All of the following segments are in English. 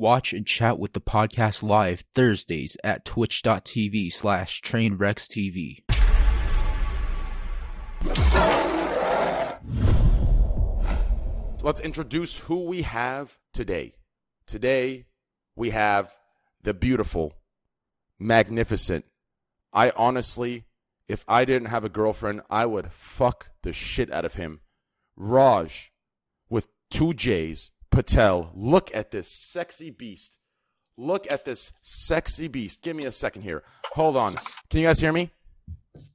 watch and chat with the podcast live Thursdays at twitch.tv slash trainwreckstv. Let's introduce who we have today. Today, we have the beautiful, magnificent. I honestly, if I didn't have a girlfriend, I would fuck the shit out of him. Raj, with two J's, Patel. Look at this sexy beast. Look at this sexy beast. Give me a second here. Hold on. Can you guys hear me?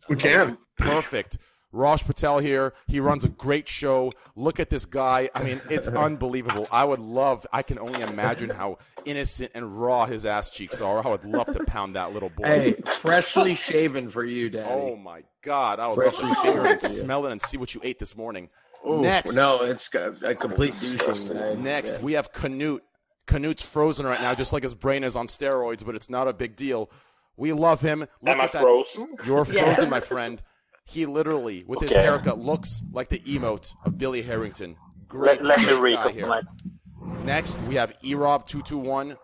We can. Perfect. Raj Patel here. He runs a great show. Look at this guy. I mean, it's unbelievable. I would love, I can only imagine how innocent and raw his ass cheeks are. I would love to pound that little boy. Hey, freshly shaven for you, oh Daddy. Oh my God. I would Freshly love to finger and shaven. smell it and see what you ate this morning. Ooh, Next. No, it's a complete douching. man. Next, we have Canute. Canute's frozen right now, just like his brain is on steroids, but it's not a big deal. We love him. Look Am I that. frozen? You're Yeah. frozen, my friend. He literally, with his haircut, looks like the emote of Billy Herrington. Great, Let, let me great guy here. recognize. Next, we have Erob221.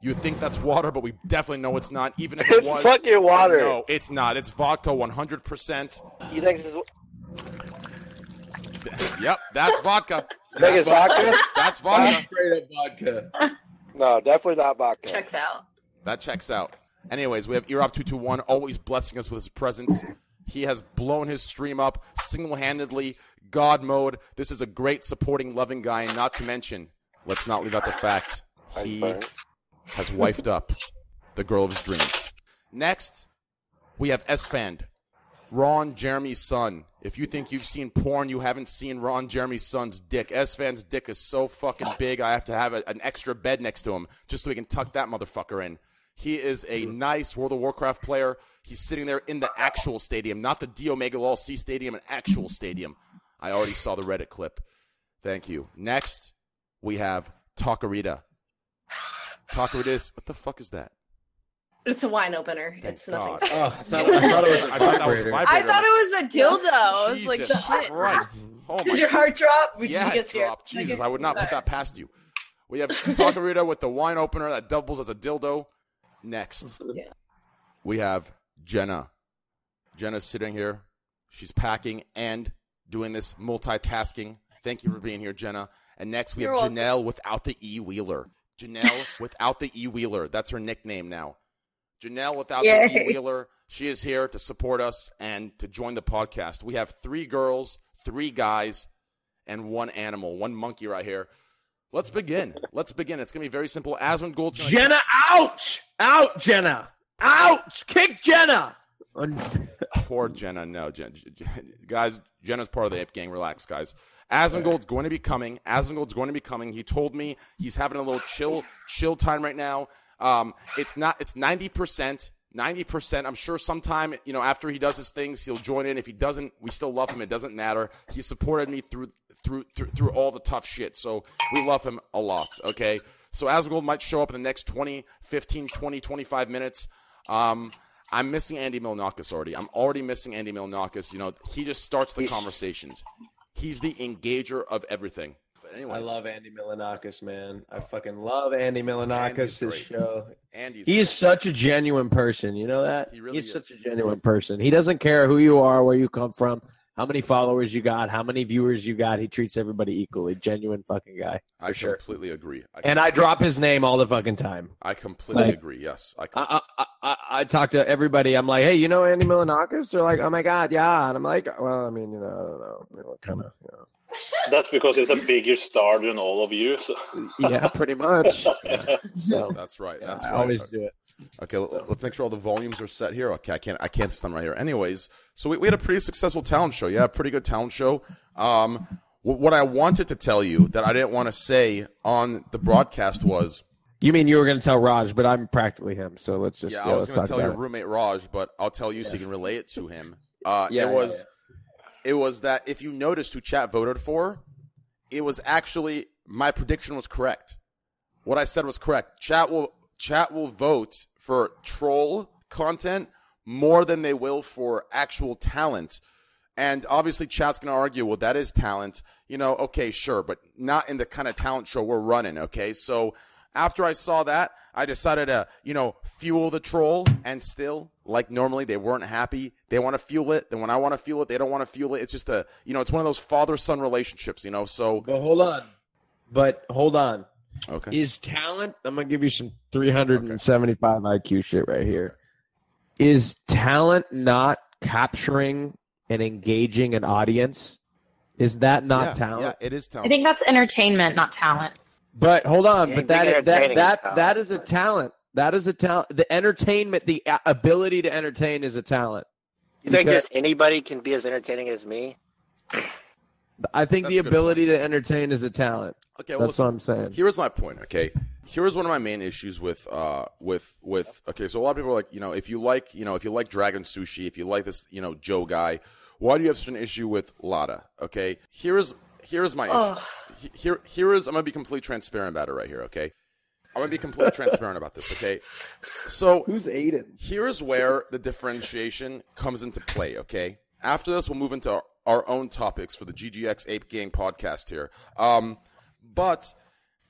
You think that's water, but we definitely know it's not. Even if it It's was, fucking water. No, it's not. It's vodka, 100%. You think this is Yep, that's vodka. you think it's vodka? That's vodka. Straight up vodka. No, definitely not vodka. Checks out. That checks out. Anyways, we have Erob221 always blessing us with his presence. He has blown his stream up single handedly, God mode. This is a great supporting, loving guy, and not to mention, let's not leave out the fact he has wifed up the girl of his dreams. Next, we have S-Fand, Ron Jeremy's son. If you think you've seen porn, you haven't seen Ron Jeremy's son's dick. S Fan's dick is so fucking big, I have to have a, an extra bed next to him just so we can tuck that motherfucker in. He is a nice World of Warcraft player. He's sitting there in the actual stadium, not the D Omega Law C stadium, an actual stadium. I already saw the Reddit clip. Thank you. Next, we have Tocarita. Tocarita is what the fuck is that? It's a wine opener. Thank it's nothing. God. Oh, I thought, I thought it was a I thought that was a vibrator. I thought it was a dildo. I was like, Jesus shit. Christ. Oh my Did your heart drop? Did yeah, you it get scared? dropped. Jesus, I would not put that past you. We have Tocarita with the wine opener that doubles as a dildo. Next, Yeah. we have Jenna. Jenna's sitting here. She's packing and doing this multitasking. Thank you for being here, Jenna. And next, we You're have welcome. Janelle without the E Wheeler. Janelle without the E Wheeler. That's her nickname now. Janelle without the Yay. E Wheeler. She is here to support us and to join the podcast. We have three girls, three guys, and one animal, one monkey right here. Let's begin. Let's begin. It's gonna be very simple. Asmongold. Jenna, ouch! Out, Jenna! Ouch! Kick Jenna! Un- Poor Jenna. No, Jen, Jen- guys. Jenna's part of the Ape Gang. Relax, guys. Asmongold's going to be coming. Asmongold's going to be coming. He told me he's having a little chill, chill time right now. Um, it's not. It's ninety percent. Ninety percent. I'm sure sometime you know after he does his things, he'll join in. If he doesn't, we still love him. It doesn't matter. He supported me through through through, through all the tough shit. So we love him a lot. Okay. So Asmongold might show up in the next 20, 15, 20, 25 minutes. Um, I'm missing Andy Milonakis already. I'm already missing Andy Milonakis. You know, he just starts the conversations. He's the engager of everything. Anyways, I love Andy Milonakis, man. I oh. fucking love Andy Milonakis. His show. Andy's. He's such a genuine person. You know that? He really He's is. such a genuine person. He doesn't care who you are, where you come from, how many followers you got, how many viewers you got. He treats everybody equally. Genuine fucking guy. I sure. completely agree. I, And I drop his name all the fucking time. I completely like- agree. Yes, I, I, I, I, I talk to everybody. I'm like, hey, you know Andy Milonakis? They're like, oh my god, yeah. And I'm like, well, I mean, you know, I don't know, you know kind of, you know. That's because it's a bigger star than all of you. So. yeah, pretty much. So that's right. yeah, That's I right. always do it. Okay, l- let's make sure all the volumes are set here. Okay, I can't I can't set them right here. Anyways, so we, we had a pretty successful talent show. Yeah, pretty good talent show. Um, wh- what I wanted to tell you that I didn't want to say on the broadcast was You mean you were going to tell Raj, but I'm practically him. So let's just yeah, yeah, I was let's going talk to tell your it. roommate Raj, but I'll tell you so you can relay it to him. Uh, Yeah, it yeah, was it was that if you noticed who chat voted for, it was actually my prediction was correct. What I said was correct. Chat will chat will vote for troll content more than they will for actual talent. And obviously, chat's going to argue, well, that is talent. You know, okay, sure, but not in the kind of talent show we're running. Okay, so after I saw that, I decided to, you know, fuel the troll. And still, like normally, they weren't happy. They want to fuel it. Then when I want to fuel it, they don't want to fuel it. It's just a, you know, it's one of those father son relationships, you know. So But hold on. But hold on. okay, Is talent? I'm gonna give you some 375 IQ shit right here. Is talent not capturing and engaging an audience? Is that not yeah, talent? Yeah, it is talent. I think that's entertainment, not talent. But hold on, but being that that that is talent. that is a talent. That is a talent. The entertainment, the ability to entertain, is a talent. You think Because- just anybody can be as entertaining as me? I think That's the a good ability to entertain is a talent. okay, well, That's what I'm saying. Here's my point. Okay, here's one of my main issues with uh with with okay. So a lot of people are like, you know, if you like, you know, if you like Dragon Sushi, if you like this, you know, Joe guy, why do you have such an issue with Lada? Okay, here's here's my Ugh. issue. He- Here here is I'm gonna be completely transparent about it right here. Okay, I'm gonna be completely transparent about this. Okay, so Who's Aiden? here's where the differentiation comes into play, okay? After this, we'll move into our, our own topics for the GGX Ape Gang podcast here. Um, but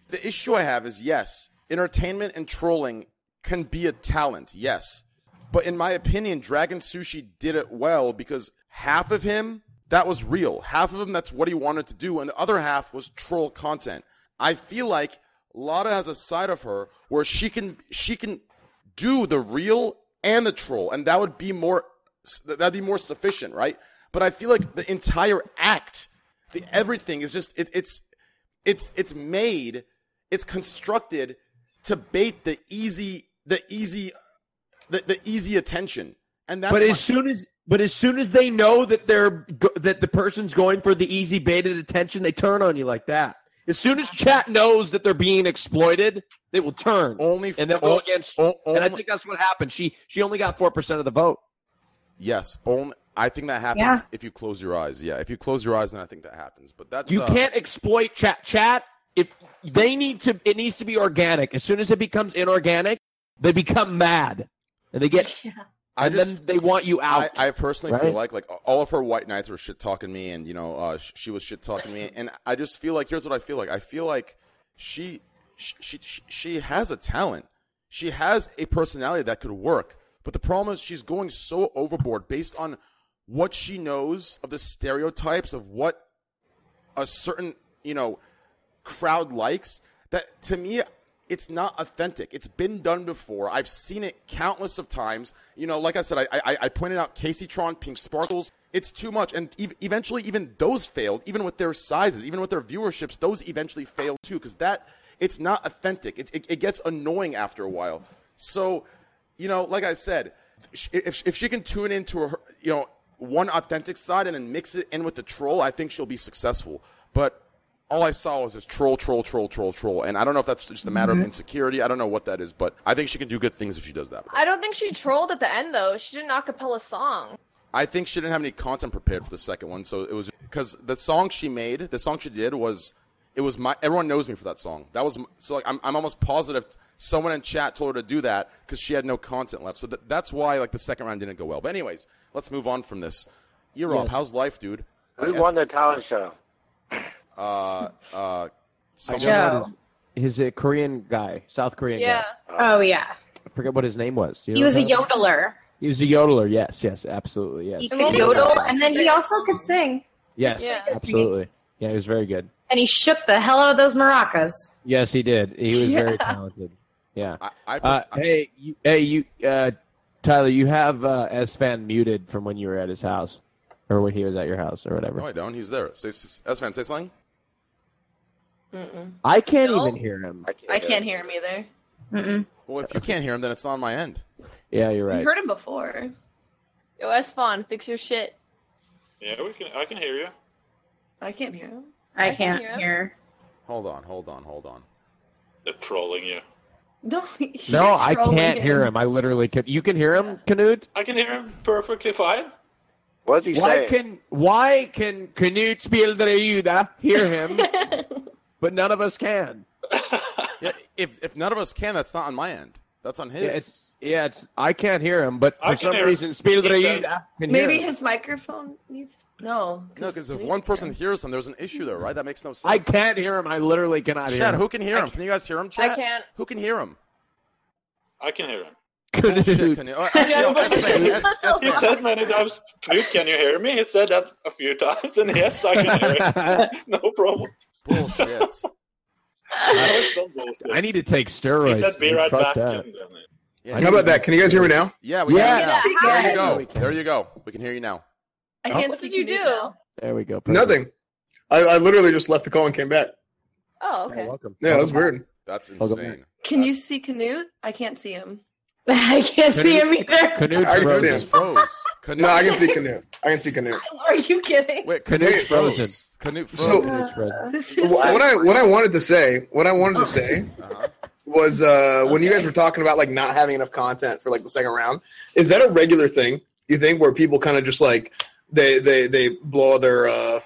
the issue I have is yes, entertainment and trolling can be a talent, yes. But in my opinion, Dragon Sushi did it well because half of him, that was real. Half of him, that's what he wanted to do. And the other half was troll content. I feel like Lada has a side of her where she can, she can do the real and the troll. And that would be more, that'd be more sufficient, right? But I feel like the entire act, the everything is just, it, it's, it's it's made it's constructed to bait the easy the easy the, the easy attention and that's But as soon as but as soon as they know that they're that the person's going for the easy baited attention, they turn on you like that. As soon as chat knows that they're being exploited, they will turn only and they'll go against. o- and I think that's what happened. She she only got four percent of the vote. yes only i think that happens Yeah. if you close your eyes yeah if you close your eyes then i think that happens but that's You uh, can't exploit chat. Chat if they need to, it needs to be organic. As soon as it becomes inorganic, they become mad and they get. i and just then they want you out. I personally feel like like all of her white knights were shit talking me, and you know, uh, sh- she was shit talking me, and I just feel like here's what I feel like. I feel like she she she, she has a talent. She has a personality that could work, but the problem is she's going so overboard based on what she knows of the stereotypes of what a certain you know crowd likes that to me it's not authentic. It's been done before. I've seen it countless of times. You know like i said i i, I pointed out Kaceytron pink sparkles. It's too much. And ev- eventually even those failed even with their sizes even with their viewerships those eventually failed too because that it's not authentic. It, it, it gets annoying after a while. So you know like i said if, if she can tune into her you know one authentic side and then mix it in with the troll i think she'll be successful. But all I saw was this troll, troll, troll, troll, troll, and I don't know if that's just a matter of mm-hmm. insecurity. I don't know what that is, but I think she can do good things if she does that. I don't think she trolled at the end though. She did an acapella song. I think she didn't have any content prepared for the second one, so it was because the song she made, the song she did was, it was my. Everyone knows me for that song. That was so. Like, I'm, I'm almost positive someone in chat told her to do that because she had no content left. So that, that's why like the second round didn't go well. But anyways, let's move on from this. Erob, Yes. how's life, dude? Who won the talent show? Uh, uh, I someone, know Joe. his, his uh, Korean guy, South Korean Yeah. guy. Oh yeah, I forget what his name was. Do you he was a that? yodeler. He was a yodeler. Yes, yes, absolutely. Yes, He could yodel, and then he also could sing. yes, Yeah. absolutely. Yeah, he was very good. And he shook the hell out of those maracas. Yes, he did. He was very talented. Yeah. I, I, Uh, I- hey, you, hey, you, uh, Tyler, you have uh, S fan muted from when you were at his house, or when he was at your house, or whatever. no, I don't. He's there. Say, S-Fan, say something. Mm-mm. I can't No? even hear him. I can't hear him either. Mm-mm. Well, if you can't hear him, then it's not on my end. Yeah, you're I right. heard him before. Yo, Esfon, fix your shit. Yeah, we can. I can hear you. I can't hear him. I, I can can't hear him. hear. Hold on, hold on, hold on. They're trolling you. No, No, I can't hear him. I literally can. You can hear him, Canute. I can hear him perfectly fine. What's he Why saying? Why can Why can Canute Spielderjuda hear him, but none of us can? Yeah, if if none of us can, that's not on my end. That's on his. Yeah, it's Yeah, it's I can't hear him, but I for some hear- reason, Speed of the he Day said- can Maybe hear him. his microphone needs. No. No, because if one person hears him, there's an issue there, right? That makes no sense. I can't hear him. I literally cannot hear Chad, him. who can hear him? Can you guys hear him, Chad? I can't. Who can hear him? I can hear him. Bullshit, oh, can you? Oh, yo, S-Man, S- S-Man. said many times, Knut, can you hear me? He said that a few times, and yes, I can hear him. No problem. Bullshit. No, it's not bullshit. I need to take He steroids. said, be right back. that. Yeah, How about that? Can you guys hear me now? Yeah, we Yeah. can hear you now. Yeah. There you go. we. There you go. We can hear you now. I can't What see did you do? There we go. Perfect. Nothing. I, I literally just left the call and came back. Oh, Yeah, okay. welcome. Yeah, that was weird. That's insane. Can you see Canute? I can't see him. I can't see him either. Canute's I can see him. Just froze. Canute. No, I can see canoe. I can see canoe. Are you kidding? Wait, Canute's Canute froze. frozen. Canute froze. So- Canute's frozen. This is What I what I wanted to say, what I wanted to say Uh-huh. was uh, when you guys were talking about like not having enough content for like the second round. Is that a regular thing? You think where people kind of just like they they they blow their uh,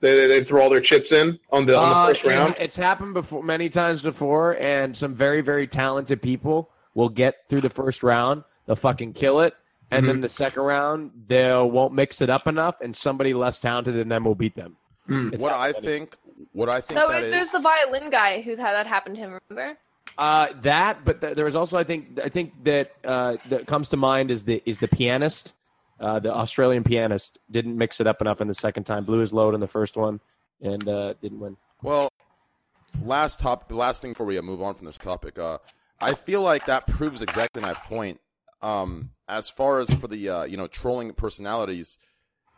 they they throw all their chips in on the on the Uh, first round? It's happened before, many times before, and some very, very talented people will get through the first round. They'll fucking kill it, and Mm-hmm. then the second round they won't mix it up enough, and somebody less talented than them will beat them. It's What I happened. think, what I think No, that it, is. there's the violin guy who had that happen to him. Remember? Uh, that, but th- there was also, I think, I think that uh, that comes to mind is the is the pianist, uh, the Australian pianist didn't mix it up enough in the second time, blew his load in the first one, and uh, didn't win. Well, last top, last thing before we uh, move on from this topic, uh, I feel like that proves exactly my point. Um, as far as for the uh, you know trolling personalities,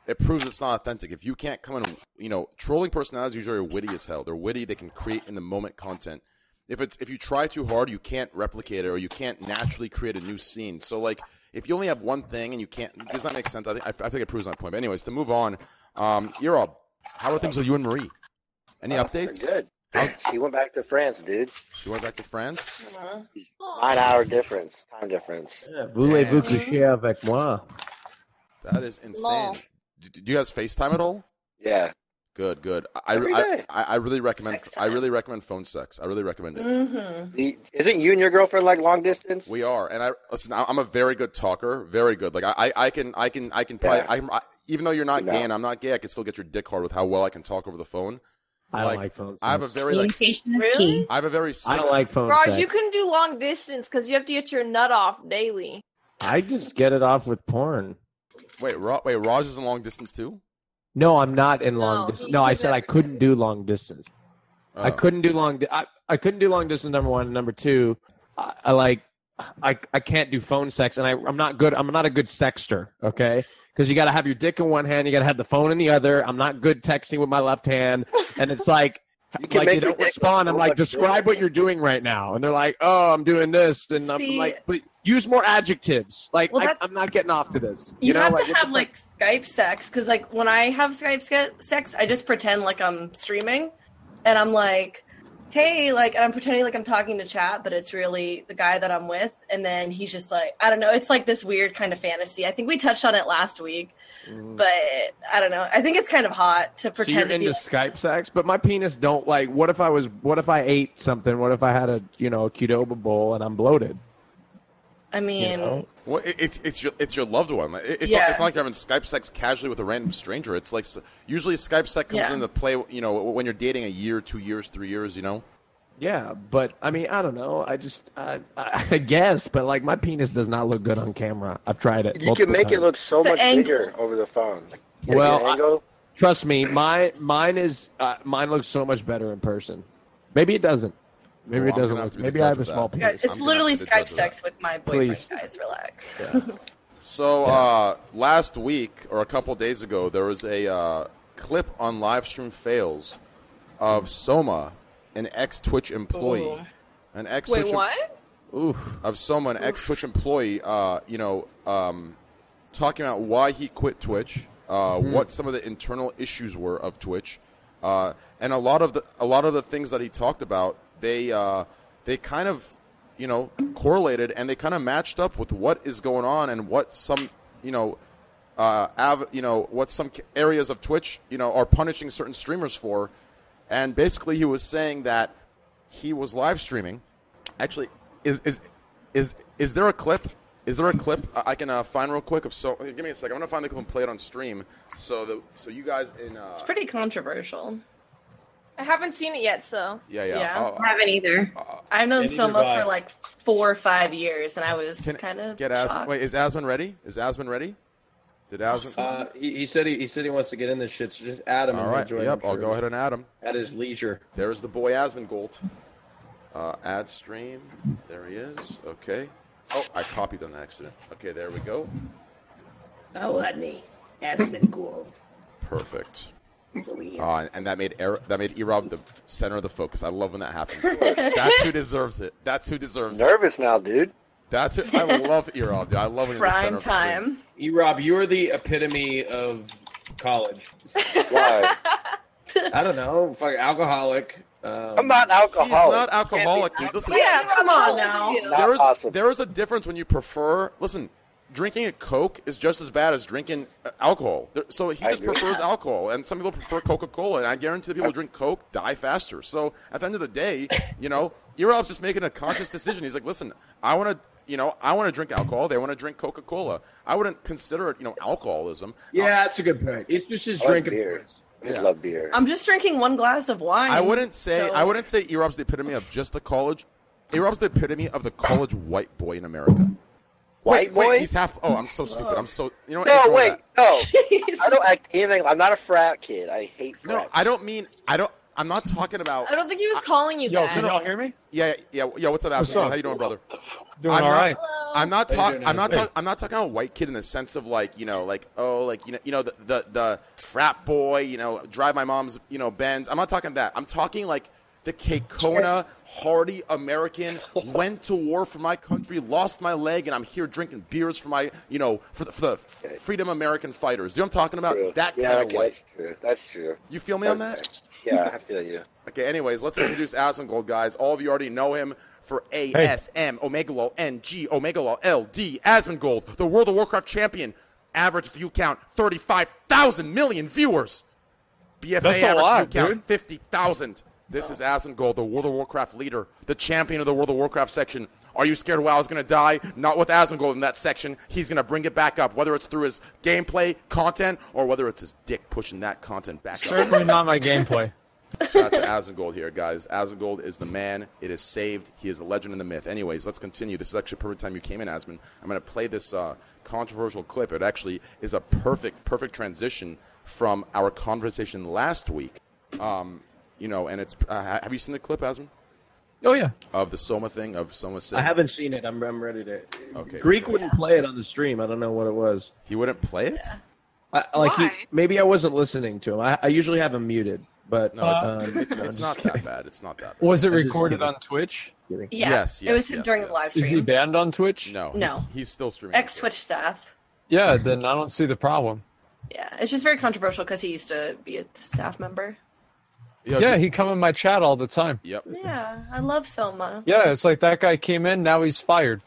it proves it's not authentic. If you can't come in, you know, trolling personalities usually are witty as hell. They're witty. They can create in the moment content. If it's if you try too hard, you can't replicate it, or you can't naturally create a new scene. So like, if you only have one thing and you can't, does that make sense? I think I, I think it proves my point. But anyways, to move on, um, Erob, how are things with you and Marie? Any updates? They're good. She went back to France, dude. You went back to France? Nine hour difference, time difference. Voulez-vous coucher avec moi? That is insane. Do, do you guys FaceTime at all? Yeah. Good, good. I, I. I, I really recommend. I really recommend phone sex. I really recommend it. Mm-hmm. Isn't you and your girlfriend like long distance? We are, and I listen. I- I'm a very good talker, very good. Like I, I, I can, I can, I can. Probably, Yeah. I, can- I, even though you're not You gay and I'm not gay, I can still get your dick hard with how well I can talk over the phone. I don't Like, like phones. I have a very like. s- is Really? key. I have a very. I don't like phone Raj, sex. you can do long distance because you have to get your nut off daily. I just get it off with porn. Wait, Ra- wait. Raj is in long distance too. No, I'm not in long No, distance. No, I said I couldn't do long distance. I Oh. couldn't do long. Di- I, I couldn't do long distance. Number one. Number two, I, I like. I I can't do phone sex, and I I'm not good. I'm not a good sexter. Okay, because you got to have your dick in one hand, you got to have the phone in the other. I'm not good texting with my left hand, and it's like. You can like make they don't respond. I'm like, describe bigger. what you're doing right now, and they're like, oh, I'm doing this, and I'm like, but use more adjectives. Like, Well, I, I'm not getting off to this. You, know, have like, to have like Skype sex because like when I have Skype sex, I just pretend like I'm streaming, and I'm like, hey, like, and I'm pretending like I'm talking to chat, but it's really the guy that I'm with, and then he's just like, I don't know, it's like this weird kind of fantasy. I think we touched on it last week, fuck? but I don't know. I think it's kind of hot to So you're pretend to into. Skype sex, but my penis don't like. What if I was? What if I ate something? What if I had a you know a Qdoba bowl and I'm bloated? I mean, know? Well, it, it's it's your it's your loved one. It- It's, Yeah. it's not like you're having Skype sex casually with a random stranger. It's like usually Skype sex comes Yeah. into play. You know, when you're dating a year, two years, three years. You know. Yeah, but I mean, I don't know. I just, I, I, I guess, but like my penis does not look good on camera. I've tried it. You can make it look so The much angle. bigger over the phone. Like, get a Well, I- Trust me, my mine is uh, mine looks so much better in person. Maybe it doesn't. Maybe Well, it doesn't gonna look. to be the Maybe I have a small that. yeah, penis. it's I'm literally have to be the judge Skype sex with my boyfriend. Please. Guys, relax. So uh, last week or a couple days ago, there was a uh, clip on Livestream Fails of Soma, an ex Twitch employee, Ooh. an ex Wait, Twitch what? Oof. of Soma, an ex Twitch employee. Uh, you know, um, talking about why he quit Twitch, uh, what some of the internal issues were of Twitch, uh, and a lot of the a lot of the things that he talked about, they uh, they kind of you know correlated and they kind of matched up with what is going on and what some you know uh, av- you know what some areas of Twitch you know are punishing certain streamers for, and basically he was saying that he was live streaming. Actually, is is Is is there a clip? Is there a clip I can uh, find real quick so? Give me a second. I'm gonna find the clip and play it on stream. So the so you guys in uh, It's pretty controversial. I haven't seen it yet, so. yeah yeah. Yeah. I'll- I haven't either. I've known Yeah, neither Soma have for like four or five years, and I was Can kind of get Asmon. shocked. Wait, is Asmon ready? Is Asmon ready? Did Asmon? Uh, he, he said he, he said he wants to get in this shit. So just add him. All and right. join Yep. I'll go ahead and add him. at his leisure. There's the boy Asmongold. Uh, add stream. There he is. Okay. Oh, I copied on accident. Okay, there we go. Oh, honey, Asmongold. Perfect. So we Uh, and that made er- that made Erob the center of the focus. I love when that happens. That's who deserves it. That's who deserves it. Nervous now, dude. That's it. I love Erob. Dude. I love when you're the center Prime of the screen. time. E Rob, you are the epitome of college. Why? I don't know, fucking alcoholic. Um, I'm not alcoholic. He's alcoholic. not alcoholic, dude. Listen, Yeah, come on now. There is, there is a difference when you prefer. Listen, drinking a Coke is just as bad as drinking uh, alcohol. So he just prefers alcohol, and some people prefer Coca Cola. And I guarantee the people who drink Coke die faster. So at the end of the day, you know, Erob's just making a conscious decision. He's like, listen, I want to. You know, I want to drink alcohol. They want to drink Coca Cola. I wouldn't consider it, you know, alcoholism. yeah, that's a good point. It's just his drinking. beer. I just Yeah. love beer. I'm just drinking one glass of wine. I wouldn't say so- I wouldn't say Erob's the epitome of just the college. Erob's the epitome of the college white boy in America. White wait, boy? Wait, he's half. Oh, I'm so oh. stupid. I'm so. You know what? no, wait, that. no. Jeez. I don't act anything. I'm not a frat kid. I hate No, frat. I don't mean. I don't. I'm not talking about. I don't think he was calling you Yo, that. can y'all hear me? Yeah, yeah, yeah. What's up, What's up? How you doing, brother? Doing I'm all not- right. I'm not talking. I'm not. Ashley? Talk- I'm not talking about white kid in the sense of like you know, like oh, like you know, you know, the the, the frat boy, you know, drive my mom's, you know, Benz. I'm not talking that. I'm talking like the Kekona hardy American went to war for my country, lost my leg, and I'm here drinking beers for my, you know, for the, for the freedom American fighters. You know what I'm talking about? True. That yeah, kind of okay, white. that's true. That's true. You feel me on that? Yeah, I feel you. Okay, anyways, let's introduce Asmongold, guys. All of you already know him for ASM, Omega Law, NG, Omega Law, LD, Asmongold, the World of Warcraft champion. Average view count, 35,000 million viewers. BFA That's a average lot, view count, 50,000. This is Asmongold, the World of Warcraft leader, the champion of the World of Warcraft section. Are you scared WoW is going to die? Not with Asmongold in that section. He's going to bring it back up, whether it's through his gameplay content or whether it's his dick pushing that content back up. Certainly not my gameplay. Shout out to Asmongold here, guys. Asmongold is the man. It is saved. He is the legend and the myth. Anyways, let's continue. This is actually perfect time you came in, Asmon. I'm going to play this uh, controversial clip. It actually is a perfect, perfect transition from our conversation last week. Um, you know, and it's. Uh, have you seen the clip, Asmon, Oh yeah. of the Soma thing of Soma saying I haven't seen it. I'm, I'm ready to. Okay. Greek wouldn't play it on the stream. I don't know what it was. he wouldn't play it? I, like he, maybe I wasn't listening to him. I, I usually have him muted, but No, it's, um, it's, no, it's not kidding. that bad. It's not that bad. Was it I'm recorded on Twitch? Kidding. Yeah, Yes, it was yes, yes, during yes. the live stream. Is he banned on Twitch? No. No. He, he's still streaming. Ex Twitch staff. Yeah, then I don't see the problem. Yeah, it's just very controversial because he used to be a staff member. Yo, Yeah, dude- he come in my chat all the time. Yep. Yeah, I love Soma. Yeah, it's like that guy came in, now he's fired.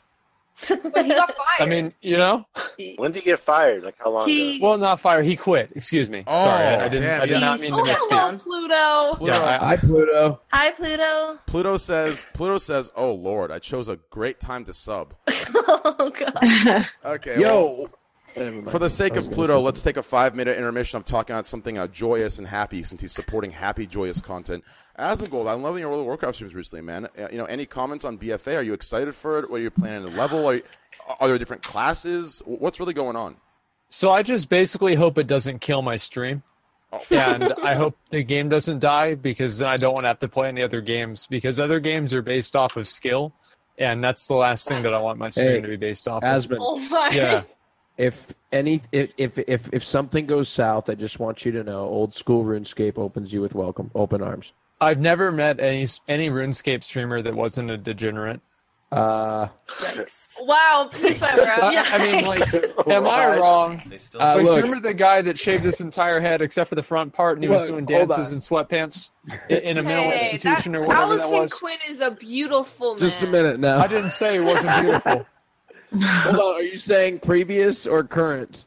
But he got fired. I mean, you know? When did he get fired? Like how long He- ago? Well, not fired. He quit. Excuse me. Oh, Sorry, I, I oh, didn't. damn, I did yeah. not mean to Oh, misspeak. hello. Pluto. Pluto, Yeah, I, Hi, Pluto. Hi, Pluto. Pluto says, Pluto says, "Oh Lord, I chose a great time to sub." oh God. Okay, Yo. Never mind. For the sake of Pluto, let's take a five-minute intermission of talking about something uh, joyous and happy, since he's supporting happy, joyous content. As a Asmongold, I'm loving your World of Warcraft streams recently, man. Uh, you know, any comments on BFA? Are you excited for it? What are you planning to level? Are, you, are there different classes? What's really going on? So I just basically hope it doesn't kill my stream. Oh. And I hope the game doesn't die because then I don't want to have to play any other games because other games are based off of skill. And that's the last thing that I want my stream Hey, to be based off of. Asmon, Oh my. Yeah. If any, if, if if if something goes south, I just want you to know, old school RuneScape opens you with welcome, open arms. I've never met any any RuneScape streamer that wasn't a degenerate. Uh, Wow, peace out, I, bro. I mean, like, am I wrong? They Uh, look. remember the guy that shaved his entire head except for the front part, and he was doing dances in sweatpants i- in a mental institution that, or whatever Allison that was? Quinn is a beautiful man. just a minute now. I didn't say it wasn't beautiful. Hold on. Are you saying previous or current?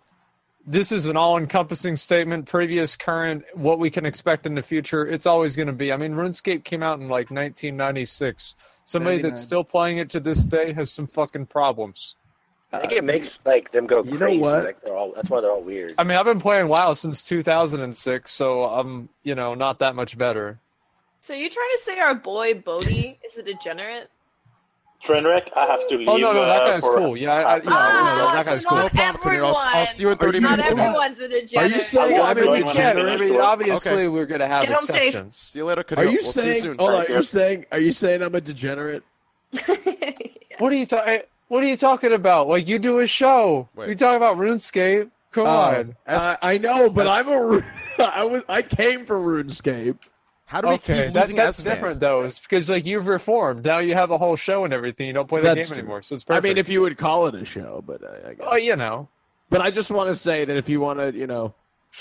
this is an all-encompassing statement previous current what we can expect in the future it's always going to be i mean runescape came out in like 1996 Somebody 99. that's still playing it to this day has some fucking problems. I think it makes like them go You know what? Like they're all. That's why they're all weird. I mean, I've been playing WoW since 2006, so I'm, you know, not that much better. So you trying to say our boy Bodhi is a degenerate? Trainwreck, I have to leave. Oh no, no, that uh, guy's for- cool. Yeah, I, I, you know, Ah, no, that so guy's cool. not Kenny. I'll, I'll see you in Are 30 you- Not minutes. Kenny. everyone's a degenerate. Are you saying? I'll I I mean, mean, we Join can't. I'm I finished. mean, obviously, Okay. we're gonna have Get home safe. exceptions. See you later, Kenny. are you we'll see you soon. Hold on. You're you. saying? Are you saying I'm a degenerate? What are you talking? What are you talking about? Like you do a show. Wait. You talk about RuneScape. Come Oh, on. S- I, I know, but S- I'm a. I was. I came from RuneScape. How do we Okay, keep that, that's S-Fan? different though. It's because like you've reformed. Now you have a whole show and everything. You don't play the That's game true. anymore, so it's I mean, if you would call it a show, but I, I guess. oh, you know, But I just want to say that if you want to, you know,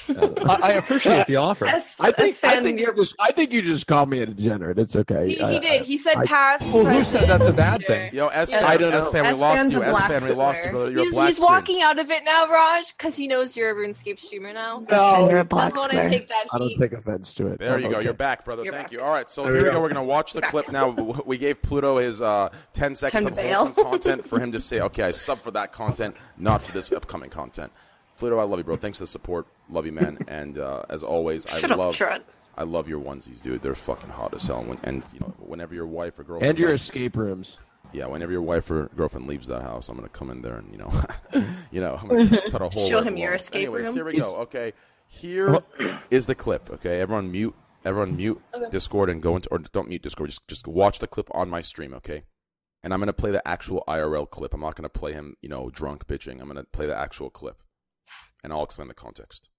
I, I appreciate the offer. S- I think I S-fan, think you you're- just I think you just called me a degenerate. It's okay. He, I- he did. He said I- past. Well, who said that's a bad thing? Yo, S Yeah. fan, I don't know. S fan, we lost fan's you. a S black fan, we lost you, brother. You're a black he's screen. walking out of it now, Raj, because he knows you're a RuneScape streamer now. No, you're a black That's when I take that I don't take offense to it. There I'm you go. okay. You're back, brother. You're Thank back. you. All right, so There here we we go. go. We're gonna watch the clip now. We gave Pluto his uh, 10 seconds of wholesome content for him to say, "Okay, I sub for that content, not for this upcoming content." Pluto, I love you, bro. Thanks for the support. Love you, man. And uh, as always, I Shut up, love. Trud. I love your onesies, dude. They're fucking hot as hell. And, when, and you know, whenever your wife or girlfriend And your leaves- escape rooms. yeah, whenever your wife or girlfriend leaves that house, I'm gonna come in there and you know, you know, I'm gonna cut a hole. Show him your below. escape Anyways, room. Here we go. Okay, here is the clip. Okay, everyone mute. Everyone mute Discord and go into or don't mute Discord. Just just watch the clip on my stream. Okay, and I'm gonna play the actual IRL clip. I'm not gonna play him, you know, drunk bitching. I'm gonna play the actual clip, and I'll explain the context.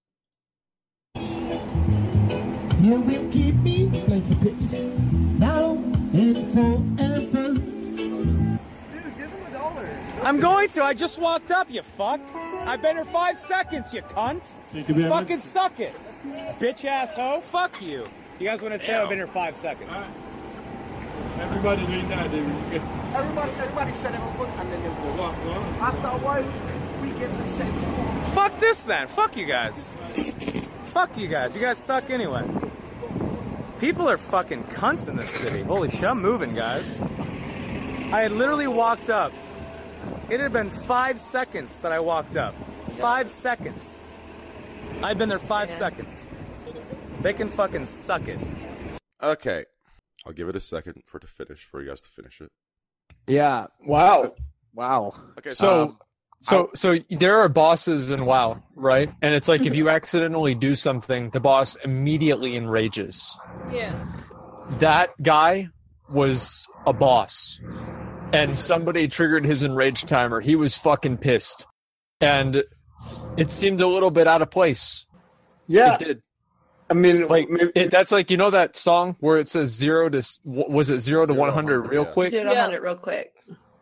You will keep me play for tips now and forever. I'm going to. I just walked up, you fuck. I've been here five seconds, you cunt. You very much. Fucking suck it. Bitch ass hoe. Fuck you. You guys want to tell I've been here five seconds? Everybody doing that. They will Everybody, everybody said it real quick and then the walk on. After a while, we get the set. Fuck this then. Fuck you guys. Fuck you guys. You guys suck anyway. People are fucking cunts in this city. Holy shit, I'm moving, guys. I had literally walked up. It had been five seconds that I walked up. Five seconds. I've been there five seconds. They can fucking suck it. Okay, I'll give it a second for it to finish for you guys to finish it. Yeah. Wow. Wow. Okay, So, um, so, so there are bosses in WoW, right? And it's like if you accidentally do something, the boss immediately enrages. Yeah. That guy was a boss, and somebody triggered his enrage timer. He was fucking pissed, and it seemed a little bit out of place. Yeah. It did. I mean, Like it, that's like you know that song where it says zero to was it zero to one hundred 100, real yeah. quick? Zero to 100 real quick.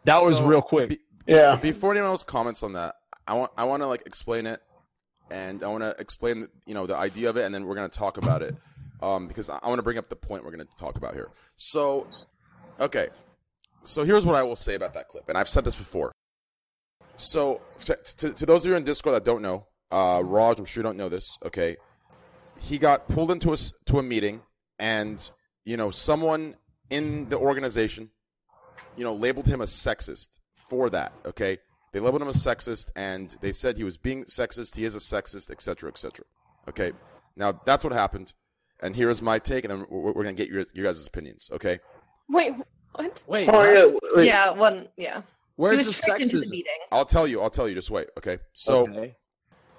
That was So, real quick. Yeah. Before anyone else comments on that, I want I want to like explain it, and I want to explain you know the idea of it, and then we're gonna talk about it, um, because I, want to bring up the point we're gonna talk about here. So, okay, so here's what I will say about that clip, and I've said this before. So, to, to, to those of you in Discord that don't know, uh, Raj, I'm sure you don't know this. Okay, he got pulled into a to a meeting, and you know someone in the organization you know, labeled him a sexist for that. Okay, they labeled him a sexist, and they said he was being sexist. He is a sexist, etc., etc. Okay, now that's what happened, and here's my take, and then we're, we're gonna get your your guys' opinions. Okay, Wait, what? Wait. Oh, yeah. wait. Yeah, one. Yeah. Where's he the was tricked into the meeting. I'll tell you. I'll tell you. Just wait. Okay, so Okay.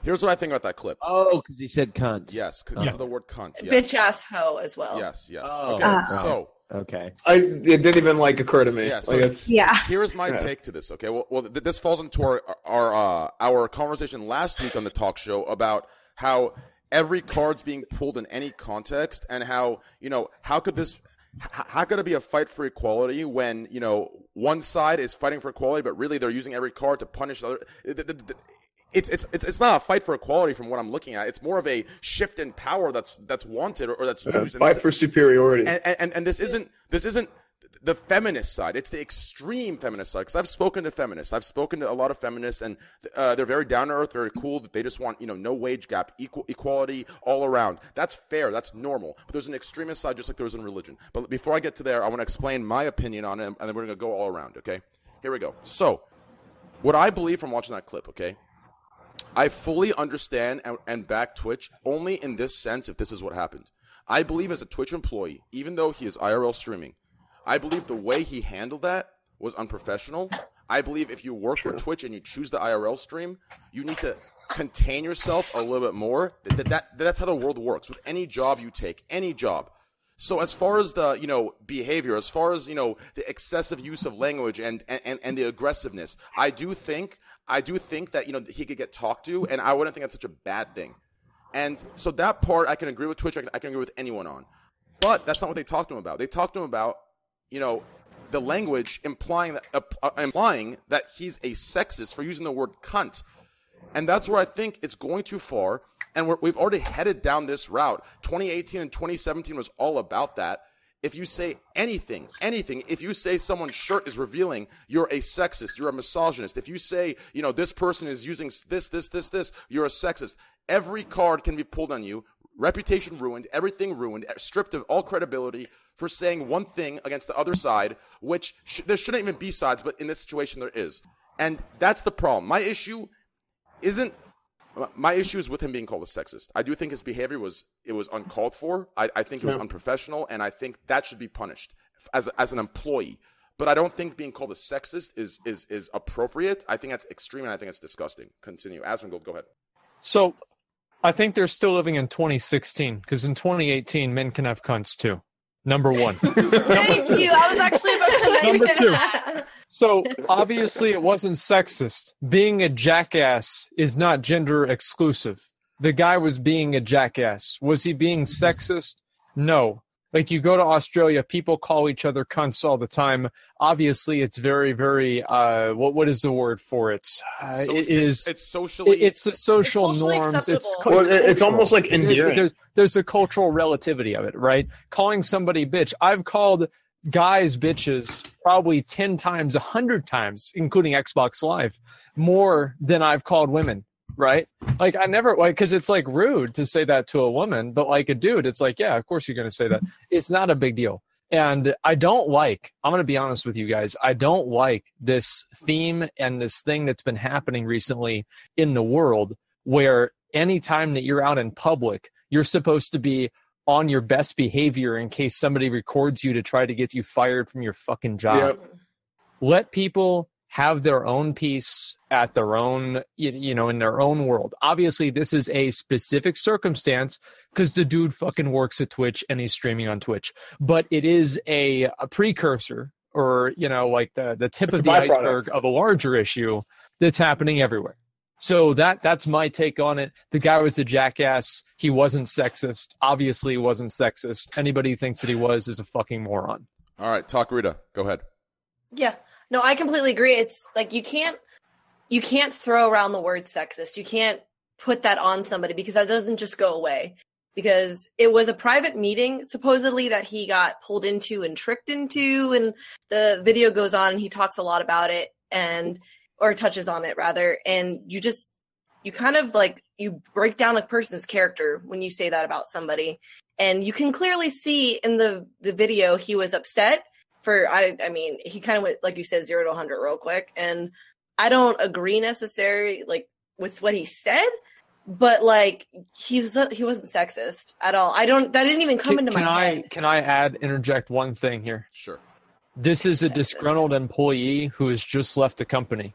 here's what I think about that clip. Oh, because he said cunt. Yes, because Yeah. of the word cunt. Yes. Bitch ass hoe as well. Yes, yes. Oh. okay, Ah. so Okay. I it didn't even like occur to me. Yeah, so like it's Yeah. Here is my Yeah. take to this. Okay, well, well th- this falls into our our uh, our conversation last week on the talk show about how every card's being pulled in any context, and how you know how could this how could it be a fight for equality when you know one side is fighting for equality, but really they're using every card to punish the other. It- it- it- It's, it's it's it's not a fight for equality from what I'm looking at. It's more of a shift in power that's that's wanted or, or that's uh, used. And fight this- for superiority. and, and and this isn't this isn't the feminist side. It's the extreme feminist side. Because I've spoken to feminists. I've spoken to a lot of feminists, and uh, they're very down to earth, very cool. That they just want you know no wage gap, equal equality all around. That's fair. That's normal. But there's an extremist side, just like there is in religion. But before I get to there, I want to explain my opinion on it, and then we're gonna go all around. Okay. Here we go. So, what I believe from watching that clip. Okay. I fully understand and, and back Twitch only in this sense if this is what happened. I believe as a Twitch employee, even though he is IRL streaming, I believe the way he handled that was unprofessional. I believe if you work for Twitch and you choose the IRL stream, you need to contain yourself a little bit more. That, that, that's how the world works with any job you take, any job. So as far as the you know behavior, as far as you know the excessive use of language and and, and the aggressiveness, I do think I do think that you know he could get talked to, and I wouldn't think that's such a bad thing. And so that part I can agree with Twitch. I can, I can agree with anyone on, but that's not what they talked to him about. They talked to him about you know the language implying that uh, uh, implying that he's a sexist for using the word cunt, and that's where I think it's going too far. And we're, we've already headed down this route. 2018 and 2017 was all about that. If you say anything, anything, if you say someone's shirt is revealing, you're a sexist, you're a misogynist. If you say, you know, this person is using this, this, this, this, you're a sexist. Every card can be pulled on you. Reputation ruined, everything ruined, eh, stripped of all credibility for saying one thing against the other side, which sh- there shouldn't even be sides, but in this situation there is. And that's the problem. My issue isn't my issue is with him being called a sexist. I do think his behavior was it was uncalled for. I, I think it was Yeah. unprofessional, and I think that should be punished as as an employee. But I don't think being called a sexist is is is appropriate. I think that's extreme, and I think it's disgusting. Continue, Asmongold, go ahead. So I think they're still living in 2016 because in 2018, men can have cunts too. Number one. Thank you. I was actually about to Number mention two. that. So obviously, it wasn't sexist. Being a jackass is not gender exclusive. The guy was being a jackass. Was he being sexist? No. Like you go to Australia, people call each other cunts all the time. Obviously, it's very, very. Uh, what what is the word for it? Uh, Social- it is. It's, it's socially. it- it's the social It's socially norms. It's, acceptable. cu- Well, it- it's cultural. almost like There- endearing. There's, there's a cultural relativity of it, right? Calling somebody bitch. I've called guys bitches probably 10 times, 100 times, including Xbox Live, more than I've called women, right? Like, I never, like, because it's like rude to say that to a woman, but like a dude, it's like, yeah, of course you're to say that. It's not a big deal. And I don't like, I'm to be honest with you guys, I don't like this theme and this thing that's been happening recently in the world where anytime that you're out in public, you're supposed to be on your best behavior in case somebody records you to try to get you fired from your fucking job. Let people have their own peace at their own you, know in their own world. Obviously this is a specific circumstance cuz the dude fucking works at Twitch and he's streaming on Twitch. But it is a, a precursor or you know like the the tip It's of the byproduct. iceberg of a larger issue that's happening everywhere. So that that's my take on it. The guy was a jackass. He wasn't sexist. Obviously, he wasn't sexist. Anybody who thinks that he was is a fucking moron. All right, talk Rita, go ahead. Yeah. No, I completely agree. It's like you can't you can't throw around the word sexist. You can't put that on somebody because that doesn't just go away. Because it was a private meeting supposedly that he got pulled into and tricked into and the video goes on and he talks a lot about it and or touches on it rather and you just you kind of like you break down a person's character when you say that about somebody and you can clearly see in the the video he was upset for I I mean he kind of went like you said zero to 100 real quick and I don't agree necessarily like with what he said but like he's he wasn't sexist at all. I don't that didn't even come Can, into can my I head. can I add interject one thing here? Sure. This is a disgruntled employee who has just left the company.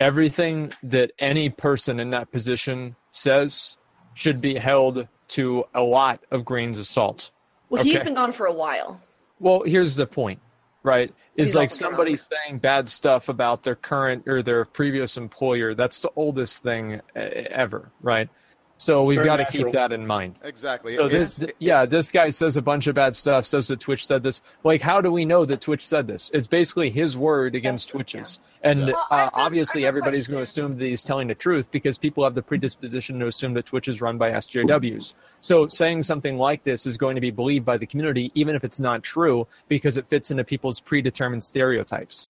Everything that any person in that position says should be held to a lot of grains of salt. Well, he's Okay? been gone for a while. Well, here's the point, right? Is like somebody saying bad stuff about their current or their previous employer. That's the oldest thing uh, ever, right? So we've very got to natural. keep that in mind. Exactly. So It's- this, yeah, this guy says a bunch of bad stuff. Says that Twitch said this. Like, how do we know that Twitch said this? It's basically his word against Twitch's, and Well, uh, have- obviously I have a everybody's going to assume that he's telling the truth because people have the predisposition to assume that Twitch is run by SJWs. So saying something like this is going to be believed by the community, even if it's not true, because it fits into people's predetermined stereotypes.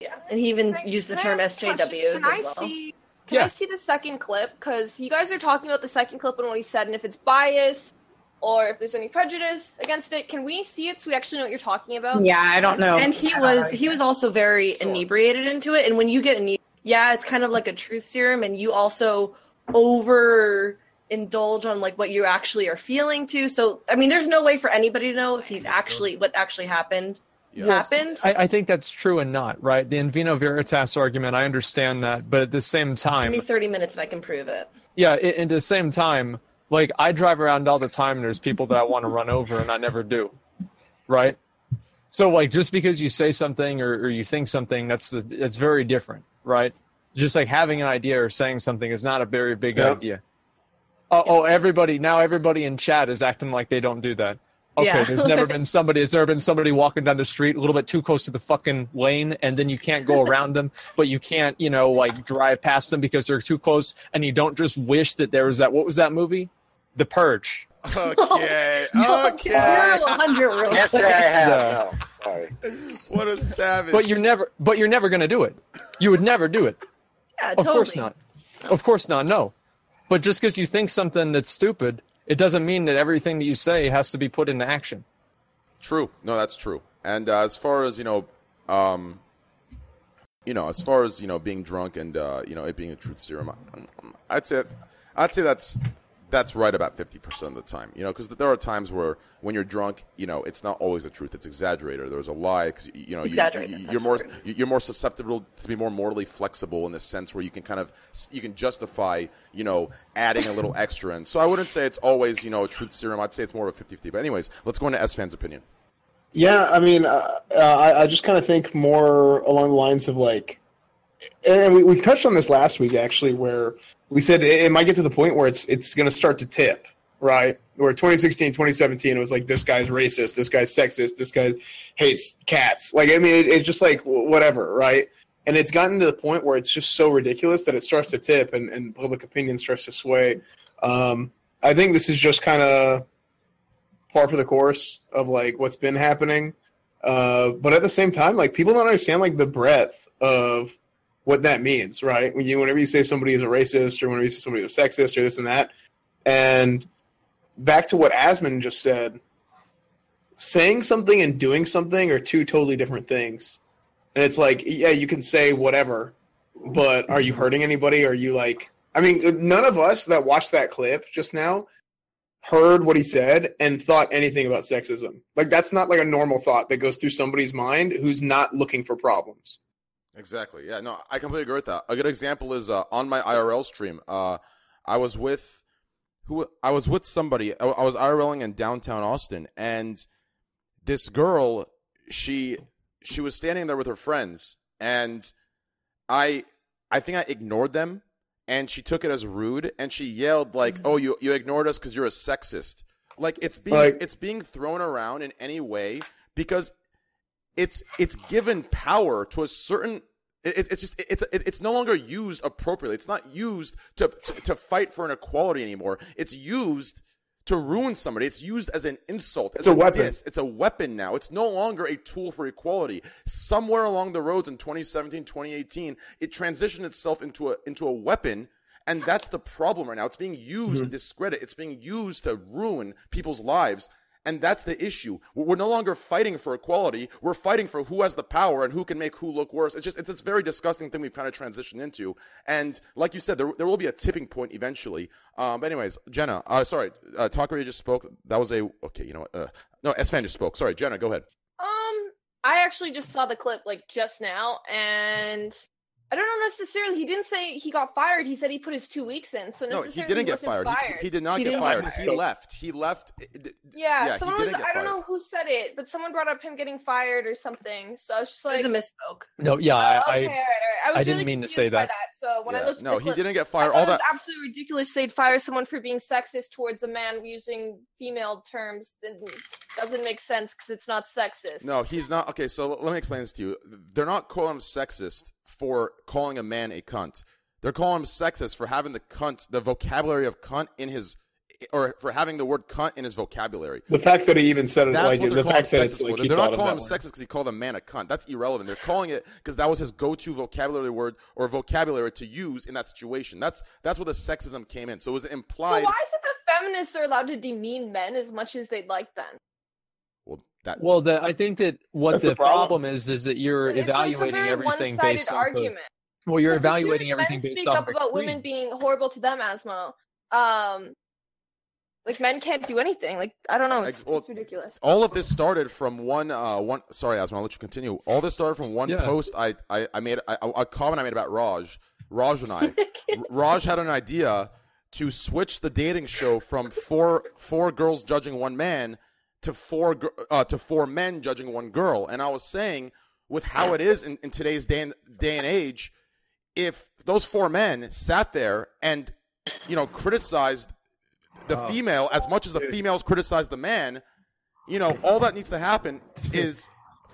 Yeah, and he even used the term ask a question? SJWs as well. See? Can Yeah. I see the second clip? Because you guys are talking about the second clip and what he said, and if it's bias or if there's any prejudice against it. Can we see it so we actually know what you're talking about? Yeah, I don't know. And he was he was also very inebriated into it. And when you get ine- yeah, it's kind of like a truth serum, and you also over indulge on like what you actually are feeling too. So I mean, there's no way for anybody to know if he's actually what actually happened happened. I, I think that's true and not right. The in vino veritas argument, I understand that, but at the same time, Give me 30 minutes and I can prove it. Yeah, i- at the same time, like I drive around all the time and there's people that I want to run over and I never do. Right? So like just because you say something or, or you think something, that's the that's very different, right? Just like having an idea or saying something is not a very big Yeah. idea. Oh, oh, everybody now everybody in chat is acting like they don't do that. Okay, Yeah. there's never been somebody. Has there been somebody walking down the street a little bit too close to the fucking lane, and then you can't go around them, but you can't, you know, like drive past them because they're too close, and you don't just wish that there was that. What was that movie? The Purge. Okay. You're Okay. 100 real Can't I have. Yeah. No, sorry. What a savage. But you're never. But you're never gonna do it. You would never do it. Yeah, Of totally. course not. Of course not. No. But just because you think something that's stupid, it doesn't mean that everything that you say has to be put into action. True. No, that's true. And uh, as far as you know, um, you know, as far as you know, being drunk and uh, you know it being a truth serum, I- I'd say I'd say that's that's right about fifty percent of the time. You know, because there are times where when you're drunk, you know, it's not always the truth; it's exaggerated. There's a lie because you know you, Exaggerated, you, that's you're more the you're more susceptible to be more morally flexible in the sense where you can kind of you can justify you know adding a little extra in. So I wouldn't say it's always you know a truth serum. I'd say it's more of a 50-50. But anyways, let's go into S fan's opinion. Yeah, I mean, uh, uh, I, I just kind of think more along the lines of like, and we, we touched on this last week actually, where we said it, it might get to the point where it's it's going to start to tip, right? Where 2016, 2017, it was like this guy's racist, this guy's sexist, this guy hates cats. Like, I mean, it, it's just like wh- whatever, right? And it's gotten to the point where it's just so ridiculous that it starts to tip and, and public opinion starts to sway. Um, I think this is just kind of par for the course of like what's been happening. Uh, but at the same time, like people don't understand like the breadth of what that means, right? When you whenever you say somebody is a racist or whenever you say somebody is a sexist or this and that, and back to what Asmon just said, saying something and doing something are two totally different things. And it's like, yeah, you can say whatever, but are you hurting anybody? Are you like, I mean, none of us that watched that clip just now heard what he said and thought anything about sexism. Like that's not like a normal thought that goes through somebody's mind who's not looking for problems. Exactly. Yeah. No, I completely agree with that. A good example is uh, on my IRL stream. Uh, I was with who? I was with somebody. I, I was IRLing in downtown Austin, and this girl, she she was standing there with her friends, and I I think I ignored them, and she took it as rude, and she yelled like, "Oh, you you ignored us because you're a sexist." Like it's being Like- it's being thrown around in any way because it's it's given power to a certain it, it's just it's it, it's no longer used appropriately. It's not used to, to to fight for an equality anymore. It's used to ruin somebody. It's used as an insult It's as a weapon. diss. it's a weapon now. It's no longer a tool for equality. Somewhere along the roads in 2017 2018 it transitioned itself into a into a weapon and that's the problem right now. It's being used to Mm-hmm. discredit. It's being used to ruin people's lives and that's the issue. We're no longer fighting for equality. We're fighting for who has the power and who can make who look worse. It's just, it's this very disgusting thing we've kind of transitioned into. And like you said, there, there will be a tipping point eventually. Um, but anyways, Jenna, uh, sorry, uh, Talker just spoke. That was a, okay, you know what? Uh, no, S-Fan just spoke. Sorry, Jenna, go ahead. Um, I actually just saw the clip like just now, and I don't know necessarily. He didn't say he got fired. He said he put his two weeks in. So No, he necessarily didn't get wasn't fired. He- He, did not He get didn't fired. He left. He left. Yeah, Yeah, someone was. didn't I don't know who said it, but someone brought up him getting fired or something. So I was just like, It was a misspoke. No, yeah, Oh, I, okay, I, all right, all right. I was I didn't really mean to say by that. So when I Yeah. looked, at No, he clip, didn't get fired. All it was that- absolutely ridiculous. They'd fire someone for being sexist towards a man using female terms. Then doesn't make sense because it's not sexist. No, he's not. Okay, so let me explain this to you. They're not calling him sexist for calling a man a cunt. They're calling him sexist for having the cunt, the vocabulary of cunt in his, or for having the word cunt in his vocabulary. The fact that he even said it, That's like what the they're calling fact that it's sexist like They're not calling him sexist because he called a man a cunt. That's irrelevant. They're calling it because that was his go-to vocabulary word or vocabulary to use in that situation. That's that's where the sexism came in. So it was implied. So why is it that feminists are allowed to demean men as much as they'd like then? Well, that Well, the, I think that what the, the problem. problem is is that you're It's, it's a evaluating very everything based on argument. Of, well, you're Because as soon evaluating everything men based speak off up about women being horrible to them, Asmo. Um, like men can't do anything. Like I don't know. It's, Ex- well, it's ridiculous. all of this started from one uh one sorry Asma, I'll let you continue. All this started from one Yeah. post I I, I made I, a comment I made about Raj. Raj and I. Raj had an idea to switch the dating show from four four girls judging one man to four uh, to four men judging one girl. And I was saying with how it is in, in today's day and, day and age, if those four men sat there and you know criticized the Oh. female as much as the females criticize the man, you know, all that needs to happen is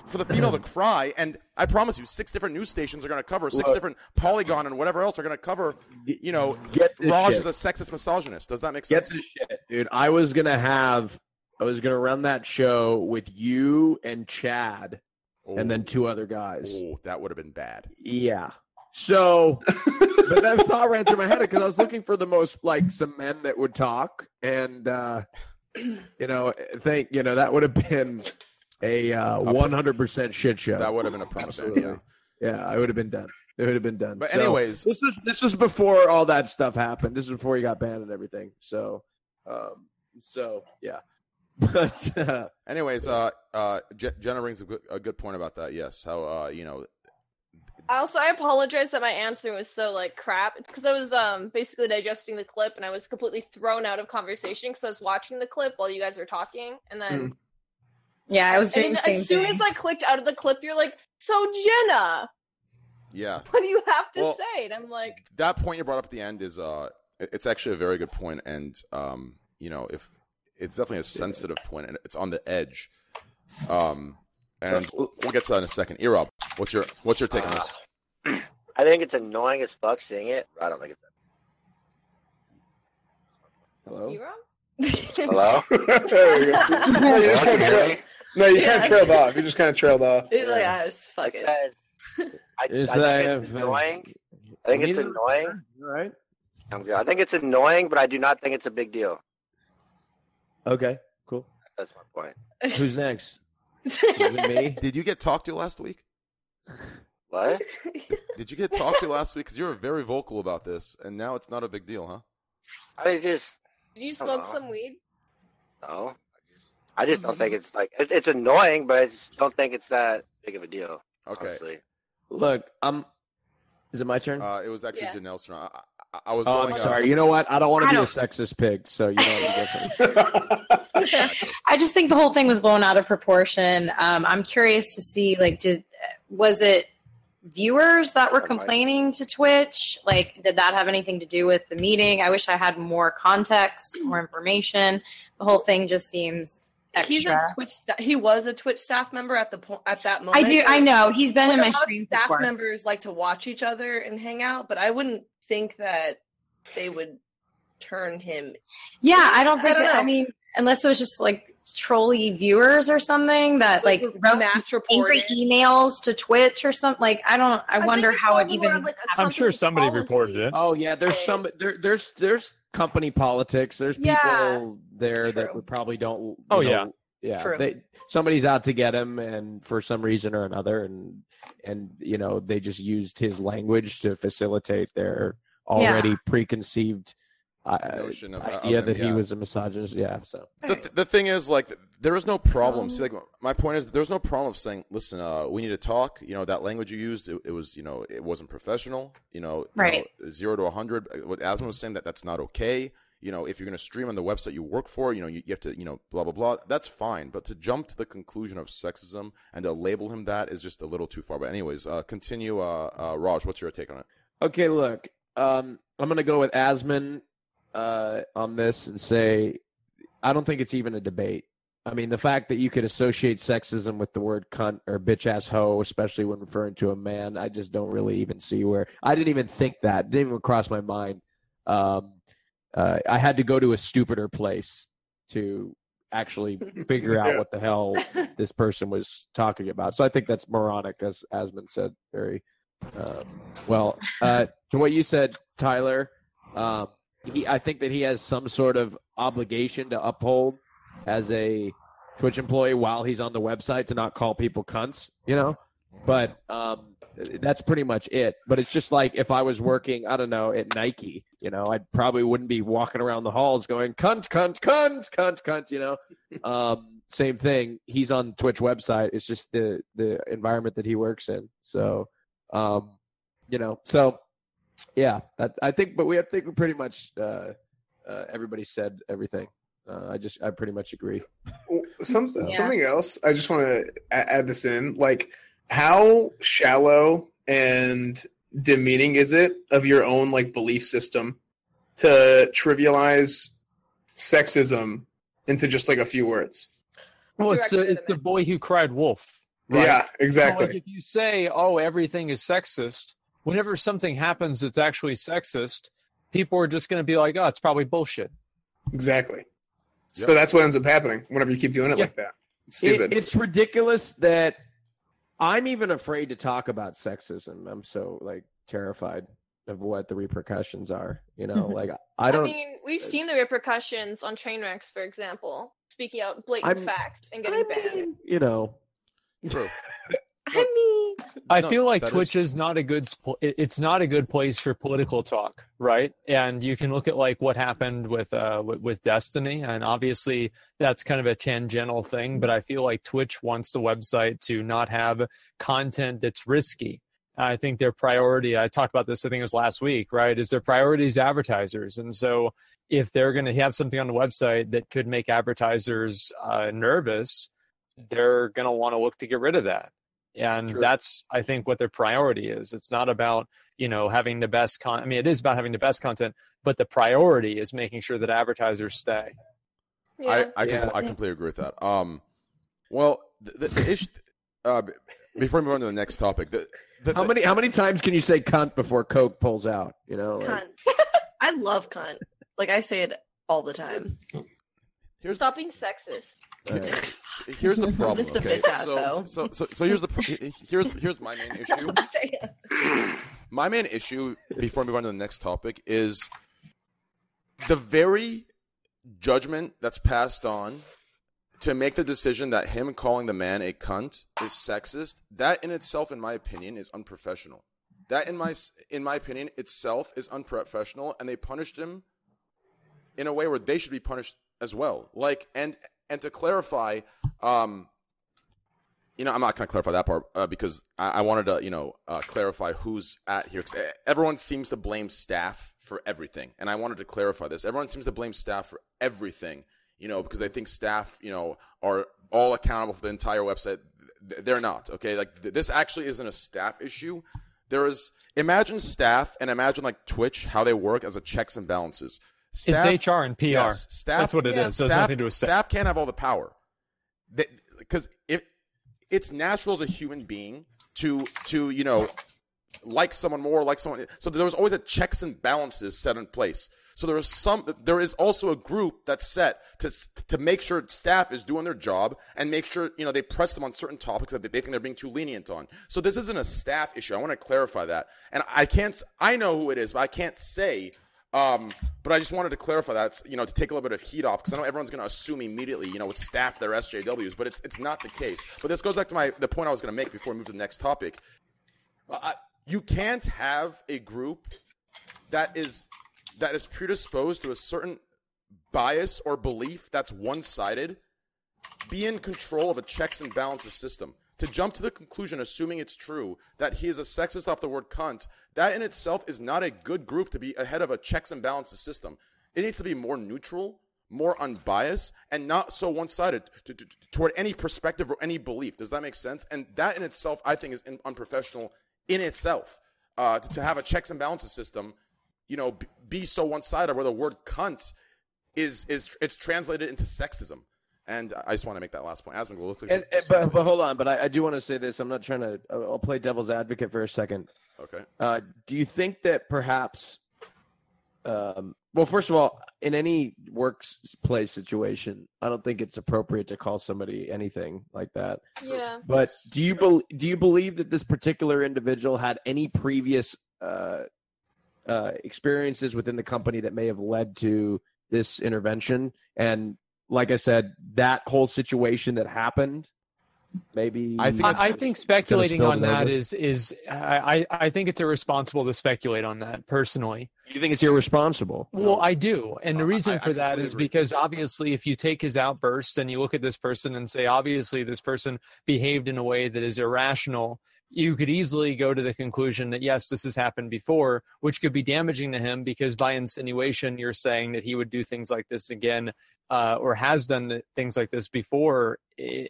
for the female to cry. And I promise you, six different news stations are going to cover, six Look. different Polygon and whatever else are going to cover, you know, Get Raj shit. is a sexist misogynist. Does that make Get sense? this shit, dude. I was gonna have, I was gonna run that show with you and Chad, and then two other guys. Oh, that would have been bad. Yeah. So, but that thought ran through my head because I was looking for the most like some men that would talk, and uh, you know, think you know that would have been a one hundred percent shit show. That would have been a problem. Absolutely. yeah. Yeah, I would have been done. It would have been done. But So, anyways- this is this was before all that stuff happened. This is before he got banned and everything. So, um, so yeah. But uh, Anyways, uh, uh, Je- Jenna brings a good, a good point about that. Yes, how uh, you know, Also, I apologize that my answer was so like crap. It's because I was um basically digesting the clip and I was completely thrown out of conversation because I was watching the clip while you guys were talking, and then Yeah, I was and doing the same as soon thing. as I clicked out of the clip, you're like, "So Jenna, yeah, what do you have to Well, say?" And I'm like, that point you brought up at the end is uh, it's actually a very good point, and um, you know, if it's definitely a sensitive point, and it's on the edge. Um, and we'll, we'll get to that in a second. Erob, what's your what's your take on this? I think it's annoying as fuck seeing it. I don't think it's. Hello. "You? Hello. there you go. No, you just kind of trailed, no, you kind of trailed off. You just kind of trailed off. He's like, ah, just fuck I it. said, I, I think that it's uh, annoying. I think it's annoying. right? I'm good. I think it's annoying, but I do not think it's a big deal. Okay, cool. That's my point. Who's next? Is it me? Did you get talked to last week? What? Did you get talked to last week? Because you were very vocal about this, and now it's not a big deal, huh? I just Did you smoke know. some weed? no. I just don't think it's like it, it's annoying, but I just don't think it's that big of a deal. Okay. Honestly. Look, I'm. Is it my turn? Uh, it was actually Yeah. Janelle's turn. I, I, I was oh. I'm uh, sorry. You know what? I don't want to be a sexist pig, so you know what I'm. I just think the whole thing was blown out of proportion. Um, I'm curious to see, like, did was it viewers that were complaining to Twitch? Like, did that have anything to do with the meeting? I wish I had more context, more information. The whole thing just seems extra. He's a Twitch. Sta- he was a Twitch staff member at the po- at that moment. I do. I know he's been Like, in a my lot of staff before. members like to watch each other and hang out, but I wouldn't think that they would turn him. Yeah, I don't I don't that- I mean, unless it was just like trolly viewers or something that like Like, wrote mass angry emails to Twitch or something. Like I don't. I, think wonder how it even. more of, like, a I'm sure somebody policy. reported it. Oh yeah, there's some there, there's there's company politics. There's people Yeah. there that True. would probably don't. Oh, know, yeah. Yeah. True. They, somebody's out to get him, and for some reason or another, and and you know they just used his language to facilitate their already preconceived uh, Notion of- of idea him, that he yeah. was a misogynist. Yeah, so the, th- the thing is like th- there is no problem see like my point is there's no problem of saying listen uh we need to talk you know that language you used it, it was you know it wasn't professional you know, you Right. know, zero to 100 Uh, what asma was saying that that's not okay you know if you're going to stream on the website you work for you know you, you have to you know blah blah blah that's fine but to jump to the conclusion of sexism and to label him that is just a little too far but anyways uh continue uh, uh raj what's your take on it Okay, look, um, I'm gonna go with Asmon uh, on this and say I don't think it's even a debate. I mean, the fact that you could associate sexism with the word cunt or bitch ass hoe, especially when referring to a man, I just don't really even see where. I didn't even think that. It didn't even cross my mind. Um, uh, I had to go to a stupider place to actually figure out what the hell this person was talking about. So I think that's moronic, as Asmon said very um, well. Uh, to what you said, Tyler, um, he I think that he has some sort of obligation to uphold as a Twitch employee while he's on the website to not call people cunts, you know. But um, that's pretty much it. But it's just like if I was working, I don't know, at Nike, you know, I probably wouldn't be walking around the halls going cunt, cunt, cunt, cunt, cunt, you know. Um, same thing. He's on Twitch website. It's just the the environment that he works in. So, um, you know, so yeah, that I think. But we I think we pretty much uh, uh, everybody said everything. Uh, I just I pretty much agree. Some Yeah. something else. I just want to add this in. Like, how shallow and demeaning is it of your own like belief system to trivialize sexism into just like a few words? Well, it's uh, a, it's the boy who cried wolf. Right? Yeah, So, exactly. like, if you say, "Oh, everything is sexist," whenever something happens that's actually sexist, people are just going to be like, "Oh, it's probably bullshit." Exactly. So that's what ends up happening whenever you keep doing it Yeah. like that. It's stupid. It, it's ridiculous that I'm even afraid to talk about sexism. I'm so like terrified of what the repercussions are. You know, mm-hmm. like I don't. I mean, we've seen the repercussions on train wrecks, for example, speaking out blatant I'm- facts and getting banned. you know, True. I mean, I No, feel like Twitch is... not a good it's not a good place for political talk, right? And you can look at like what happened with uh with, with Destiny and obviously that's kind of a tangential thing, but I feel like Twitch wants the website to not have content that's risky. I think their priority, I talked about this I think it was last week, right? Is their priority is advertisers. And so if they're going to have something on the website that could make advertisers uh, nervous, they're going to want to look to get rid of that and Sure. that's i think what their priority is it's not about you know having the best con i mean it is about having the best content but the priority is making sure that advertisers stay I I, Yeah. compl- I completely agree with that. Um, well, the, the, the issue. Uh, before we move on to the next topic, the, the, how the- many how many times can you say cunt before Coke pulls out? You know, like, Cunt. I love cunt. Like I say it all the time. Stop being sexist. here's the problem. Just a okay? bitch ass so, so so so here's the pro- here's here's my main issue. my main issue before we move on to the next topic is the very judgment that's passed on to make the decision that him calling the man a cunt is sexist that in itself in my opinion is unprofessional that in my in my opinion itself is unprofessional and they punished him in a way where they should be punished as well like and and to clarify um you know, I'm not going to clarify that part uh, because I, I wanted to, you know, uh, clarify who's at here. 'cause e- everyone seems to blame staff for everything, and I wanted to clarify this. Everyone seems to blame staff for everything, you know, because they think staff, you know, are all accountable for the entire website. Th- They're not. Okay, like th- this actually isn't a staff issue. There is imagine staff and imagine like Twitch how they work as a checks and balances. Staff, it's hr and pr Yes, staff. that's what it is. It has Staff, nothing to do with sex. staff can't have all the power because if it's natural as a human being to to you know like someone more, like someone. So there was always a checks and balances set in place. So there is some. There is also a group that's set to to make sure staff is doing their job and make sure you know they press them on certain topics that they think they're being too lenient on. So this isn't a staff issue. I want to clarify that. And I can't. I know who it is, but I can't say. Um, but I just wanted to clarify that, you know, to take a little bit of heat off because I know everyone's going to assume immediately, you know, it's staff their SJWs, but it's it's not the case. But this goes back to my the point I was going to make before we move to the next topic. Uh, you can't have a group that is that is predisposed to a certain bias or belief that's one-sided be in control of a checks and balances system to jump to the conclusion assuming it's true that he is a sexist off the word cunt that in itself is not a good group to be ahead of a checks and balances system. It needs to be more neutral more unbiased and not so one-sided to, to, toward any perspective or any belief. Does that make sense? And that in itself i think is in, unprofessional in itself. Uh, to, to have a checks and balances system, you know, b- be so one sided where the word cunt is is it's translated into sexism. And I just want to make that last point. Asmongold looks like And, and- but, but hold on, but I, I do want to say this. I'm not trying to. I'll I'll play devil's advocate for a second. okay. Uh, do you think that perhaps, um, well, first of all, in any workplace situation, I don't think it's appropriate to call somebody anything like that. Yeah. But do you bel do you believe that this particular individual had any previous uh, uh, experiences within the company that may have led to this intervention? And like I said, that whole situation that happened, maybe I think I, think speculating on that over. is is I I think it's irresponsible to speculate on that personally. You think it's irresponsible? Well, I do, and the oh, reason I- I for that completely agree. because obviously, if you take his outburst and you look at this person and say, obviously, this person behaved in a way that is irrational, you could easily go to the conclusion that yes, this has happened before, which could be damaging to him because by insinuation, you're saying that he would do things like this again, uh, or has done things like this before.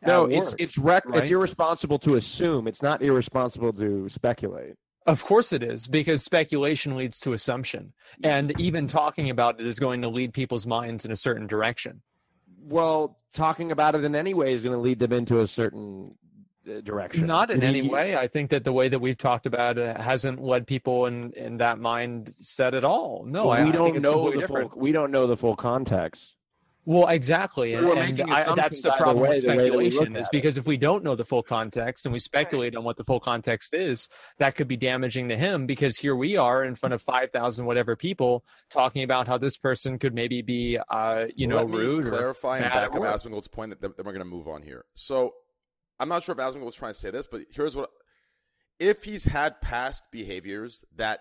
No, at it's work, it's rec- right? it's irresponsible to assume. It's not irresponsible to speculate. Of course it is, because speculation leads to assumption. And even talking about it is going to lead people's minds in a certain direction. Well, talking about it in any way is going to lead them into a certain uh, direction. Not in any way. I think that the way that we've talked about it hasn't led people in, in that mindset at all. No, Well, we I don't it's know the different. full. We don't know the full context. Well, exactly, So and, and I, that's the problem way, with the way that speculation. Is at it. because if we don't know the full context and we speculate on what the full context is, that could be damaging to him. Because here we are in front of five thousand whatever people talking about how this person could maybe be, uh, you know, me rude or clarify and bad back at up work. Asmongold's point that, that we're going to move on here. So I'm not sure if Asmongold was trying to say this, but here's what: if he's had past behaviors that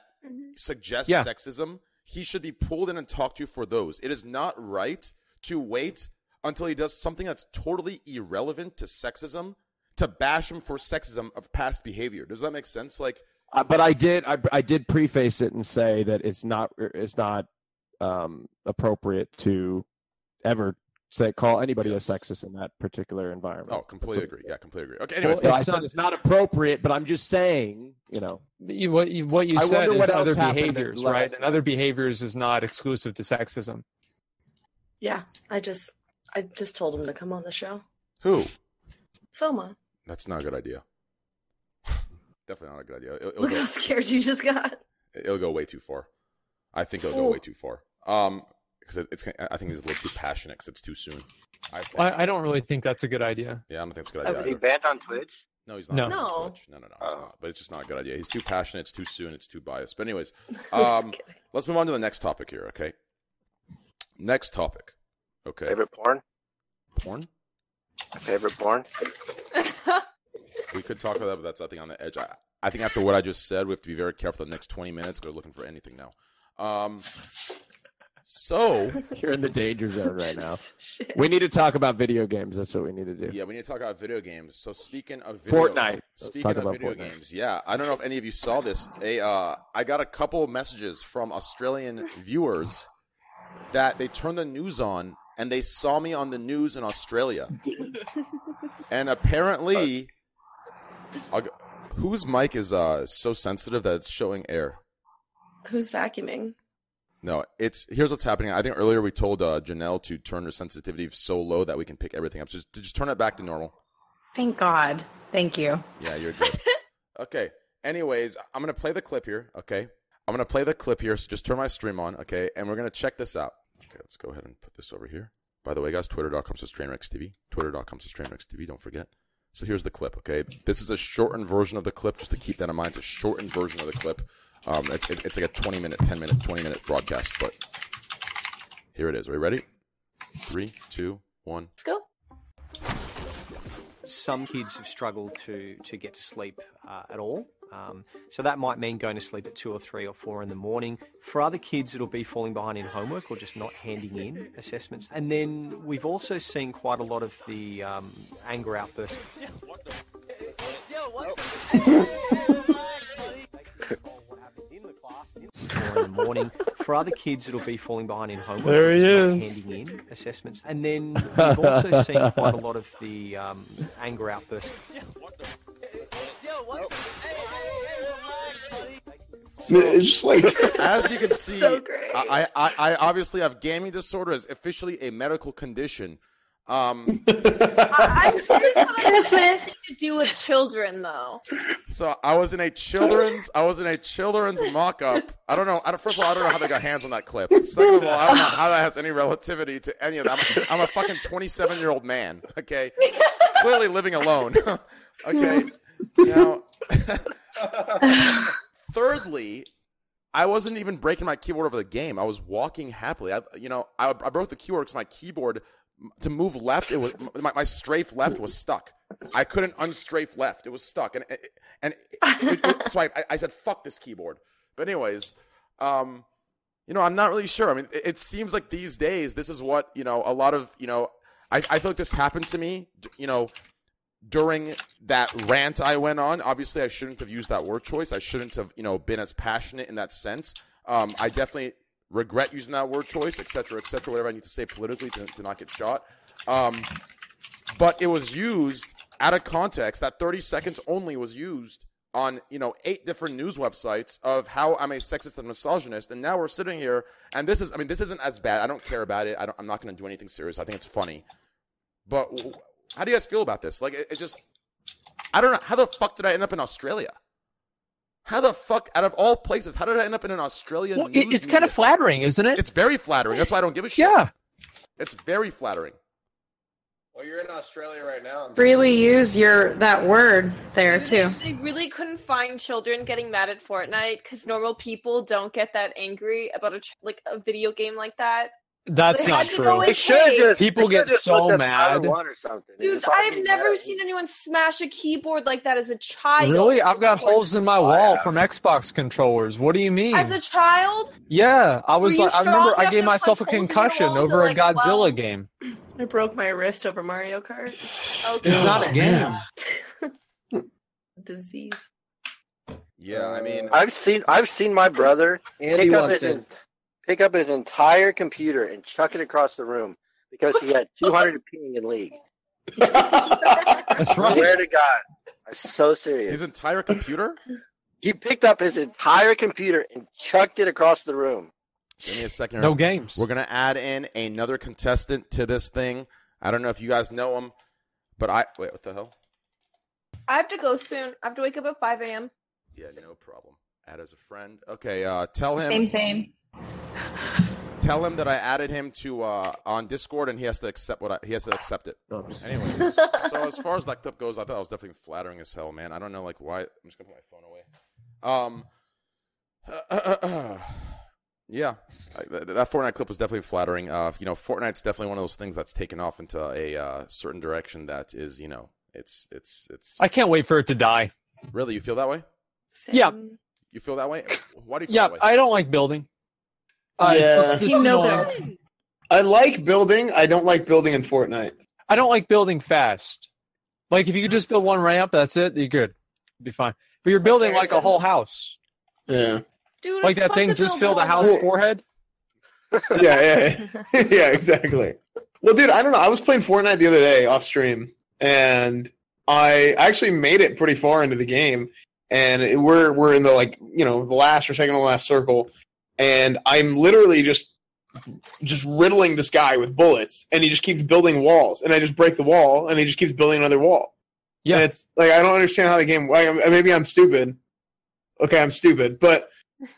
suggest Yeah. sexism, he should be pulled in and talked to for those. It is not right to wait until he does something that's totally irrelevant to sexism to bash him for sexism of past behavior. Does that make sense? Like, Uh, but I did. I, I did preface it and say that it's not. It's not um, appropriate to ever say call anybody a sexist in that particular environment. oh, completely agree. Yeah, completely agree. Okay, Well, anyways, I it's said not- it's not appropriate, but I'm just saying. You know, You, what you, what you I said wonder is what other behaviors, right? And other behaviors is not exclusive to sexism. Yeah, I just I just told him to come on the show. who? Soma. That's not a good idea. Definitely not a good idea. It'll, it'll Look go, how scared you just got. it'll go way too far. I think it'll go way too far. Um, because it, it's I think it's a little too passionate because it's too soon. I. I, I don't really think that's a good idea. yeah, I don't think it's a good idea. Is he banned on Twitch? No, he's not. No. on No. No, no, no, he's Oh. not. But it's just not a good idea. He's too passionate. It's too soon. It's too biased. But anyways, um, let's move on to the next topic here. Okay. Next topic. Okay. Favorite porn? Porn. Favorite porn? We could talk about that, but that's I think on the edge. I, I think after what I just said, we have to be very careful the next twenty minutes. We're looking for anything now. Um. So you're in the danger zone right now. Shit. We need to talk about video games. That's what we need to do. Yeah, we need to talk about video games. So speaking of video, Fortnite. Speaking of about video Fortnite. games, yeah, I don't know if any of you saw this. A, uh, I got a couple of messages from Australian viewers that they turned the news on and they saw me on the news in Australia, and apparently, I'll go, whose mic is uh so sensitive that it's showing air? Who's vacuuming? No, it's here's what's happening. I think earlier we told uh, Janelle to turn her sensitivity so low that we can pick everything up. Just just turn it back to normal. Thank God. Thank you. Yeah, you're good. okay. Anyways, I'm gonna play the clip here. Okay, I'm gonna play the clip here. So just turn my stream on. Okay, and we're gonna check this out. Okay, let's go ahead and put this over here. By the way, guys, twitter.com slash trainwreckstv. Twitter.com slash trainwreckstv. Don't forget. So here's the clip. Okay, this is a shortened version of the clip. Just to keep that in mind, it's a shortened version of the clip. Um, it's it, it's like a 20 minute, 10 minute, 20 minute broadcast. But here it is. Are we ready? Three, two, one. Let's go. some kids have struggled to to get to sleep uh, at all. Um, so that might mean going to sleep at two or three or four in the morning. For other kids, it'll be falling behind in homework or just not handing in assessments. And then we've also seen quite a lot of the um, anger outbursts. Or in the morning. For other kids, it'll be falling behind in homework. There or he is. Handing in assessments. And then we've also seen quite a lot of the um, anger outbursts. It's just like as you can see, So. I, I, I obviously have gaming disorder. It's officially a medical condition. Um, I'm curious what that has anything to do with children, though. so I was in a children's, I was in a children's mock-up. I don't know. I don't, first of all, I don't know how they got hands on that clip. Second of all, I don't know how that has any relativity to any of that. I'm, I'm a fucking 27 year old man. Okay, clearly living alone. okay, now. Thirdly, I wasn't even breaking my keyboard over the game. I was walking happily. I, you know, I, I broke the keyboard because my keyboard to move left, it was my, my strafe left was stuck. I couldn't unstrafe left; it was stuck, and and it, it, so I, I said, "Fuck this keyboard." But anyways, um, you know, I'm not really sure. I mean, it, it seems like these days this is what you know. A lot of you know, I I feel like this happened to me. You know, during that rant I went on. Obviously, I shouldn't have used that word choice. I shouldn't have, you know, been as passionate in that sense. Um, I definitely regret using that word choice, et cetera, et cetera, whatever I need to say politically to, to not get shot. Um, but it was used out of context. That 30 seconds only was used on, you know, eight different news websites of how I'm a sexist and misogynist. And now we're sitting here, and this is, I mean, this isn't as bad. I don't care about it. I I'm not going to do anything serious. I think it's funny. But how do you guys feel about this? Like, it, it just, I don't know. How the fuck did I end up in Australia? How the fuck, out of all places, how did I end up in an Australian Well, it, news it's kind of media flattering, isn't it? It's very flattering. That's why I don't give a shit. Yeah. It's very flattering. Well, you're in Australia right now. Freely use your that word there too. They really couldn't find children getting mad at Fortnite because normal people don't get that angry about a like a video game like that. That's They not had to go true. People get so mad. or something. Dude, I've never mad. seen anyone smash a keyboard like that as a child. Really? I've got holes in my oh, wall from Xbox controllers. What do you mean? As a child, Yeah, I was like, I remember I gave myself a punch holes in your concussion over a like, Godzilla 12? game. I broke my wrist over Mario Kart. Okay. It's not a game. Disease. Yeah, I mean, uh, I've seen I've seen my brother Andy pick up wants his it. en- pick up his entire computer and chuck it across the room because he had 200 ping in league. That's Swear to God, I'm so serious. His entire computer? He picked up his entire computer and chucked it across the room. Give me a second. No games. We're gonna add in another contestant to this thing. I don't know if you guys know him, but I wait. What the hell? I have to go soon. I have to wake up at 5 a.m. Yeah, no problem. Add as a friend. Okay, uh, tell him. Same, same. Tell him that I added him to uh, on Discord, and he has to accept what I, he has to accept it. Anyways, so as far as that clip goes, I thought I was definitely flattering as hell, man. I don't know like why. I'm just gonna put my phone away. Um, yeah, I- that, that Fortnite clip was definitely flattering. Uh, you know, Fortnite's definitely one of those things that's taken off into a uh, certain direction that is, you know, it's it's it's. I can't wait for it to die. Really, you feel that way? Yeah, You feel that way? Why do you feel yeah. that way? I don't like building. Uh, Yeah. just- Team no build. I like building. I don't like building in Fortnite. I don't like building fast. Like if you could just build one ramp, that's it. You're good. Be fine. But you're building like a whole house. Yeah. Dude, Like that thing just build build a house forehead. yeah, yeah, yeah. yeah, exactly. Well, dude, I don't know. I was playing Fortnite the other day off stream, and I actually made it pretty far into the game, and it- we're we're in the like you know the last or second to last circle, and I'm literally just just riddling this guy with bullets, and he just keeps building walls, and I just break the wall, and he just keeps building another wall. Yeah, and it's like I don't understand how the game. Like, maybe I'm stupid. Okay, I'm stupid, but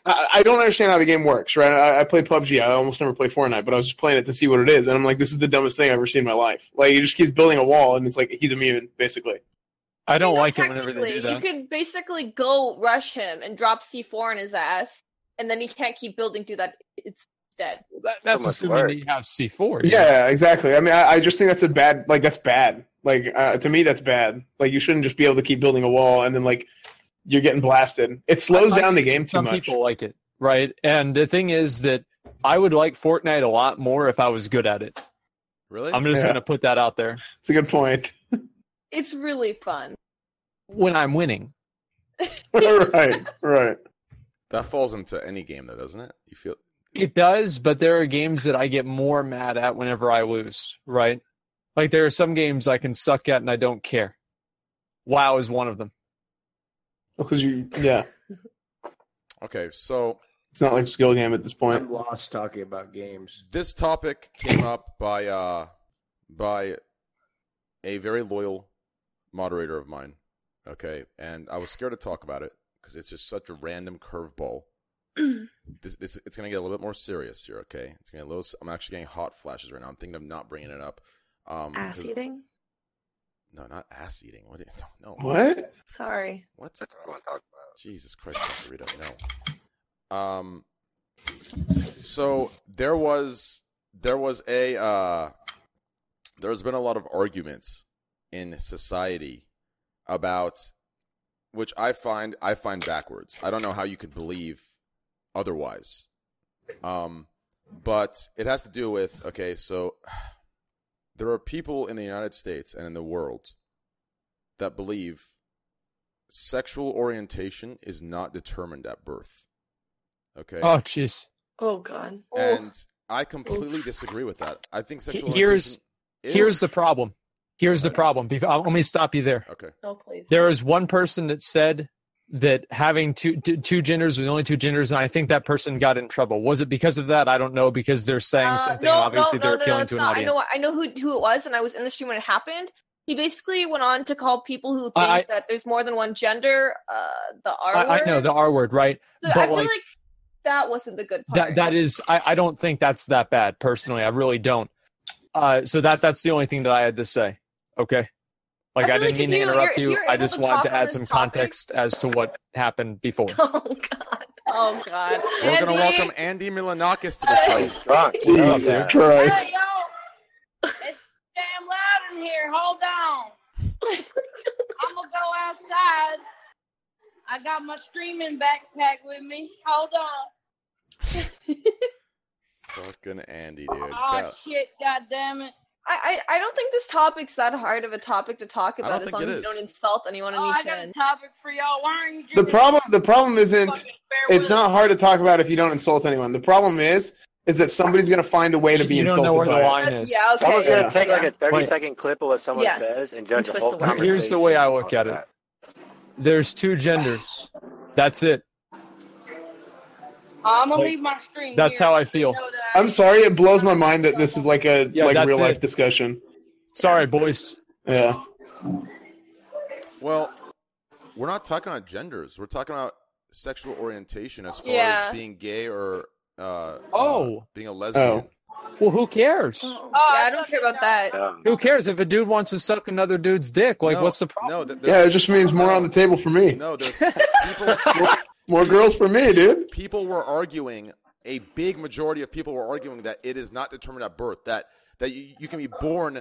I, I don't understand how the game works, right? I, I played PUBG. I almost never play Fortnite, but I was just playing it to see what it is, and I'm like, this is the dumbest thing I've ever seen in my life. Like, he just keeps building a wall, and it's like he's immune, basically. I don't like it whenever they do that. You could basically go rush him and drop C4 in his ass, and then he can't keep building through that. It's dead. That's much assuming work. that you have C4. Yeah, exactly. I mean, I, I just think that's a bad. Like, that's bad. Like, uh, to me, that's bad. Like, you shouldn't just be able to keep building a wall, and then like you're getting blasted. It slows I- down the game too Some much. people like it, right? And the thing is that I would like Fortnite a lot more if I was good at it. Really? I'm just Yeah. going to put that out there. It's a good point. It's really fun. When I'm winning. right, right. That falls into any game, though, doesn't it? You feel It does, but there are games that I get more mad at whenever I lose, right? Like there are some games I can suck at and I don't care. WoW is one of them. Because you, yeah. Okay, so It's not like skill game at this point. I'm lost talking about games. this topic came up by uh by a very loyal moderator of mine. Okay, and I was scared to talk about it because it's just such a random curveball. this, this it's gonna get a little bit more serious here. Okay, it's gonna get a little. I'm actually getting hot flashes right now. I'm thinking of not bringing it up. Um, Ass 'cause- eating. No, not ass eating. What? do you- No. What? Sorry. What? Jesus Christ, Dorito, no. Um. So there was there was a uh, there's been a lot of arguments in society about which I find I find backwards. I don't know how you could believe otherwise. Um, but it has to do with okay, so there are people in the United States and in the world that believe sexual orientation is not determined at birth. Okay. Oh, jeez. Oh God. And I completely disagree with that. I think sexual Here's orientation is- here's the problem. Here's the problem. Let me stop you there. Okay. Oh please. There is one person that said that having two, two genders was the only two genders, and I think that person got in trouble. Was it because of that? I don't know because they're saying Uh, something. no, obviously, no, they're no, no, appealing no, it's to an not. I know, I know who who it was, and I was in the stream when it happened. He basically went on to call people who think I- I- that there's more than one gender uh, the R I, word. I know the R word, right? So I feel like, that wasn't the good part. that that is I, I don't think that's that bad personally. I really don't. Uh, so that that's the only thing that I had to say. Okay. Like I I, didn't like mean if to you- interrupt you. you're I just to wanted to add some topic- context as to what happened before. Oh God. Oh God. We're gonna welcome Andy Milonakis to the show. He's drunk. What's up, Jesus there? Christ. It's damn loud in here. Hold on. I'm gonna go outside. I got my streaming backpack with me. Hold on. Fucking Andy, dude. Oh God. shit! God damn it! I, I I don't think this topic's that hard of a topic to talk about as long it as you don't insult anyone on Oh, each I got a topic for y'all. Why aren't you The problem the problem isn't it's not hard to talk about if you don't insult anyone. The problem is is that somebody's gonna find a way to be You don't insulted know where the by it. line is. Yeah, okay. Someone's gonna Yeah. take like a thirty Wait. second clip of what someone Yes. says and judge a whole the word. conversation. Here's the way I look at it. that. There's two genders. That's it. I'm gonna Like, leave my stream. that's here. how I feel. You I- I'm sorry, it blows my mind that this is like a Yeah, like real life it. discussion. Sorry, boys. Yeah. Well, we're not talking about genders. We're talking about sexual orientation as far Yeah. as being gay or uh, Oh. uh, being a lesbian. Well, who cares? Oh, yeah, I don't care about that. Um, Who cares if a dude wants to suck another dude's dick? Like, No, what's the problem? No, th- Yeah, it just means more on the table for me. no. There's people. More girls for me, dude. people were arguing. A big majority of people were arguing that it is not determined at birth. That that you, you can be born,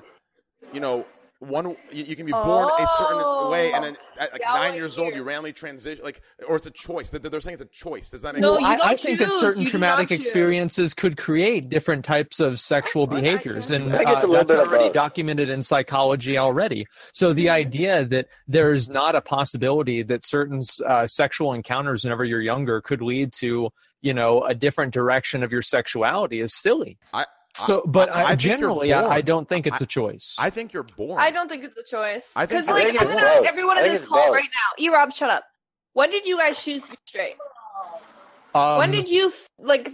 you know, one you, you can be born a certain way, and then at like Yeah, nine like years old you randomly transition, like, or it's a choice. That they're saying it's a choice. Does that make No, sense? you I, don't I think that certain You traumatic experiences could create different types of sexual behaviors, and I think it's uh, a little that's bit already both. documented in psychology already. So the idea that there's not a possibility that certain uh, sexual encounters whenever you're younger could lead to you know a different direction of your sexuality is silly. I, So, but I- I I, generally, I. I don't think it's a choice. I think you're born. I don't think it's a choice. I think- Because I like think I'm gonna ask everyone in this call both. right now. E Rob, shut up. When did you guys choose to be straight? Um, when did you like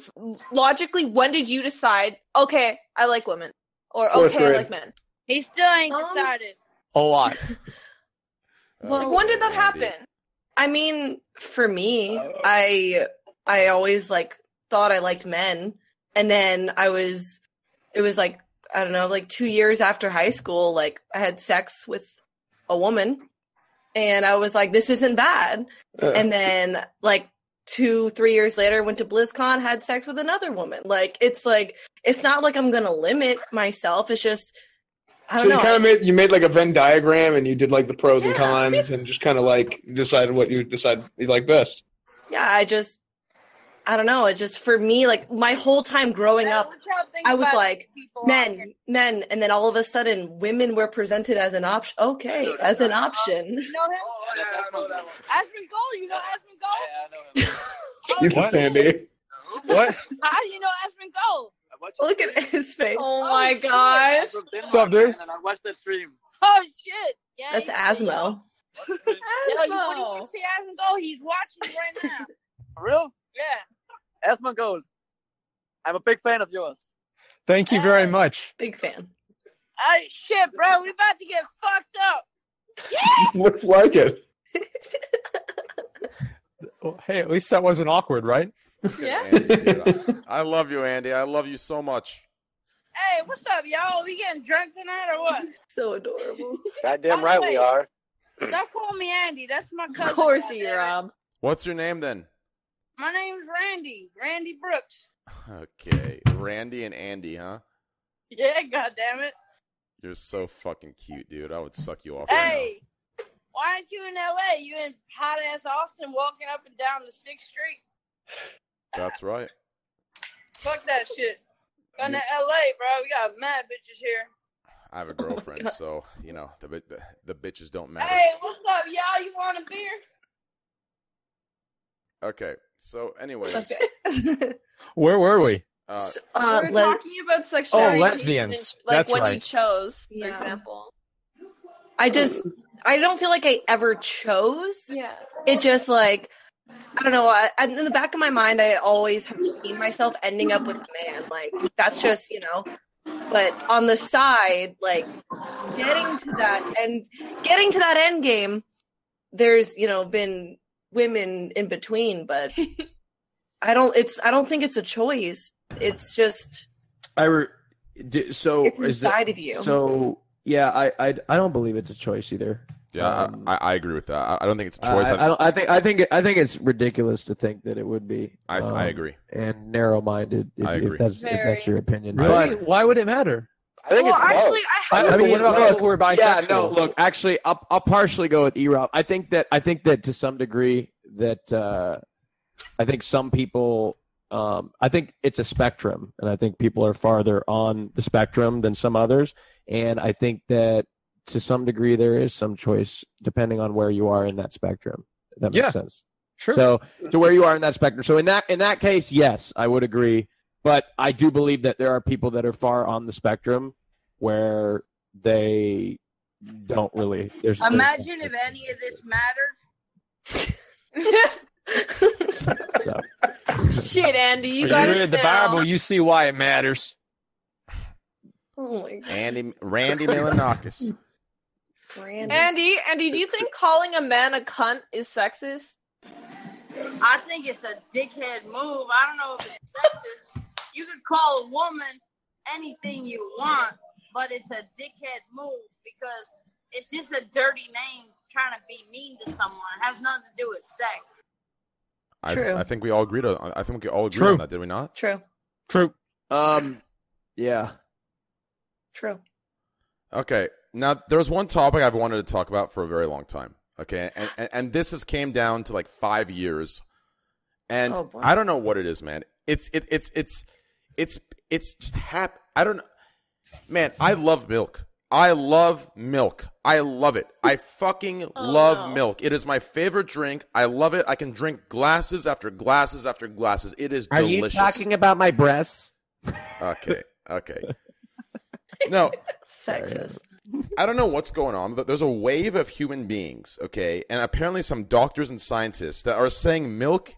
logically? When did you decide? Okay, I like women, or Fourth okay, I like men. He still ain't Um, decided. a lot? Like, when did that happen? I mean, for me, I I always like thought I liked men, and then I was, it was like I don't know, like two years after high school, like I had sex with a woman, and I was like, this isn't bad, Uh, and then like two three years later went to blizzcon had sex with another woman. Like it's like it's not like i'm gonna limit myself it's just i so don't you know. kind of made you made like a Venn diagram and you did like the pros and cons and just kind of like decided what you decide you like best. yeah i just i don't know it just for me like my whole time growing up What y'all think i was like people here? men men and then all of a sudden women were presented as an option okay as an option You know him? Oh, that's Aspen. Asmongold. You know Aspen Gold? Oh, he's a Sandy. What? How do you know Aspen Gold? look at his face Oh, oh my shit. gosh! What's up, dude? And I watched that stream. Oh shit! Yeah, that's he's- asmo Yo, you, when you see Asmongold, he's watching right now. For real? Yeah. Asmongold. I'm a big fan of yours. Thank you very much. Big fan. Hey, shit, bro. We about to get fucked up. Yeah! Looks like it. Well, hey, at least that wasn't awkward, right? Yeah. I love you, Andy. I love you so much. Hey, what's up, y'all? We getting drunk tonight or what? So adorable. Goddamn oh, right we are. Stop calling me Andy. That's my cousin. Of course you, Rob. What's your name then? My name's Randy. Randy Brooks. Okay, Randy and Andy, huh? Yeah, goddamn it. You're so fucking cute, dude. I would suck you off. right Hey, why aren't you in L.A.? You in hot ass Austin, walking up and down the Sixth Street? That's right. Fuck that shit. Going to L.A., bro. We got mad bitches here. I have a girlfriend, so you know the the, the bitches don't matter. Hey, what's up, y'all? You want a beer? Okay, so anyways, Where were we? uh, Uh, We're le- talking about sexuality. Oh, lesbians. and, like That's what you right. chose, for Yeah. example. I just I don't feel like I ever chose. Yeah. It just like I don't know. I, I- in the back of my mind, I always have seen myself ending up with a man. Like that's just you know. But on the side, like getting to that and getting to that end game, there's you know been women in between, but I don't. It's I don't think it's a choice. It's just I re- d- so It's is it- inside of you. So yeah, I, I I don't believe it's a choice either. yeah, Um, I, I agree with that. I, I don't think it's a choice. I, I, don't, I think I think I think it's ridiculous to think that it would be. I- um, I agree. And narrow-minded. If, I if agree. that's if that's your opinion. Really? But- Why would it matter? I think Well, it's both. actually, I have. I, mean, what about look, people who are bisexual? Yeah, no, look, actually, I'll, I'll partially go with Erob. I think that I think that to some degree that uh, I think some people, um, I think it's a spectrum, and I think people are farther on the spectrum than some others, and I think that to some degree there is some choice depending on where you are in that spectrum. If that makes Yeah. sense. Sure. So to where you are in that spectrum. So in that in that case, yes, I would agree. But I do believe that there are people that are far on the spectrum where they don't really. There's, there's- Imagine if any of this mattered. so. Shit, Andy, you When got you us read the. Bible, you see why it matters. oh my god. Andy Randy Milonakis. Randy. Andy, Andy, do you think calling a man a cunt is sexist? I think it's a dickhead move. I don't know if it's sexist. You could call a woman anything you want, but it's a dickhead move because it's just a dirty name trying to be mean to someone. It has nothing to do with sex. I, True. I think we all agreed on. I think we all agreed True. on that. Did we not? True. True. Um, yeah. True. Okay. Now there's one topic I've wanted to talk about for a very long time. Okay, and and, and this has came down to like five years, and Oh. I don't know what it is, man. It's it it's it's it's it's just hap. I don't. Man, I love milk. I love milk. I love it. I fucking Oh, love no. milk. It is my favorite drink. I love it. I can drink glasses after glasses after glasses. It is Are delicious. you talking about my breasts? Okay. Okay. No, Sexist. I don't know what's going on, but there's a wave of human beings, okay, and apparently some doctors and scientists that are saying milk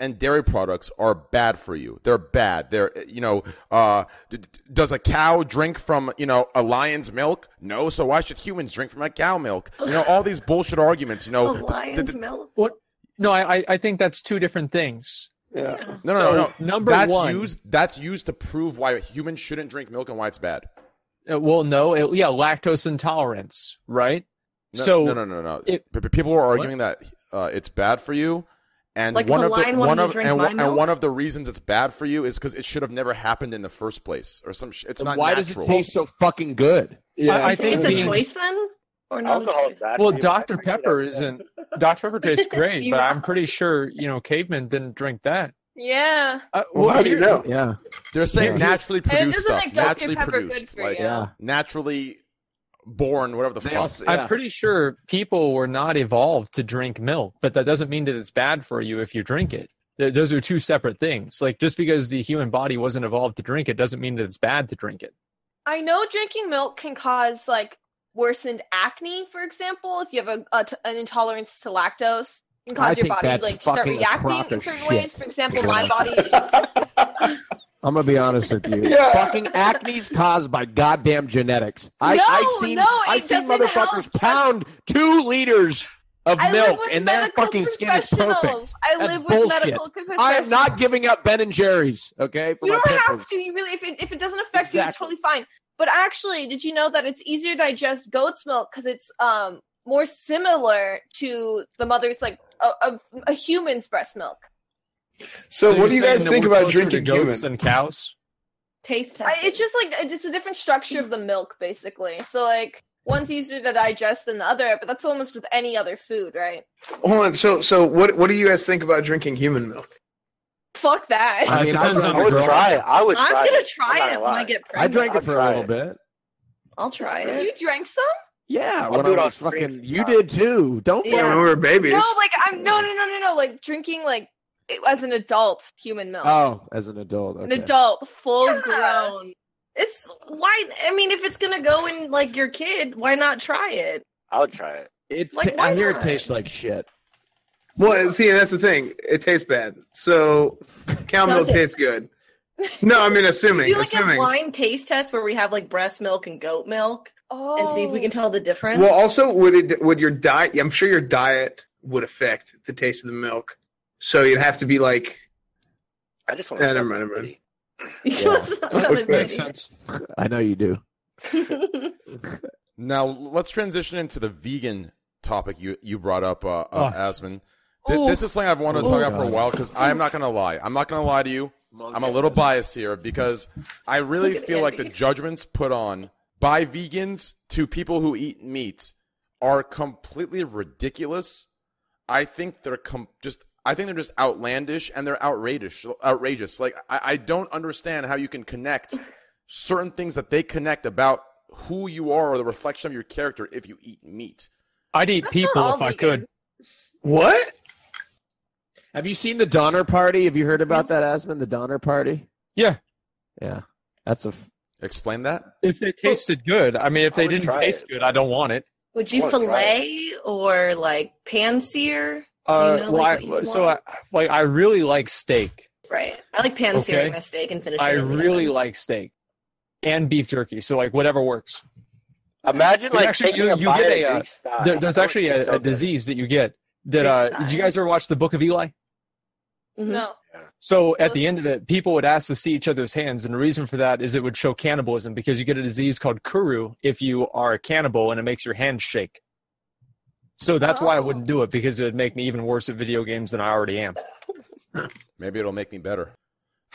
and dairy products are bad for you. They're bad. They're, you know, uh, d- d- does a cow drink from, you know, a lion's milk? No. So why should humans drink from a cow milk? You know, all these bullshit arguments. You know, Oh, th- th- lion's th- milk. What? No, I, I- I think that's two different things. Yeah. no, no, So, no, no. number that's one- used. That's used to prove why humans shouldn't drink milk and why it's bad. Uh, well, no, it, yeah, lactose intolerance, right? No, so no, no, no, no. it- P- p- people are arguing that uh, it's bad for you, and Like one of the one of and, one- and one of the reasons it's bad for you is because it should have never happened in the first place, or some. Sh- it's Then not why natural. does it taste so fucking good? Yeah. I, I think it's a being- choice then, or not? Alcohol is bad. Well. Dr. Pepper with that. isn't. Dr. Pepper tastes great, but know. I'm pretty sure you know cavemen didn't drink that. Yeah. Uh, Well, how do you know? Yeah. They're saying Yeah. naturally And it produced doesn't stuff, Dr. naturally Pepper good produced, for like you. Yeah. naturally born, whatever the They fuck. also- yeah. I'm pretty sure people were not evolved to drink milk, but that doesn't mean that it's bad for you if you drink it. Th- Those are two separate things. Like just because the human body wasn't evolved to drink it doesn't mean that it's bad to drink it. I know drinking milk can cause like worsened acne, for example, if you have a, a t- an intolerance to lactose. can cause I your body that's like start reacting in certain shit. ways. For example, my body. I'm gonna be honest with you. Yeah. Fucking acne's caused by goddamn genetics. I, No, I've seen no, I've seen motherfuckers help. pound two liters of I milk and their fucking skin is perfect. professionals. I That's live with bullshit. medical I am not giving up Ben and Jerry's. Okay, you don't pimples. have to. You really, if it if it doesn't affect you, it's totally fine. But actually, did you know that it's easier to digest goat's milk because it's um more similar to the mother's like a, a, a human's breast milk? So, what do you guys think about drinking goats human? than cows? Taste test. It's just like it's a different structure of the milk, basically. So like one's easier to digest than the other, but that's almost with any other food, right? Hold on. So, so what? What do you guys think about drinking human milk? Fuck that. I mean, I, I would try it. I would I'm try gonna it. try I'm it when I lie. get I pregnant. drank it I'll for a try little it. bit. I'll try it. You drank some? Yeah, I'll when do I was fucking. You did too. Don't Yeah. When we were babies. No, like I'm no no no no no like drinking like it- as an adult human milk. Oh, as an adult. An adult, full Yeah. grown. It's why? I mean, if it's gonna go in like your kid, why not try it? I would try it. It, Like, why I hear not? it tastes like shit. Well, see, that's the thing. It tastes bad. So, cow milk it? tastes good. No, I mean, assuming, do like assuming. a blind taste test where we have like breast milk and goat milk, Oh. and see if we can oh. tell the difference. Well, also, would it would your diet? I'm sure your diet would affect the taste of the milk. So you'd have to be like. I just want Yeah, to. never mind, never mind. Let's not go Makes sense. I know you do. Now let's transition into the vegan topic you you brought up, uh, Oh. uh, Asmon. Th- this is something I've wanted to Oh, talk about for a while because I'm not going to lie. I'm not going to lie to you. I'm a little biased here because I really Look at feel like the Andy. judgments put on by vegans to people who eat meat are completely ridiculous. I think they're com- just I think they're just outlandish and they're outrageous. Outrageous. Like I, I don't understand how you can connect certain things that they connect about who you are or the reflection of your character if you eat meat. I'd eat That's people all if I vegan. could. What? Have you seen the Donner Party? Have you heard about that, Asmon? The Donner Party? Yeah. Yeah, that's a. f- Explain that. If they tasted good. I mean, if I they didn't taste it. good, I don't want it. Would you I wanna try fillet or like pan sear? Uh, know, well, like, I- what you would so I, like I really like steak. Right. I like pan searing Okay. my steak and finishing I it. in really oven. like steak and beef jerky. So like whatever works. Imagine like actually, taking you, a you bite get of a uh, there, there's That actually a, so a disease that you get that uh did you guys ever watch the Book of Eli? Mhm. No. So at the end of it, people would ask to see each other's hands, and the reason for that is it would show cannibalism because you get a disease called kuru if you are a cannibal, and it makes your hands shake. So that's why I wouldn't do it because it would make me even worse at video games than I already am. Maybe it'll make me better.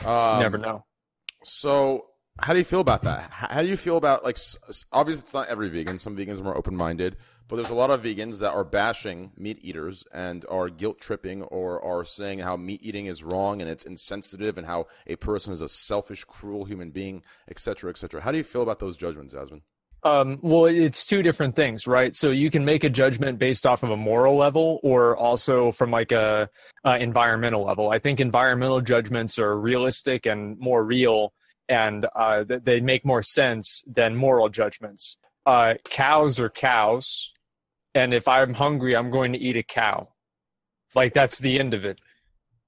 You Um, never know. So, how do you feel about that? How do you feel about like? s- s- Obviously, it's not every vegan. Some vegans are more open-minded, but there's a lot of vegans that are bashing meat eaters and are guilt tripping or are saying how meat eating is wrong and it's insensitive and how a person is a selfish, cruel human being, etc., etc. How do you feel about those judgments, Asmon? Um, well, it's two different things, right? So you can make a judgment based off of a moral level, or also from like a, uh environmental level. I think environmental judgments are realistic and more real, and uh, th- they make more sense than moral judgments. Uh, cows are cows, and if I'm hungry, I'm going to eat a cow. Like that's the end of it.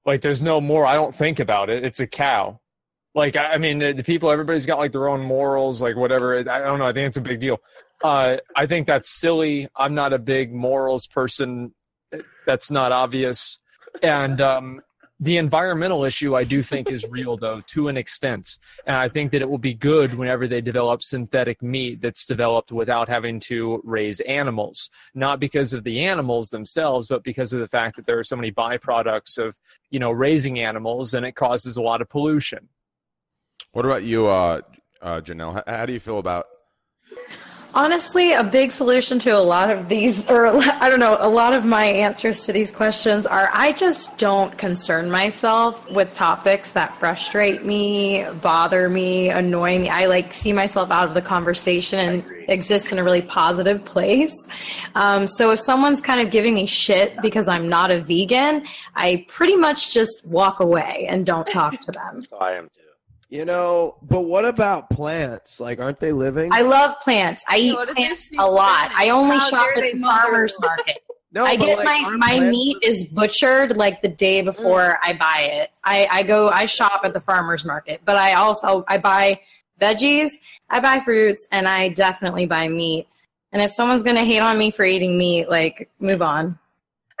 Like there's no more. I don't think about it. It's a cow. Like I mean, the the people, everybody's got like their own morals, like whatever. I don't know. I think it's a big deal. Uh, I think that's silly. I'm not a big morals person. That's not obvious. And um, the environmental issue, I do think, is real though to an extent. And I think that it will be good whenever they develop synthetic meat that's developed without having to raise animals, not because of the animals themselves, but because of the fact that there are so many byproducts of you know raising animals, and it causes a lot of pollution. What about you, uh, uh, Janelle? How, how do you feel about? Honestly, a big solution to a lot of these, or I don't know, a lot of my answers to these questions are I just don't concern myself with topics that frustrate me, bother me, annoy me. I like see myself out of the conversation and exist in a really positive place. Um, so if someone's kind of giving me shit because I'm not a vegan, I pretty much just walk away and don't talk to them. So I am too. You know, but what about plants? Like, aren't they living? I love plants. I eat What plants a lot. I only How shop at the farmer's market. No, I get like, my my plants- meat is butchered like the day before I buy it. I I go I shop at the farmers market, but I also I buy veggies, I buy fruits, and I definitely buy meat. And if someone's gonna hate on me for eating meat, like move on.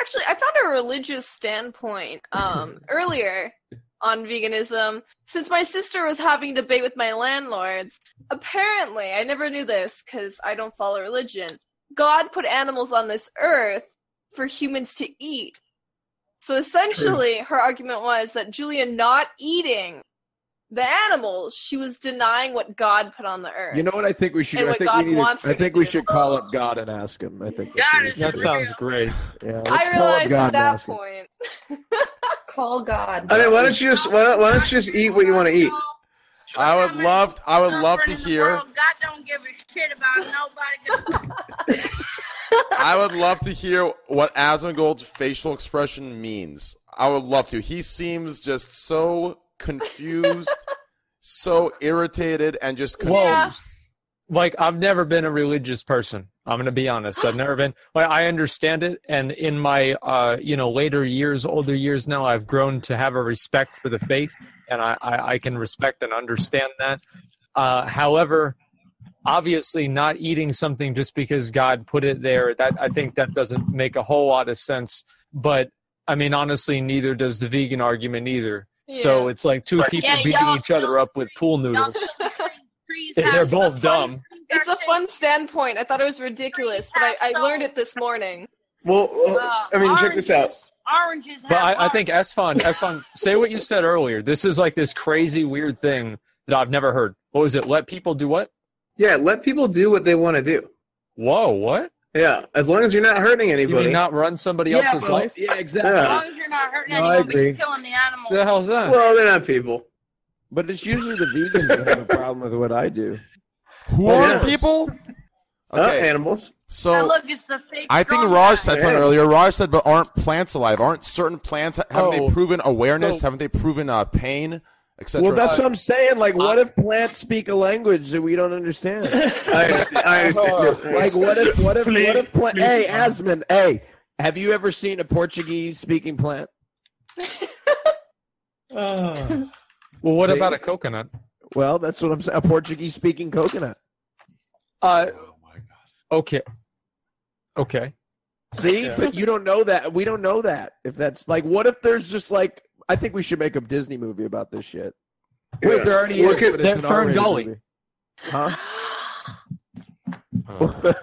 Actually, I found a religious standpoint um, earlier on veganism. Since my sister was having a debate with my landlords, apparently, I never knew this because I don't follow religion. God put animals on this earth for humans to eat. So essentially, her argument was that Julia not eating the animals, she was denying what God put on the earth. You know what I think we should? And I think God we need. wants I think we should call up God and ask him. I think that's what That do. sounds great. Yeah, let's I call up realized God at and that point. Call God. I mean, why don't you just why don't, why don't you just eat what you want to eat? I would love to, I would love to hear God don't give a shit about nobody. I would love to hear what Asmongold's facial expression means. I would love to. He seems just so confused, so irritated, and just confused. like I've never been a religious person. I'm gonna be honest. I've never been. I understand it, and in my uh, you know later years, older years now, I've grown to have a respect for the faith, and I I, I can respect and understand that. Uh, however, obviously, not eating something just because God put it there, that I think that doesn't make a whole lot of sense. But I mean, honestly, neither does the vegan argument either. So it's like two Right. people Yeah, beating each other up with pool noodles. They're both the dumb. It's a fun standpoint. I thought it was ridiculous, but I, I learned it this morning. Well, uh, I mean, check this out. Oranges But I, I think Esfand, Esfand, say what you said earlier. This is like this crazy, weird thing that I've never heard. What was it? Let people do what? Yeah, let people do what they want to do. Whoa, what? Yeah, as long as you're not hurting anybody. You anybody. mean not run somebody Yeah, else's well, life? Yeah, exactly. As long as you're not hurting No, I anyone, you're killing the animal. The hell's that? Well, they're not people. But it's usually the vegans that have a problem with what I do. Who Oh, are yeah. people? Uh, Okay. animals. So Now look, it's the fake. I think Raj guy. said something earlier. Raj said, "But aren't plants alive? Aren't certain plants haven't Oh. they proven awareness? So- haven't they proven uh, pain, etc.?" Well, that's what I'm saying. Like, what if plants speak a language that we don't understand? I understand. I understand your like, what if, what if, Please- what if, pla- please hey, stop. Asmon, hey, have you ever seen a Portuguese speaking plant? Well, what See? about a coconut? Well, that's what I'm saying. A Portuguese speaking coconut. Uh, oh my god. okay. Okay. See, Yeah. but you don't know that. We don't know that. If that's like, what if there's just like, I think we should make a Disney movie about this shit. Wait, Yeah. there already Look is. at- but it's That Fern Gully. movie. Huh?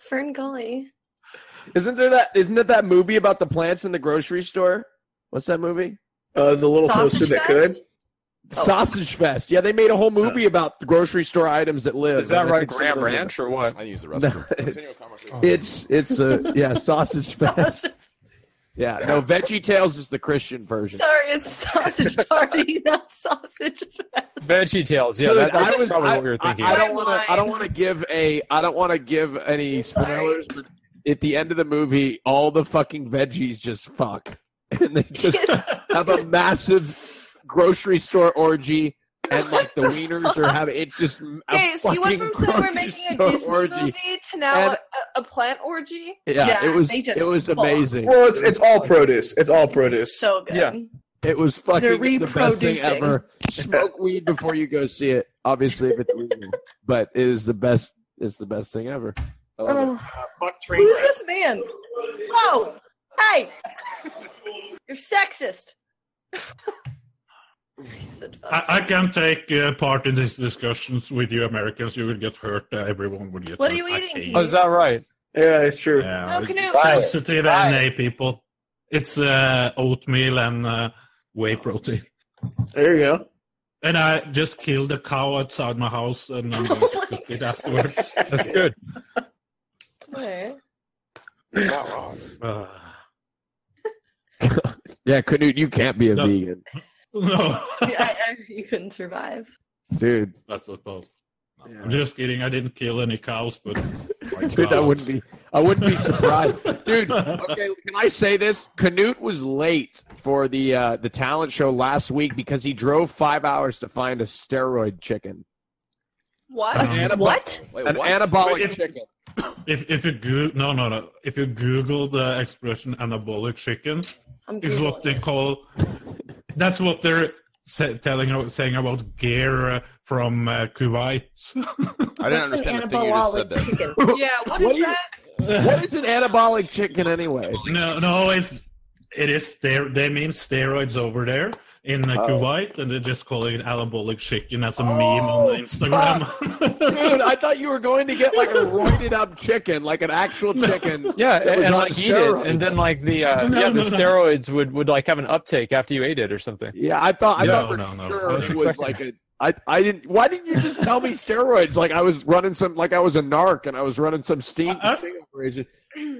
Fern Gully. Isn't there that? Isn't it that movie about the plants in the grocery store? What's that movie? Uh, the little Sausage toaster that Fest? could. Sausage Fest. Yeah, they made a whole movie about the grocery store items that live. Is that and right, think Graham of those are- Ranch or what? I use the restroom. Continue it's, the it's it's a yeah sausage fest. Yeah, no, Veggie Tales is the Christian version. Sorry, it's sausage party, not sausage fest. Veggie Tales. Yeah, Dude, that, that's was, probably I, what we were thinking. I, don't want to. I don't want to give a. I don't want to give any spoilers. But at the end of the movie, all the fucking veggies just fuck, and they just have a massive grocery store orgy, and like the wieners are having. It's just a Okay, so you went fucking from saying we're making a Disney orgy. movie to now And- a, a plant orgy. Yeah, Yeah, it was. they just It was fuck. amazing. Well, it's it's all produce. It's all produce. So good. Yeah. It was fucking They're the best thing reproducing. ever. Smoke weed before you go see it. Obviously, if it's legal, but it is the best. It's the best thing ever. I love it. Oh. Who's this man? Oh, hey, you're sexist. I, I can take uh, part in these discussions with you Americans. You will get hurt. Uh, everyone will get What hurt. are you eating, Oh, is that right? Yeah, it's true. Yeah, No, Knut. sensitive NA people. It's uh, oatmeal and uh, whey protein. There you go. And I just killed a cow outside my house and I'm going to cook it afterwards. That's good. Okay. Uh, Yeah, Knut, you can't be a No. vegan, no, I, I, you couldn't survive. dude. that's not possible. I'm just kidding. I didn't kill any cows, but my Dude, I wouldn't be. I wouldn't be surprised, dude. Okay, can I say this? Knut was late for the uh, the talent show last week because he drove five hours to find a steroid chicken, What? Uh, An anabo- What? Wait, an what? anabolic if- chicken. if if you go no no no if you Google the expression anabolic chicken, I'm is what they call. That's what they're sa- telling saying about gear uh, from uh, Kuwait. I didn't understand the thing you just said there. yeah, what What is do you- that? what is an anabolic chicken anyway? No, no, it's it is ster- they mean steroids over there in uh, Oh. Kuwait, and they're just calling it anabolic chicken as a meme on Instagram. Dude, I thought you were going to get like a roided up chicken, like an actual chicken. Yeah, and, was and like eat it, and then like the uh, No, yeah the no, no. steroids would would like have an uptake after you ate it or something. Yeah, I thought I No, thought for no, no. sure I was it was like a. I, I didn't. Why didn't you just tell me steroids? Like I was running some, like I was a narc and I was running some steam I- sting operation.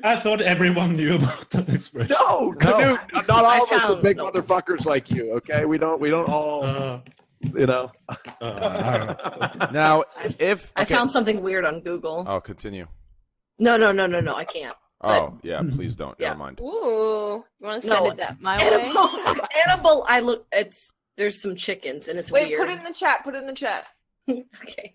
I thought everyone knew about that expression. No, Knut, not all I of us are big no. motherfuckers like you. Okay, we don't, we don't all, Uh, you know. uh, know. Now, if I found something weird on Google. Oh, continue. No, no, no, no, no. I can't. Oh, yeah. Please don't. Yeah. Never mind. Ooh, you want to No. send it that my way? Annabelle, Annabelle, I look. It's there's some chickens and it's weird. Wait, weird. put it in the chat. Put it in the chat. okay.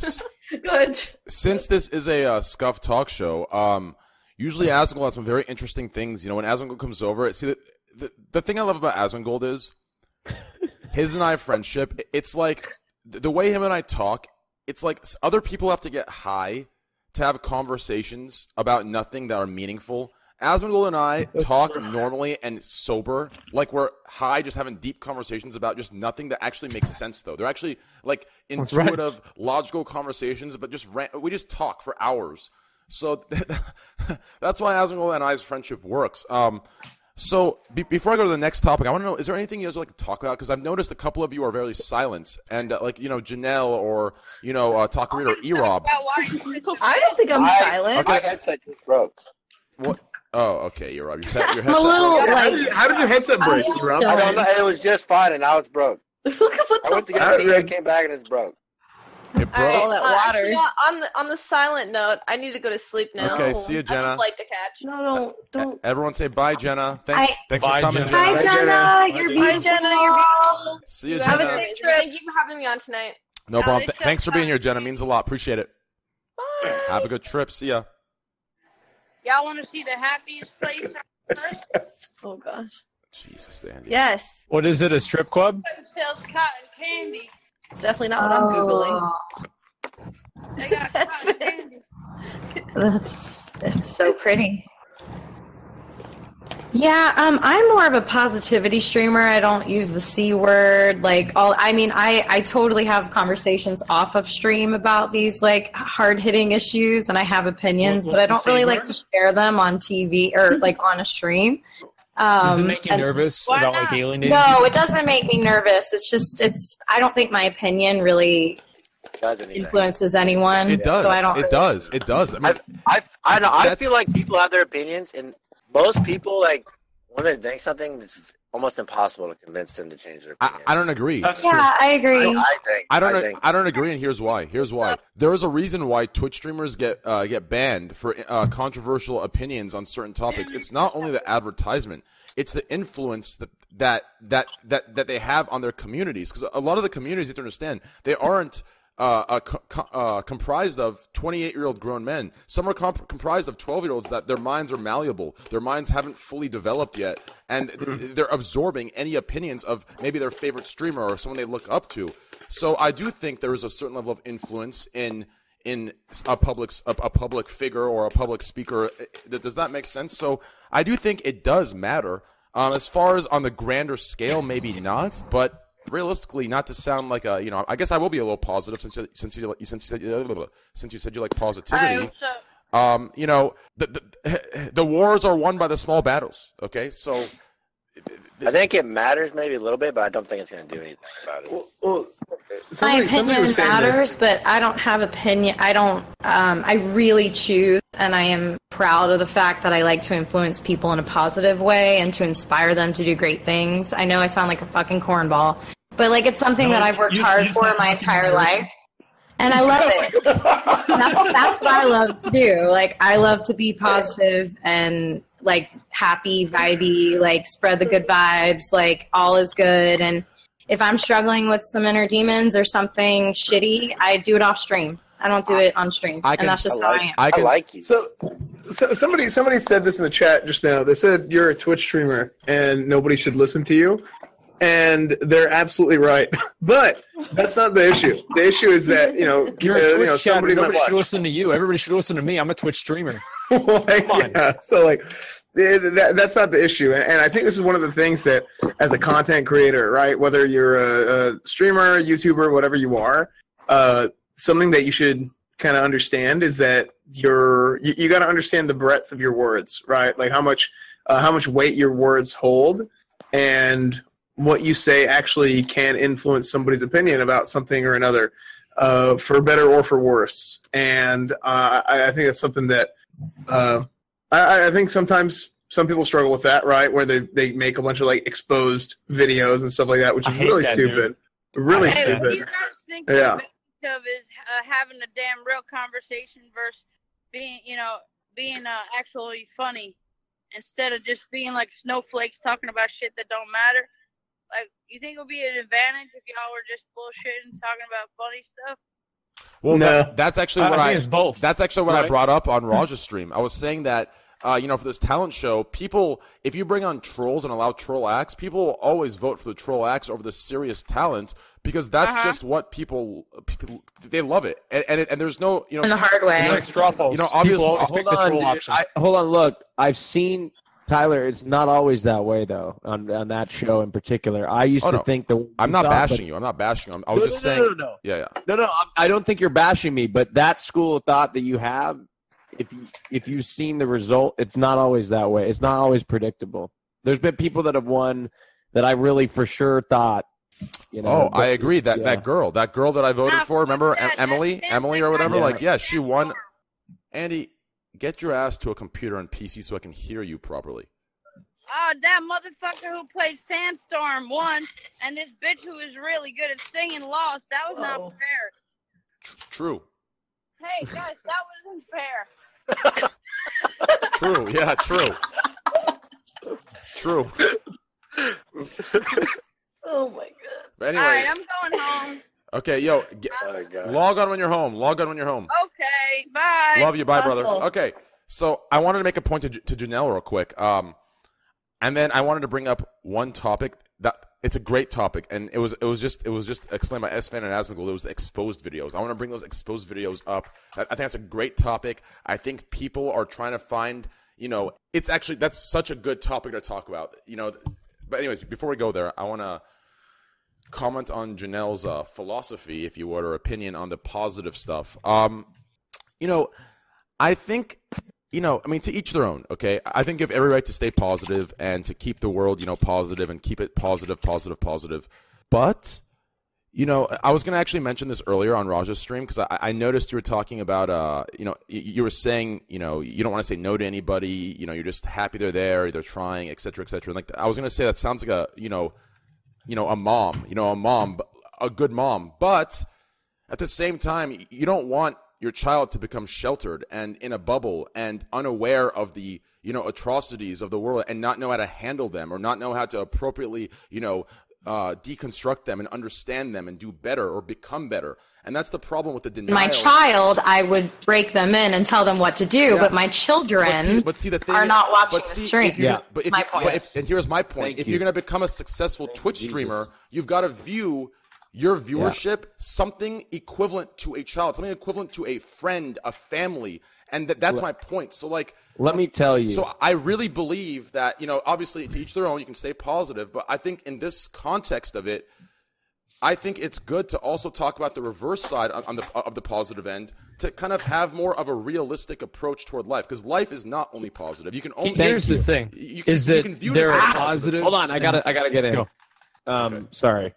Good. Since this is a uh, scuff talk show, um, usually Asmongold has some very interesting things. You know, when Asmongold comes over, see the, the the thing I love about Asmongold is his and I friendship. It's like the the way him and I talk. It's like other people have to get high to have conversations about nothing that are meaningful. Asmongold and I talk normally and sober, like we're high, just having deep conversations about just nothing that actually makes sense. Though they're actually like That's right. intuitive, logical conversations, but just ran- we just talk for hours. So that's why Asmongold and I's friendship works. Um, so be- before I go to the next topic, I want to know: is there anything you guys would like to talk about? Because I've noticed a couple of you are very silent, and uh, like you know Janelle or you know uh, Tocarita or Erob. I don't think I'm I- silent. My headset just broke. What? Oh, okay, Erob. Your, he- your I'm a little broke. How did, you- how did your headset break, Erob? I don't know. It was just fine, and now it's broke. Look at what I went to get fuck? a pee and came back, and it's broke. It All right, broke. All that uh, water. actually, on the on the silent note, I need to go to sleep now. Okay, see you, Jenna. have a flight to catch. No, don't, don't. Everyone say bye, Jenna. Thanks, I- thanks Bye, for coming, Jenna. Jenna. Hi, Jenna. Jenna. You're Bye, beautiful. Jenna. You're beautiful. See you, Have Jenna. a safe trip. Thank you for having me on tonight. No Yeah, problem. Th- thanks for being here, Jenna. Means a lot. Appreciate it. Bye. Have a good trip. See ya. Y'all want to see the happiest place on earth? Oh gosh. Jesus, Dandy. Yes. What is it? A strip club? Who sells cotton candy? It's definitely not what I'm googling. They That's cotton it. candy. That's it's so pretty. Yeah, um, I'm more of a positivity streamer. I don't use the c word. Like all, I mean, I I totally have conversations off of stream about these like hard hitting issues, and I have opinions, What- but I don't really C like to share them on TV or like on a stream. Does it Um, make you and- nervous about like not? alienating? no, it doesn't make me nervous. It's just it's. I don't think my opinion really Does influences anyone. It does. So I don't. it really- does. It does. I mean, I I know. I feel like people have their opinions, and most people like when they think something, it's almost impossible to convince them to change their I, opinion. I don't agree. That's true. Yeah, I agree. I think. I don't. I I, think. I don't agree, and here's why. Here's why. There is a reason why Twitch streamers get uh, get banned for uh, controversial opinions on certain topics. It's not only the advertisement; it's the influence that that that that, that they have on their communities. Because a lot of the communities, you have to understand, they aren't. Uh, uh, co- co- uh, comprised of 28 year old grown men. Some are comp- comprised of 12 year olds that their minds are malleable. Their minds haven't fully developed yet. And they're absorbing any opinions of maybe their favorite streamer or someone they look up to. So I do think there is a certain level of influence in in a public a, a public figure or a public speaker. Does that make sense? So I do think it does matter. Um, as far as on the grander scale, maybe not, but realistically, not to sound like a you know, I guess I will be a little positive since you, since you since you said since you said you like positivity. Alright, what's up? Um, you know, the, the the wars are won by the small battles. Okay, so I think it matters maybe a little bit, but I don't think it's going to do anything about it. Well, my somebody, somebody opinion matters, this. but I don't have opinion. I don't. Um, I really choose, and I am proud of the fact that I like to influence people in a positive way and to inspire them to do great things. I know I sound like a fucking cornball, but like it's something No, that I've worked you- hard you for my entire life, and I love it. that's, that's what I love to do. Like I love to be positive and like happy, vibey, like spread the good vibes, like all is good. And if I'm struggling with some inner demons or something shitty, I do it off stream. I don't do it on stream, I and that's just how I am. I can like you. So, so somebody somebody said this in the chat just now. They said you're a Twitch streamer and nobody should listen to you, and they're absolutely right. But that's not the issue. The issue is that you know, You're uh, a Twitch you know somebody might nobody should watch. listen to you. Everybody should listen to me. I'm a Twitch streamer. yeah, so like that, that's not the issue and, and i think this is one of the things that as a content creator right whether you're a, a streamer youtuber whatever you are uh, something that you should kind of understand is that you're you, you got to understand the breadth of your words right like how much uh, how much weight your words hold and what you say actually can influence somebody's opinion about something or another uh, for better or for worse and uh, I, I think that's something that uh, I, I think sometimes some people struggle with that, right? Where they, they make a bunch of like exposed videos and stuff like that, which is really that, stupid. Really Hey, stupid. you guys think Yeah. of is uh, having a damn real conversation versus being, you know, being uh, actually funny instead of just being like snowflakes talking about shit that don't matter. Like, you think it would be an advantage if y'all were just bullshitting, talking about funny stuff? Well, No. that, that's actually what I I, both, That's actually what I brought up on Raj's stream. I was saying that uh, you know for this talent show, people if you bring on trolls and allow troll acts, people will always vote for the troll acts over the serious talent because that's Uh-huh. just what people people they love it and and, it, and there's no you know In the hard way. it's like straw polls. You know, People obviously, always pick hold the on, troll dude. option. I, hold on. Look, I've seen Tyler. It's not always that way though. On on that show in particular, I used Oh, to no. think the. I'm not thought, bashing but- you. I'm not bashing you. I'm- was No, just no, saying. no, no, no. Yeah, yeah. No, no, I- I don't think you're bashing me, but that school of thought that you have, if you if you've seen the result, it's not always that way. It's not always predictable. There's been people that have won that I really for sure thought. You know, oh, but- I agree. That yeah. that girl, that girl that I voted Nah, for, remember fuck Em- that. Emily, Emily or whatever? Yeah. Like, yeah, she won. Andy, get your ass to a computer and PC so I can hear you properly. Oh, that motherfucker who played Sandstorm won, and this bitch who is really good at singing lost. That was not fair. True, Hey, guys, that wasn't fair. true, yeah, true, true. Oh my god. But All right, anyway, I'm going home. okay, yo, get, Oh log on when you're home. Log on when you're home. Okay, bye. Love you, bye, brother. Okay, so I wanted to make a point to, to Janelle real quick, um, and then I wanted to bring up one topic that it's a great topic, and it was it was just it was just explained by Esfand and Asmongold. It was the exposed videos. I want to bring those exposed videos up. I, I think that's a great topic. I think people are trying to find, you know, it's actually that's such a good topic to talk about. You know, but anyways, before we go there, I want to comment on Janelle's uh, philosophy, if you would, or opinion on the positive stuff. Um, you know, I think, you know, I mean, to each their own. Okay, I think you have every right to stay positive and to keep the world, you know, positive and keep it positive, positive, positive. But, you know, I was going to actually mention this earlier on Raja's stream because I, I noticed you were talking about, uh, you know, you, you were saying, you know, you don't want to say no to anybody. You know, you're just happy they're there, they're trying, et cetera, et cetera. And like, I was going to say that sounds like a, you know, you know, a mom, you know, a mom, a good mom. But at the same time, you don't want your child to become sheltered and in a bubble and unaware of the, you know, atrocities of the world and not know how to handle them or not know how to appropriately, you know, uh, deconstruct them and understand them and do better or become better. And that's the problem with the denial. My child, I would break them in and tell them what to do, Yeah. but my children But see, but see, the thing are is- not watching but the stream. Yeah. But if My you, point. But if, and here's my point: Thank if you. you. are going to become a successful Twitch Jesus. streamer, you've got to view your viewership something equivalent to a child, something equivalent to a friend, a family, and that, that's my point. So, like, Let me tell you. so I really believe that you know, obviously, to each their own. You can stay positive, but I think in this context of it, I think it's good to also talk about the reverse side on, on the of the positive end to kind of have more of a realistic approach toward life because life is not only positive. You can only Here's the thing: you can- is you that can view it there as are positive. Hold on, I gotta, I gotta get in. Go. Um, Okay. sorry.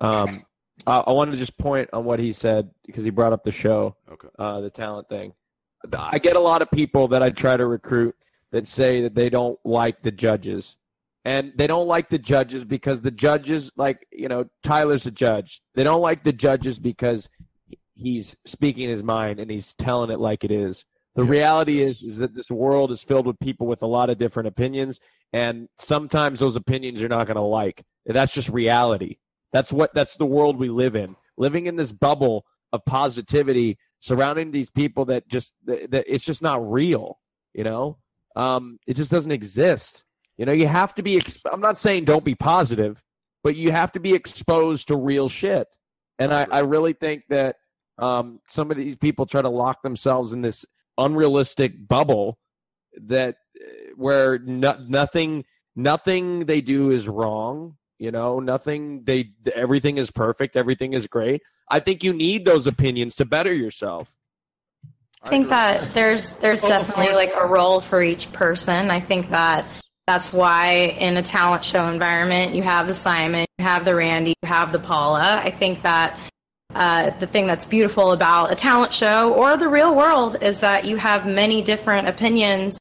Um, I, I wanted to just point on what he said because he brought up the show, Okay. uh, the talent thing. I get a lot of people that I try to recruit that say that they don't like the judges, and they don't like the judges because the judges, like you know, Tyler's a judge. They don't like the judges because he's speaking his mind and he's telling it like it is. The reality is is that this world is filled with people with a lot of different opinions, and sometimes those opinions you're not going to like. That's just reality. That's what that's the world we live in. Living in this bubble of positivity surrounding these people that just that, that it's just not real. You know, um, it just doesn't exist. You know, you have to be. Ex- I'm not saying don't be positive, but you have to be exposed to real shit. And I, I really think that um, some of these people try to lock themselves in this unrealistic bubble that uh, where no, nothing nothing they do is wrong you know nothing they everything is perfect everything is great i think you need those opinions to better yourself I think that there's there's definitely like a role for each person. I think that that's why in a talent show environment you have the Simon, you have the Randy, you have the Paula. I think that uh, the thing that's beautiful about a talent show or the real world is that you have many different opinions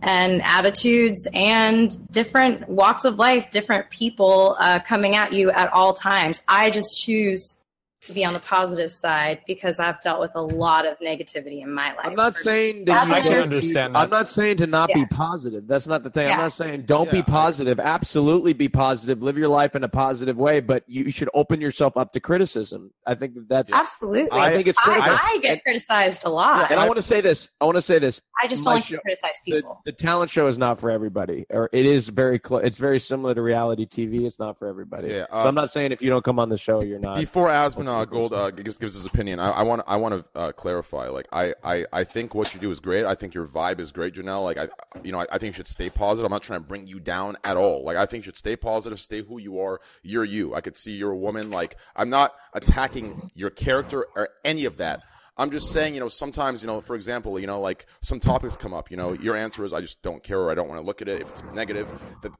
and attitudes and different walks of life, different people uh, coming at you at all times. I just choose to be on the positive side because I've dealt with a lot of negativity in my life. i'm not saying that you I can understand be- i'm not saying to not Yeah. be positive. That's not the thing. I'm not saying don't be positive. Absolutely be positive. Live your life in a positive way but you should open yourself up to criticism. I think that that's Absolutely. i think it's critical. I, I get criticized a lot. and i want to say this. I want to say this. I just My don't like show- to criticize the, people. the talent show is not for everybody or it is very close it's very similar to reality tv it's not for everybody. Yeah, so uh, i'm not saying if you don't come on the show you're not Before Asmon uh, Gold uh, gives, gives his opinion, I, want I want to uh, clarify. Like, I, I, I think what you do is great. I think your vibe is great, Janelle. Like, I you know I, I think you should stay positive. I'm not trying to bring you down at all. Like, I think you should stay positive, stay who you are. You're you. I could see you're a woman. Like, I'm not attacking your character or any of that. I'm just saying, you know, sometimes, you know, for example, you know, like some topics come up, you know, your answer is I just don't care or I don't want to look at it if it's negative. That,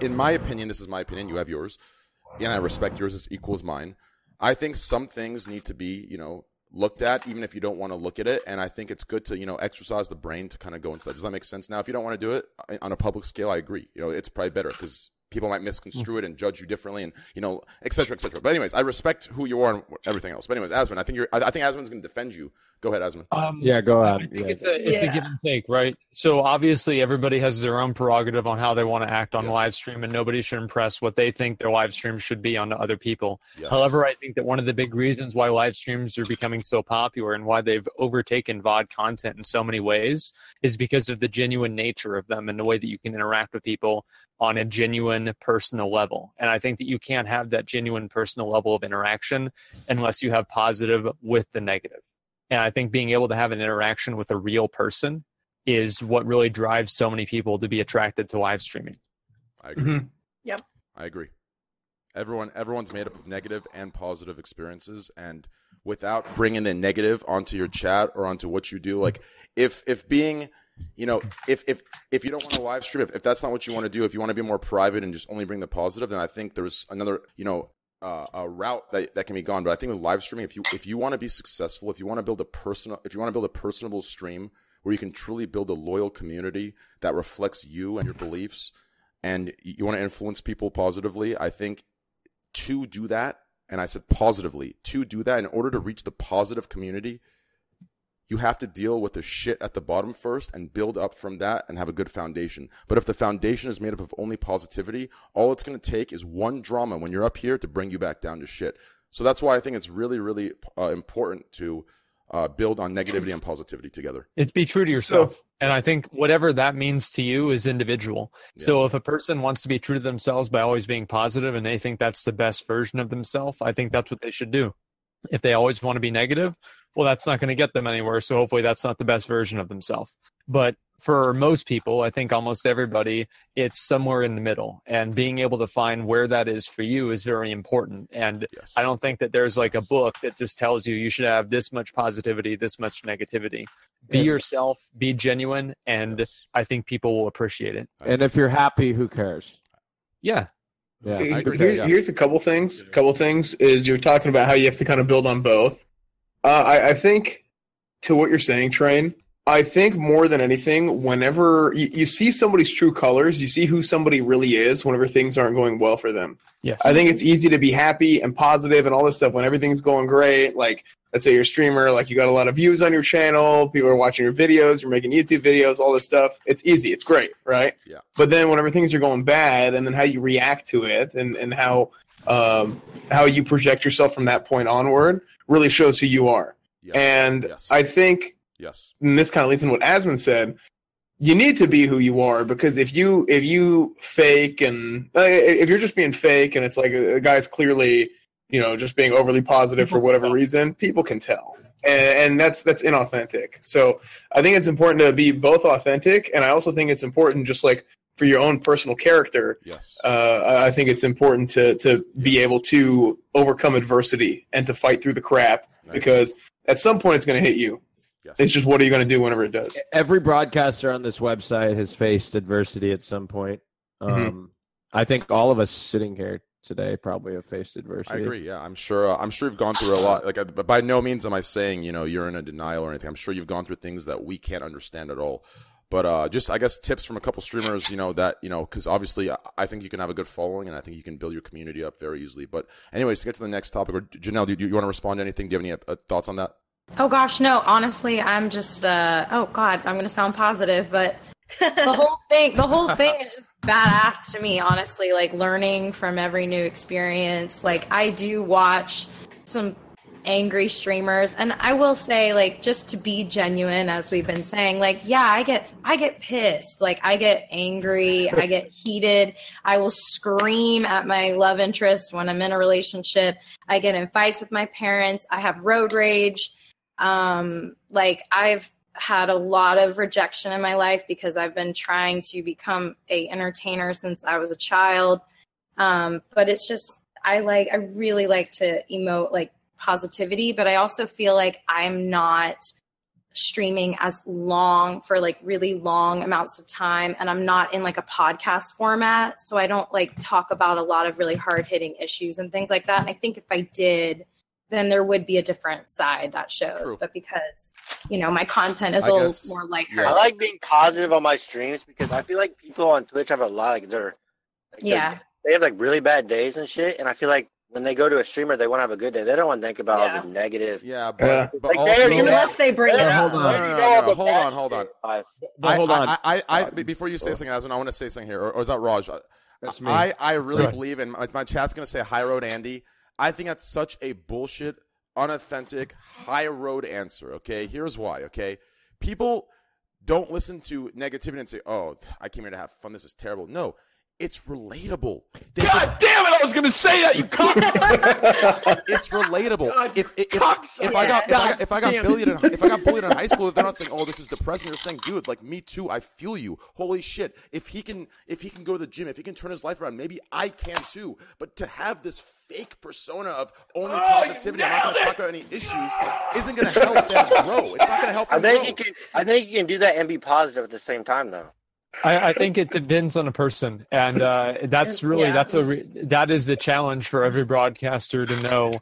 in my opinion, this is my opinion. You have yours, and I respect yours as equal as mine. I think some things need to be, you know, looked at, even if you don't want to look at it. And I think it's good to, you know, exercise the brain to kind of go into that. Does that make sense? Now, if you don't want to do it uh, on a public scale, I agree. You know, it's probably better because people might misconstrue it and judge you differently, and you know, et cetera, et cetera. But anyways, I respect who you are and everything else. But anyways, Asmon, I think you're. I, I think Asmon's going to defend you. Go ahead, Asmon. Um, yeah go ahead I think Yeah. it's a it's Yeah. a give and take, right? So obviously everybody has their own prerogative on how they want to act on live stream, and nobody should impress what they think their live stream should be onto other people. Yes. However, I think that one of the big reasons why live streams are becoming so popular and why they've overtaken VOD content in so many ways is because of the genuine nature of them and the way that you can interact with people on a genuine personal level. And I think that you can't have that genuine personal level of interaction unless you have positive with the negative. And I think being able to have an interaction with a real person is what really drives so many people to be attracted to live streaming. I agree. Mm-hmm. Yep. I agree. Everyone, everyone's made up of negative and positive experiences, and without bringing the negative onto your chat or onto what you do, like if if being, you know, if if if you don't want to live stream, if, if that's not what you want to do, if you want to be more private and just only bring the positive, then I think there's another, you know, uh, a route that, that can be gone. But I think with live streaming, if you if you want to be successful, if you want to build a personal, if you want to build a personable stream where you can truly build a loyal community that reflects you and your beliefs, and you want to influence people positively, I think to do that, and I said positively, to do that, in order to reach the positive community, you have to deal with the shit at the bottom first and build up from that and have a good foundation. But if the foundation is made up of only positivity, all it's going to take is one drama when you're up here to bring you back down to shit. So that's why I think it's really, really uh, important to uh, build on negativity and positivity together. It's be true to yourself. and I think whatever that means to you is individual. So if a person wants to be true to themselves by always being positive and they think that's the best version of themselves, I think that's what they should do. If they always want to be negative, well, that's not going to get them anywhere. So hopefully that's not the best version of themselves. But for most people, I think almost everybody, it's somewhere in the middle. And being able to find where that is for you is very important. And I don't think that there's like a book that just tells you you should have this much positivity, this much negativity. Be Yes. yourself, be genuine, and I think people will appreciate it. and if you're happy who cares Yeah. yeah Here- who cares? here's, Yeah. here's a couple things. A couple things is you're talking about how you have to kind of build on both. Uh, I, I think to what you're saying, Train. I think more than anything, whenever you, you see somebody's true colors, you see who somebody really is. Whenever things aren't going well for them, Yes. I think it's easy to be happy and positive and all this stuff when everything's going great. Like, let's say you're a streamer, like you got a lot of views on your channel, people are watching your videos, you're making YouTube videos, all this stuff. It's easy, it's great, right? Yeah. But then whenever things are going bad, and then how you react to it, and and how um, how you project yourself from that point onward, really shows who you are. Yes. And Yes. I think Yes. and this kind of leads into what Asmon said. You need to be who you are because if you if you fake and uh, if you're just being fake and it's like a, a guy's clearly you know just being overly positive for whatever reason, people can tell, and, and that's that's inauthentic. So I think it's important to be both authentic, and I also think it's important just like for your own personal character. Yes. Uh, I think it's important to to be able to overcome adversity and to fight through the crap because at some point it's going to hit you. It's just what are you going to do whenever it does? Every broadcaster on this website has faced adversity at some point. Um, Mm-hmm. I think all of us sitting here today probably have faced adversity. I agree. Yeah, I'm sure. Uh, I'm sure you've gone through a lot. Like, uh, but by no means am I saying you know you're in a denial or anything. I'm sure you've gone through things that we can't understand at all. But uh, just I guess tips from a couple streamers, you know that you know because obviously I, I think you can have a good following and I think you can build your community up very easily. But anyways, to get to the next topic, or Janelle, do you, you want to respond to anything? Do you have any uh, thoughts on that? Oh gosh, no. Honestly, I'm just uh oh god, I'm gonna sound positive, but the whole thing the whole thing is just badass to me, honestly, like learning from every new experience. Like I do watch some angry streamers and I will say like just to be genuine as we've been saying, like yeah, I get I get pissed. Like I get angry, I get heated. I will scream at my love interest when I'm in a relationship. I get in fights with my parents. I have road rage um like i've had a lot of rejection in my life because i've been trying to become a entertainer since i was a child um but it's just i like i really like to emote like positivity but i also feel like i'm not streaming as long for like really long amounts of time and i'm not in like a podcast format so i don't like talk about a lot of really hard hitting issues and things like that and i think if i did then there would be a different side that shows. But because you know my content is a I little guess- more lighthearted, I like being positive on my streams because I feel like people on Twitch have a lot like they're like, they're- Yeah. they have like really bad days and shit, and I feel like when they go to a streamer, they want to have a good day. They don't want to think about all the negative. Yeah, but, but like, they already know- Unless they bring it already up. No, know- no, they no, already no, know all no, the Hold on, hold on. I- I, hold on. I, I, I, I- before you say something, Aslan, I want to say something here. Or, or is that Raj? That's me. I, I really Go ahead. believe in my, my chat's going to say high road Andy. I think that's such a bullshit, unauthentic, high road answer. Okay, here's why. Okay, people don't listen to negativity and say, "Oh, I came here to have fun. This is terrible." No, it's relatable. God damn it! I was going to say that. You cock. it's relatable. if, if, if, if I got if I got, if I got Damn. bullied in, if I got bullied in high school, they're not saying, "Oh, this is depressing." They're saying, "Dude, like me too. I feel you. Holy shit! If he can, if he can go to the gym, if he can turn his life around, maybe I can too." But to have this fake persona of only oh, positivity, I'm not going to talk about any issues, isn't going to help them grow. It's not going to help I think grow. you can. I think you can do that and be positive at the same time, though. I, I think it depends on a person, and uh, that's really Yeah. that's a re- that is the challenge for every broadcaster to know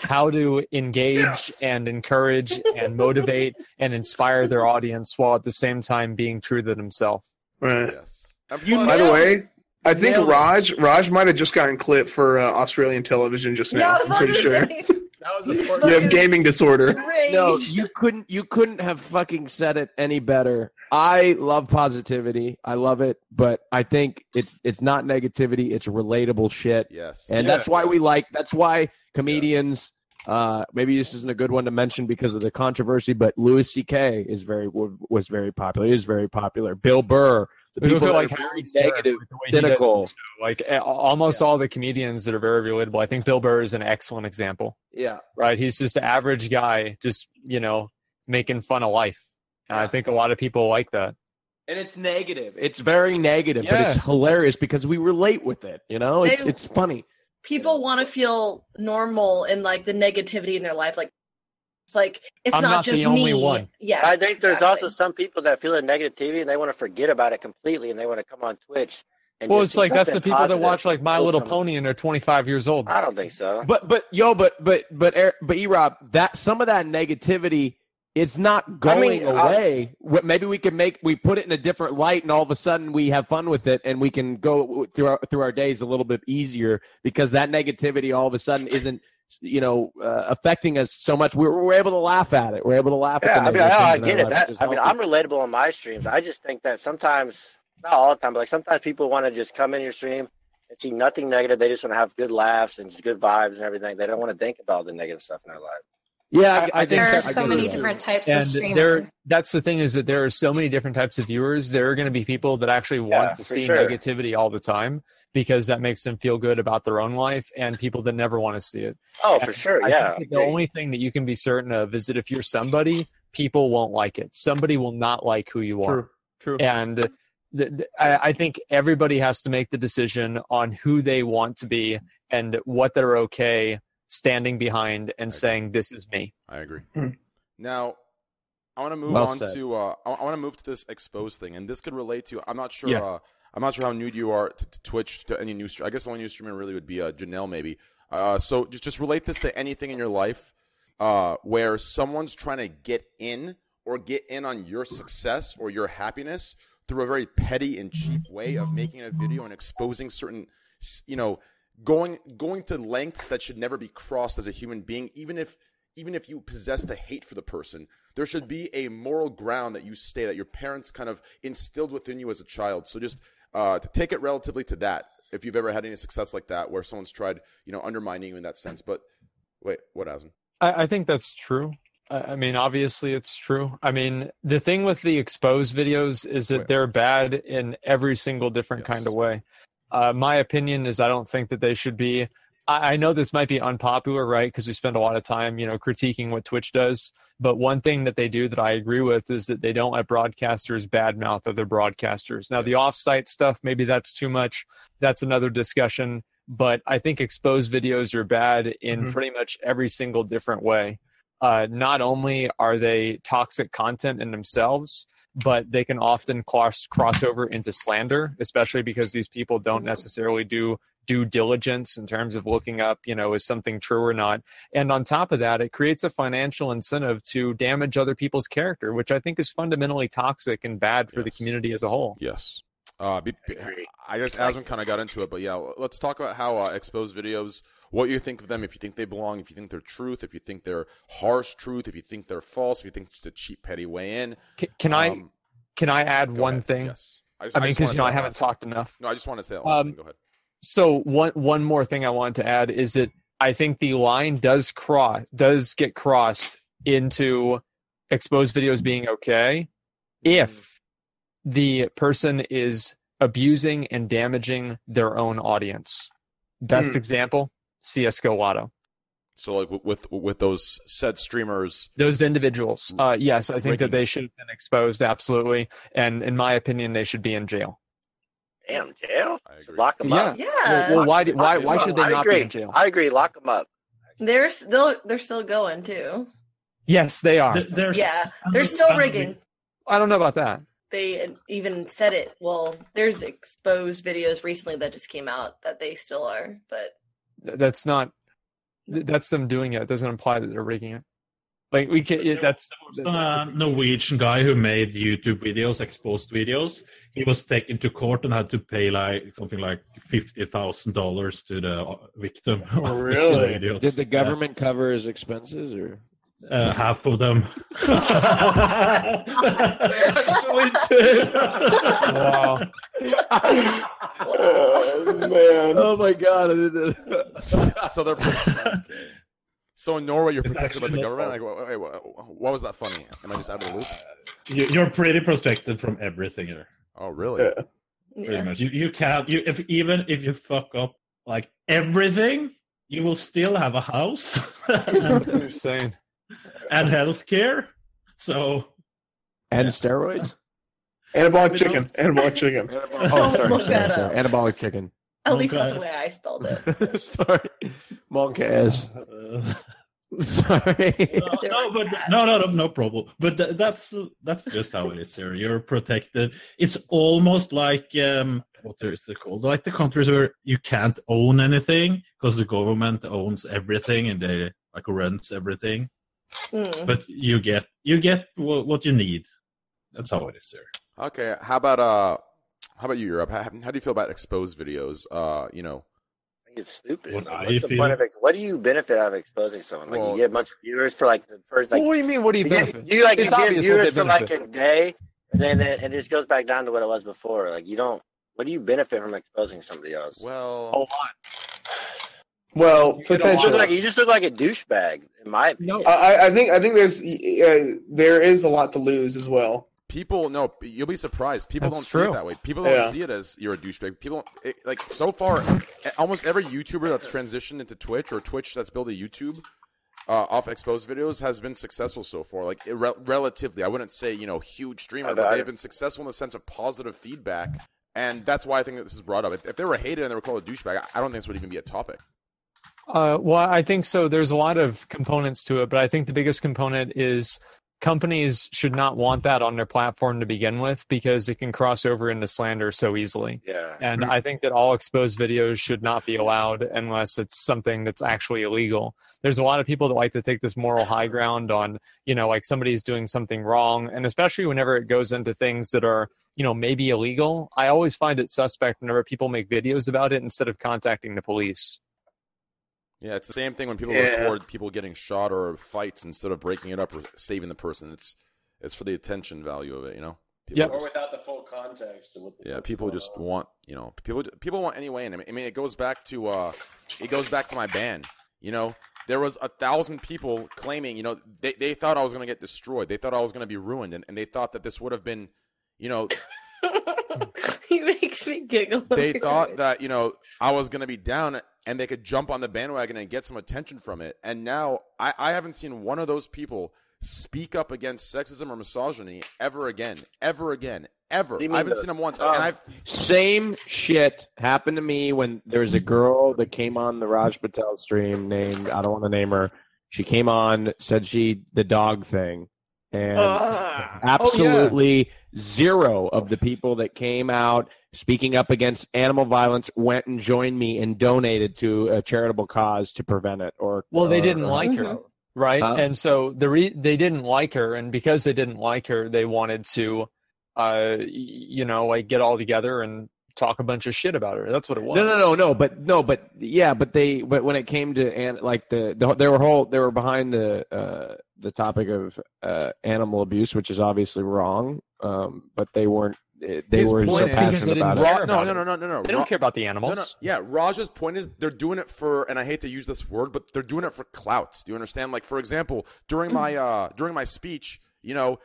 how to engage and encourage and motivate and inspire their audience while at the same time being true to themselves. Right. Yes. By the way, I think Raj Raj might have just gotten clipped for uh, Australian television just now. I was I'm about pretty to sure. say. You have gaming disorder. No, you couldn't. You couldn't have fucking said it any better. I love positivity. I love it, but I think it's it's not negativity. It's relatable shit. Yes, and Yeah. that's why we like. That's why comedians. Uh, maybe this isn't a good one to mention because of the controversy, but Louis C.K. is very was very popular. He is very popular. Bill Burr, the People people that like very negative, the way he does it, cynical. like a- almost all the comedians that are very relatable. I think Bill Burr is an excellent example. Yeah. right. He's just an average guy, just you know, making fun of life. And I think a lot of people like that. And it's negative. It's very negative, but it's hilarious because we relate with it. You know, it's They- it's funny. People want to feel normal in like the negativity in their life. Like it's like it's I'm not, not just the only me. one. Yeah, I think there's exactly. also some people that feel the negativity and they want to forget about it completely and they want to come on Twitch. And Well, just it's like that's the people that watch like My feel Little Pony and they're 25 years old. I don't think so. But but yo, but but but Er- but Erob, that some of that negativity, it's not going mean, away. What Maybe we can make we put it in a different light, and all of a sudden we have fun with it, and we can go through our through our days a little bit easier because that negativity all of a sudden isn't you know uh, affecting us so much. We're, we're able to laugh at it. We're able to laugh Yeah, at I the mean, I, negative I get it. That I mean. I'm relatable on my streams. I just think that sometimes, not all the time, but like sometimes people want to just come in your stream and see nothing negative. They just want to have good laughs and just good vibes and everything. They don't want to think about the negative stuff in their life. Yeah, I, I think There are so many different types of and streamers. there that's the thing is that there are so many different types of viewers there are going to be people that actually want Yeah, to see sure. negativity all the time because that makes them feel good about their own life and people that never want to see it Oh, for And sure. I Yeah. think the only thing that you can be certain of is that if you're somebody people won't like it somebody will not like who you are True. True. and th- th- I, I think everybody has to make the decision on who they want to be and what they're okay standing behind and saying this is me I agree. Hmm. Now, I want to move Well on said. to. Uh, I, want to move to this exposed thing, and this could relate to. I'm not sure. Yeah. Uh, I'm not sure how new you are to, to Twitch to any new. I guess the only new streamer really would be uh, Janelle, maybe. Uh, so just just relate this to anything in your life uh, where someone's trying to get in or get in on your success or your happiness through a very petty and cheap way of making a video and exposing certain, you know, going going to lengths that should never be crossed as a human being, even if even if you possess the hate for the person, there should be a moral ground that you stay that your parents kind of instilled within you as a child. So just uh, to take it relatively to that, if you've ever had any success like that, where someone's tried, you know, undermining you in that sense. But wait, what hasn't? I, I think that's true. I, I mean, obviously, it's true. I mean, the thing with the exposed videos is that they're bad in every single different kind of way. Uh, my opinion is I don't think that they should be. I, know this might be unpopular, right? Because we spend a lot of time, you know, critiquing what Twitch does. But one thing that they do that I agree with is that they don't let broadcasters badmouth other broadcasters. Now, the off-site stuff, maybe that's too much. That's another discussion. But I think exposed videos are bad in Mhm. pretty much every single different way. Uh, not only are they toxic content in themselves, but they can often cross cross over into slander, especially because these people don't necessarily do due diligence in terms of looking up, you know, is something true or not. And on top of that, it creates a financial incentive to damage other people's character, which I think is fundamentally toxic and bad for the community as a whole. Yes. Uh, be, be- I guess Asmon kind of got into it, but yeah, let's talk about how uh, exposed videos, what you think of them, if you think they belong, if you think they're truth, if you think they're harsh truth, if you think they're false, if you think it's a cheap, petty way in. Can, can I Um, can I add one ahead. thing? Yes. I, just- mean, because you know I haven't last thing. talked enough. No, I just want to say that last Um, thing. Go ahead. So one one more thing I wanted to add is that I think the line does cross does get crossed into exposed videos being okay if the person is abusing and damaging their own audience. Best Hmm. example, CS:GO Lotto. So like with with, with those said streamers, Those individuals, uh, yes, I think Rigging. that they should have been exposed absolutely, and in my opinion, they should be in jail. Damn, jail? Lock them Yeah. up. Yeah. Well, well, why? do- Why? Why should they. I not agree. be in jail? I agree. Lock them up. They're still they're still going too. Yes, they are. They're, yeah, they're still rigging. I don't know about that. They even said it. Well, there's exposed videos recently that just came out that they still are, but Th- That's not. That's them doing it. It doesn't imply that they're rigging it. Like we can. It, that's. a Norwegian guy who made YouTube videos, exposed videos. He was taken to court and had to pay like something like fifty thousand dollars to the uh, victim. of his Really? videos. Did the government cover his expenses or? Uh, half of them. actually did. wow. oh man! Oh my god! So they're. okay. So in Norway, you're It's protected by the government. Like, wait, wait, wait, what was that funny? Am I just out of the loop? You- You're pretty protected from everything here. Oh, really? Pretty yeah. much. You you can't. You if even if you fuck up like everything, you will still have a house That's insane. And healthcare. So And steroids. Anabolic chicken. Anabolic chicken. Oh, sorry, Look sorry, sorry. Anabolic chicken. at least not the way I spelled it. sorry, monk ass. uh, Sorry. no, no, but no, no, no, no problem. But th- that's that's just how it is, sir. You're protected. It's almost like um, what is it called? Like the countries where you can't own anything because the government owns everything and they like runs everything. Mm. But you get you get what, what you need. That's how it is, sir. Okay. How about uh, how about you, Erob? How, how do you feel about exposed videos? Uh, you know, I think it's stupid. What Like, I what's the feel- point of it? What do you benefit out of exposing someone? Like Well- you get a bunch of viewers for like the first like what do you mean? What do you you, benefit? get, you like It's you get viewers for like a day, and then it, it just goes back down to what it was before. Like you don't. What do you benefit from exposing somebody else? well, a lot. Well, You just look potentially. like you just look like a douchebag, in my opinion. I, I- I think I think there's uh, there is a lot to lose as well. People, no, you'll be surprised. People That's don't see it that way. People don't Yeah. see it as you're a douchebag. People it, like so far. Almost every YouTuber that's transitioned into Twitch or Twitch that's built a YouTube uh, off exposed videos has been successful so far. Like irre- relatively, I wouldn't say you know huge streamer, but they've been successful in the sense of positive feedback, and that's why I think that this is brought up. If, if they were hated and they were called a douchebag, I- I don't think this would even be a topic. Uh, well, I think so. There's a lot of components to it, but I think the biggest component is companies should not want that on their platform to begin with because it can cross over into slander so easily. Yeah. And I think that all exposed videos should not be allowed unless it's something that's actually illegal. There's a lot of people that like to take this moral high ground on, you know, like somebody's doing something wrong. And especially whenever it goes into things that are, you know, maybe illegal, I always find it suspect whenever people make videos about it instead of contacting the police. Yeah, it's the same thing when people Yeah. record people getting shot or fights instead of breaking it up or saving the person. It's it's for the attention value of it, you know. People Or just- without the full context of what the Yeah, people just on. want you know people people want any way in. I mean, I mean, it goes back to uh, it goes back to my ban. You know, there was a thousand people claiming, you know, they they thought I was going to get destroyed. They thought I was going to be ruined, and, and they thought that this would have been, you know, he makes me giggle. they thought that you know I was going to be down, and they could jump on the bandwagon and get some attention from it. And now I, I haven't seen one of those people speak up against sexism or misogyny ever again, ever again, ever. I haven't the- seen them once, um, and I've Same shit happened to me when there was a girl that came on the Raj Patel stream named I don't want to name her. She came on, said she the dog thing, and Ugh. absolutely zero of the people that came out speaking up against animal violence went and joined me and donated to a charitable cause to prevent it. Or Well, they or- didn't like her, right? Huh? And so the re- they didn't like her, and because they didn't like her, they wanted to, uh, you know, like get all together and talk a bunch of shit about her. That's what it was. No, no, no, no. But no, but yeah, but they, but when it came to and like the, the they were whole, they were behind the uh the topic of uh animal abuse, which is obviously wrong. Um, but they weren't. eh, They His were point so is- passionate about Ra- it. no, no, no, no, no, no. They don't Ra- care about the No, animals. no. Yeah, Raj's point is they're doing it for, and I hate to use this word, but they're doing it for clout. Do you understand? Like, for example, during my uh during my speech, you know,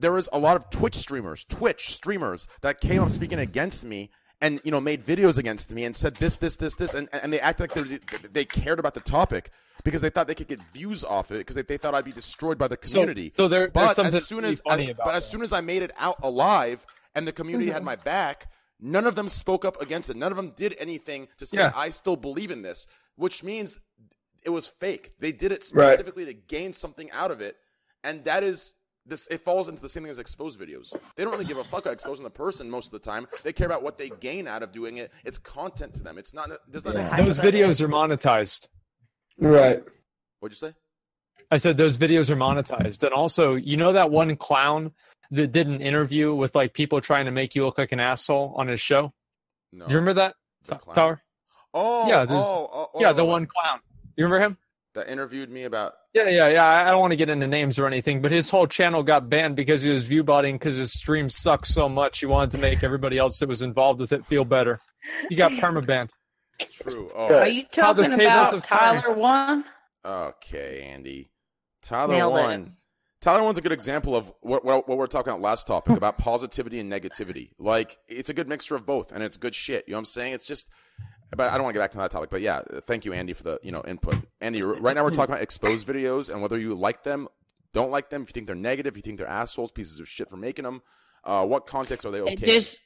there was a lot of Twitch streamers, Twitch streamers that came up speaking against me. And you know, made videos against me and said this, this, this, this, and, and they acted like they, they cared about the topic because they thought they could get views off it because they, they thought I'd be destroyed by the community. so there- there's but something as soon as funny I- about but as soon as I made it out alive and the community had mm-hmm. my back, none of them spoke up against it. None of them did anything to say Yeah. I still believe in this, which means it was fake. They did it Right. specifically to gain something out of it, and that is this. It falls into the same thing as exposed videos. They don't really give a fuck about exposing the person most of the time. They care about what they gain out of doing it. It's content to them. It's not. There's not. Those videos are monetized. Right. What'd you say? I said those videos are monetized, and also, you know that one clown that did an interview with like people trying to make you look like an asshole on his show. No. Do you remember that The T- clown? Tower? Oh, yeah, oh, oh, oh, yeah, the oh, one clown. You remember him? That interviewed me about. Yeah, yeah, yeah. I I don't want to get into names or anything, but his whole channel got banned because he was view botting because his stream sucks so much. He wanted to make everybody else that was involved with it feel better. He got permabanned. True. Oh. Are you talking about have turned. Tyler one? Okay, Andy. Tyler Nailed it. one. Tyler one's a good example of what, what what we're talking about last topic about positivity and negativity. Like it's a good mixture of both, and it's good shit. You know what I'm saying? It's just, but I don't want to get back to that topic. But yeah, thank you, Andy, for the you know input. Andy, right now we're talking about exposed videos and whether you like them, don't like them. If you think they're negative, if you think they're assholes, pieces of shit for making them. Uh, what context are they okay? Just,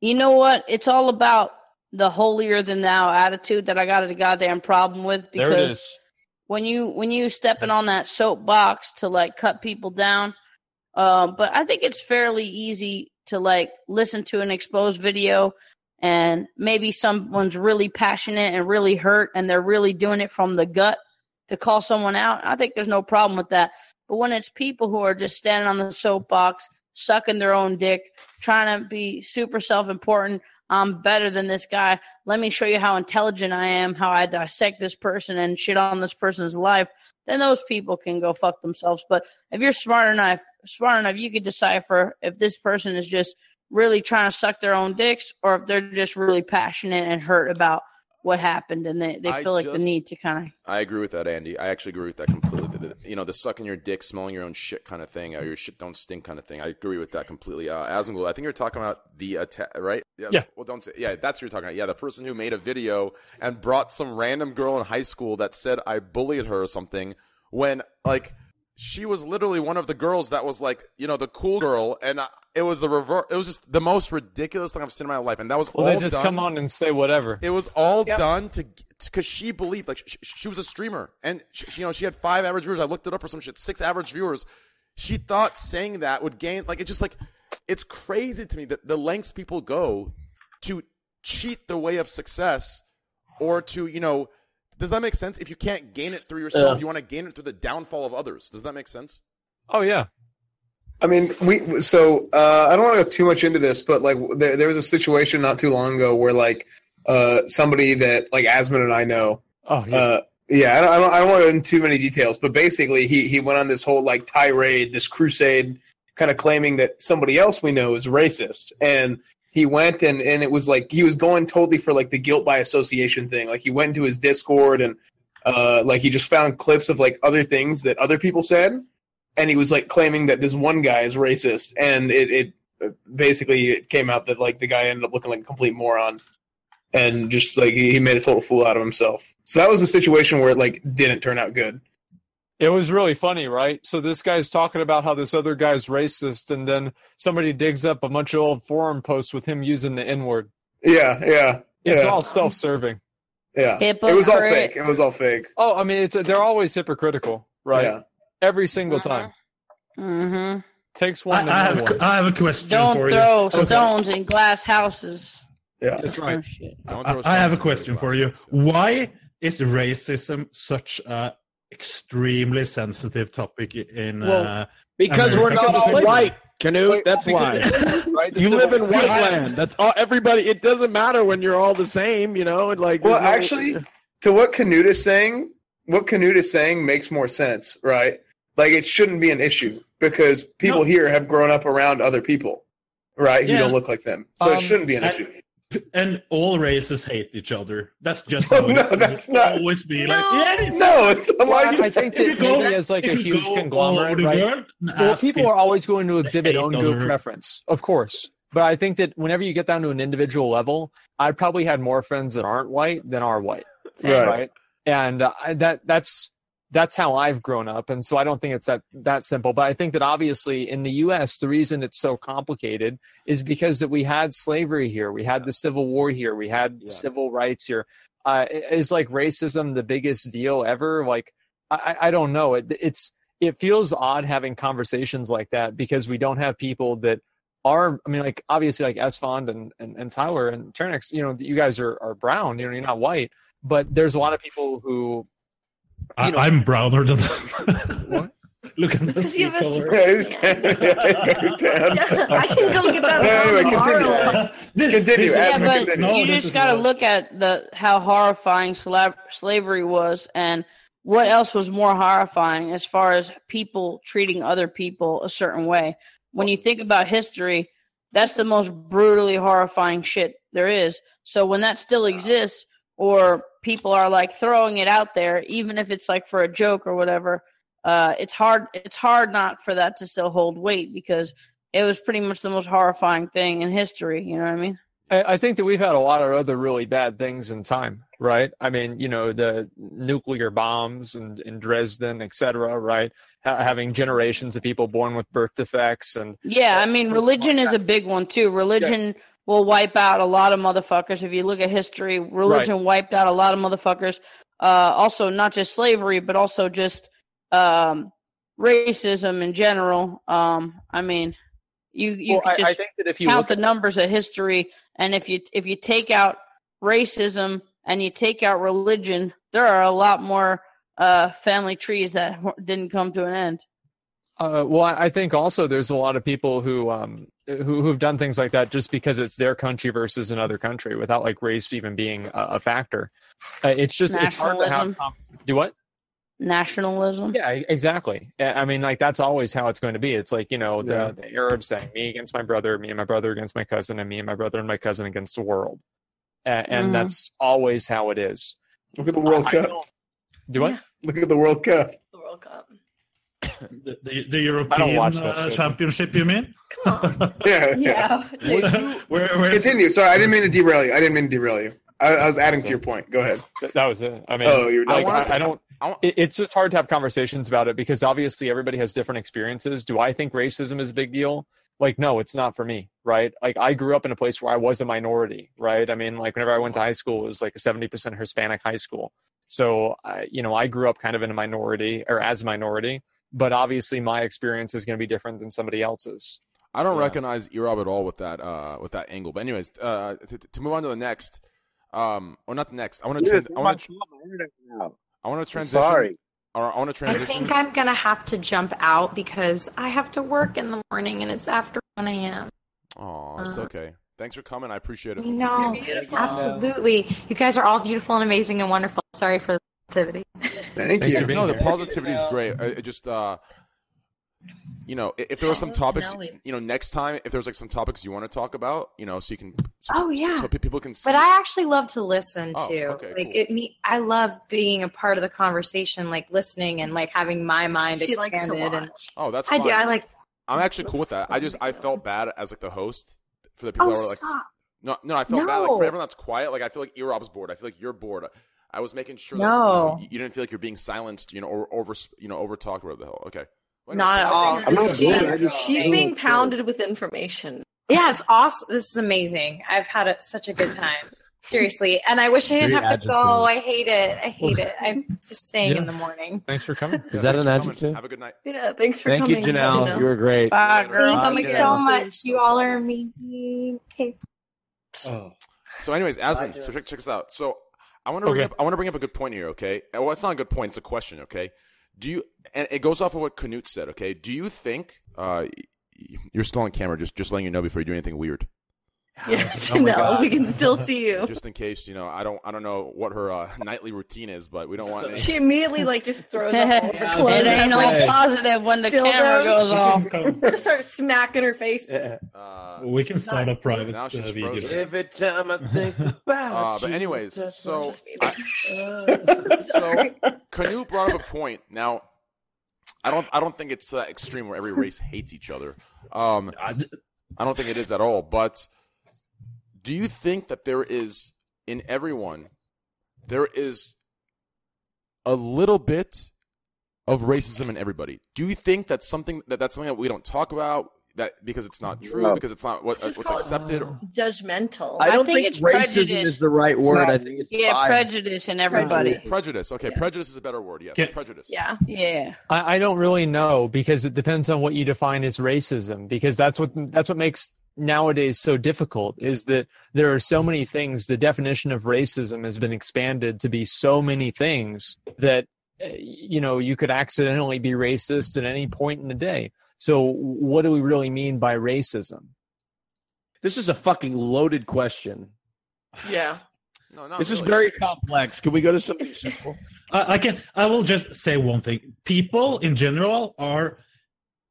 you know what? It's all about the holier than thou attitude that I got a goddamn problem with because when you when you stepping on that soapbox to like cut people down, um, but I think it's fairly easy to like listen to an exposed video and maybe someone's really passionate and really hurt and they're really doing it from the gut to call someone out. I think there's no problem with that. But when it's people who are just standing on the soapbox, sucking their own dick, trying to be super self important, I'm better than this guy. Let me show you how intelligent I am, how I dissect this person and shit on this person's life. Then those people can go fuck themselves. But if you're smart enough, smart enough, you could decipher if this person is just really trying to suck their own dicks or if they're just really passionate and hurt about what happened, and they, they I feel like the need to kind of. I agree with that, Andy. I actually agree with that completely. The- the- you know, the sucking your dick, smelling your own shit kind of thing, or your shit don't stink kind of thing. I agree with that completely. Uh, Asmongold, I think you're talking about the attack, right? Yeah. Well, don't say. Yeah, that's what you're talking about. Yeah, the person who made a video and brought some random girl in high school that said I bullied her or something when like she was literally one of the girls that was like you know the cool girl, and uh, it was the reverse. It was just the most ridiculous thing I've seen in my life, and that was Well, all they just done- come on and say whatever. it was all Yep. done to because she believed like she, she was a streamer and she, you know she had five average viewers. I looked it up or some shit, six average viewers. She thought saying that would gain like it just like it's crazy to me that the lengths people go to cheat the way of success or to you know does that make sense? If you can't gain it through yourself, Yeah. you want to gain it through the downfall of others. Does that make sense? Oh yeah. I mean, we so uh, I don't want to go too much into this, but like there, there was a situation not too long ago where like uh, somebody that like Asmon and I know. Oh yeah. Uh, yeah, I don't, I don't, I don't want to go into too many details, but basically he he went on this whole like tirade, this crusade, kind of claiming that somebody else we know is racist, and he went and and it was like he was going totally for like the guilt by association thing. Like he went into his Discord and uh, like he just found clips of like other things that other people said, and he was like claiming that this one guy is racist, and it, it basically it came out that like the guy ended up looking like a complete moron, and just like he made a total fool out of himself. So that was a situation where it like didn't turn out good. It was really funny, right? So this guy's talking about how this other guy's racist, and then somebody digs up a bunch of old forum posts with him using the N word. Yeah, yeah, It's yeah. all self-serving. Yeah, it was all fake. It was all fake. Oh, I mean, it's they're always hypocritical, right? Yeah. Every single time. Mm-hmm. Takes one. to I have, one. a, I have a question Don't for throw you. stones in glass houses. Yeah, that's right. I, I have a question for you. Why is racism such a extremely sensitive topic in? Well, uh, Because we're America? not all white, Knut. Wait, That's why. right, You live in white land. That's all. Everybody. It doesn't matter when you're all the same. You know, and like. Well, no- actually, to what Knut is saying, what Knut is saying makes more sense, right? Like it shouldn't be an issue because people No. here have grown up around other people, right? Who Yeah. don't look like them, so it Um, shouldn't be an and- issue. And all races hate each other. That's just No, how it no, is. that's It'll not- always be No. like yeah, it's No, it's not like I think If you that go- maybe as like a huge conglomerate, right? Well, ask people are always going to exhibit hate own group preference, of course. But I think that whenever you get down to an individual level, I probably had more friends that aren't white than are white, Right. And uh, that that's that's how I've grown up, and so I don't think it's that that simple. But I think that obviously in the U.S., the reason it's so complicated is because that we had slavery here, we had the Civil War here, we had civil rights here. Uh, is like racism the biggest deal ever? Like I, I don't know. It, it's it feels odd having conversations like that because we don't have people that are I mean like obviously like Esfand and, and, and Tyler and Ternix, you know, you guys are, are brown, you know, you're not white. But there's a lot of people who I, you know- I'm browner than what? Look at the Because you have a color. Yeah. Yeah, you're tan. Yeah, I can go get that anyway, tomorrow. continue. Continue. This- Yeah, but continue. you this just got to look at the how horrifying sla- slavery was, and what else was more horrifying as far as people treating other people a certain way. When you think about history, that's the most brutally horrifying shit there is. So when that still exists, or people are like throwing it out there, even if it's like for a joke or whatever, uh, it's hard. It's hard not for that to still hold weight because it was pretty much the most horrifying thing in history. You know what I mean? I, I think that we've had a lot of other really bad things in time, right? I mean, you know, the nuclear bombs and in Dresden, et cetera, right? Ha- having generations of people born with birth defects and Yeah, I mean, religion is a big one too. Religion will wipe out a lot of motherfuckers. If you look at history, religion wiped out a lot of motherfuckers. Uh, also, not just slavery, but also just um, racism in general. Um, I mean, you you Well, I- just I think that if you count the numbers of history, and if you if you take out racism and you take out religion, there are a lot more uh, family trees that didn't come to an end. Uh, well, I I think also there's a lot of people who um who who've done things like that just because it's their country versus another country without like race even being a, a factor. Uh, it's just it's hard to have Nationalism. do what? Nationalism. Yeah, exactly. I I mean, like that's always how it's going to be. It's like you know the, Yeah. the Arabs saying me against my brother, me and my brother against my cousin, and me and my brother and my cousin against the world. and, and Mhm. that's always how it is. Look at the World I Cup. don't- Do I? Look at the World Cup. The World Cup. The, the, the European watch uh. Championship, you mean? Yeah. Yeah. Where, where, Continue. Sorry, I didn't mean to derail you. I didn't mean to derail you. I, I was adding to your point. Go ahead. That was it. I mean, Oh, you're like, done. I, I don't. it- it's just hard to have conversations about it because obviously everybody has different experiences. Do I think racism is a big deal? Like, no, it's not for me, right? Like, I grew up in a place where I was a minority, right? I mean, like, whenever I went to high school, it was like a seventy percent Hispanic high school. So, I, you know, I grew up kind of in a minority or as a minority, but obviously my experience is going to be different than somebody else's. I don't recognize Erob at all with that uh, with that angle. But anyways, uh, to, to move on to the next, um, or not the next. I want to. Dude, Trans- I want to. I want to transition. sorry. Or I want to transition. I think I'm gonna have to jump out because I have to work in the morning and it's after 1 a.m. Oh, it's Uh, okay. Thanks for coming. I appreciate it. You know, absolutely. You guys are all beautiful and amazing and wonderful. Sorry for the positivity. Thank Thanks for No, the positivity is great. I, it just, uh, you know, if there were some topics, you know, next time, if there's like some topics you want to talk about, you know, so you can. So, Oh yeah. So people can see. But I actually love to listen Oh, to. okay, like cool. it me I love being a part of the conversation, like listening and like having my mind She likes to expanded. and. Oh, that's I do. I like I'm actually cool with that. I just I felt bad as like the host for the people Oh, that were like. stop. No, no, I felt bad like for everyone that's quiet. Like I feel like Erob's bored. I feel like you're bored. I was making sure that No. you, know, you didn't feel like you're being silenced, you know, or over, you know, over talked, whatever the hell. Okay. Well, Not at all. I'm not She- bored. I just- she's being pounded with information. Yeah, it's awesome. This is amazing. I've had a, such a good time. Seriously. And I wish I didn't Very have to go. I hate it. I hate it. I'm just saying Yeah. in the morning. Thanks for coming. Is that an Thanks for coming. adjective? Have a good night. Yeah, thanks for coming. Thank you, coming. Janelle. You were great. Bye, girl. Thank you so much. You all are amazing. Okay. So, anyways, Asmon, oh. so check, check this out. So, I want to bring Okay. up, I want to bring up a good point here. Okay, well, it's not a good point; it's a question. Okay, do you? And it goes off of what Knut said. Okay, do you think? Uh, you're still on camera. Just, just letting you know before you do anything weird. Yeah, Oh Janelle, God. we can still see you. Just in case, you know, I don't, I don't know what her uh, nightly routine is, but we don't want. Any... She immediately like just throws up all her clothes. It ain't all positive when the camera goes off. Just start smacking her face. Uh, we can start a private Now uh, she's video. frozen. Every time I think about Uh, but anyways, so Uh, so Knut brought up a point. Now, I don't I don't think it's that extreme where every race hates each other. Um, I don't think it is at all. But do you think that there is in everyone there is a little bit of racism in everybody? Do you think that's something that that's something that we don't talk about? That because it's not true, No. because it's not what Just what's call it accepted. Judgmental. I don't think think, it's racism prejudice. is the right word. No. I think it's Yeah, bias. prejudice in everybody. Prejudice. Okay, prejudice is a better word. Yes, Can- prejudice. Yeah. Yeah. I, I don't really know because it depends on what you define as racism. Because that's what that's what makes nowadays so difficult is that there are so many things. The definition of racism has been expanded to be so many things that uh, you know you could accidentally be racist at any point in the day. So what do we really mean by racism? This is a fucking loaded question. Yeah. No, not This is very complex. Can we go to something simple? I, I can. I will just say one thing. People in general are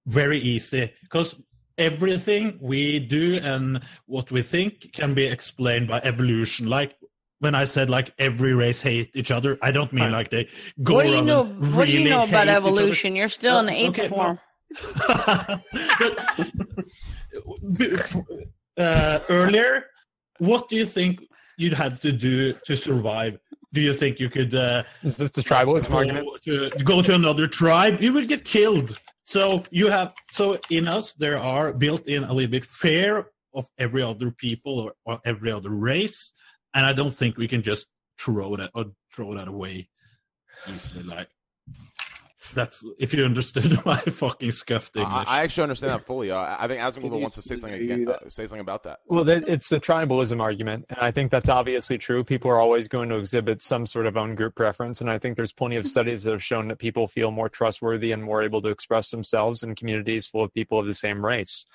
very easy because everything we do and what we think can be explained by evolution. Like when I said like every race hate each other, I don't mean like they go What do you around know? and What do you know about hate each other. evolution? You're still in the eighth okay, form. uh, earlier, what do you think you'd had to do to survive? Do you think you could uh, Is this the tribalism go argument? to, go to another tribe? You would get killed. So you have so in us there are built in a little bit fear of every other people or, or every other race, and I don't think we can just throw that or throw that away easily. Like that's if you understood my fucking scuffed I, English. I actually understand that fully. Uh, I think Asmon Can you- wants to say something again. Uh, say something about that. Well, it's the tribalism argument, and I think that's obviously true. People are always going to exhibit some sort of own group preference, and I think there's plenty of studies that have shown that people feel more trustworthy and more able to express themselves in communities full of people of the same race.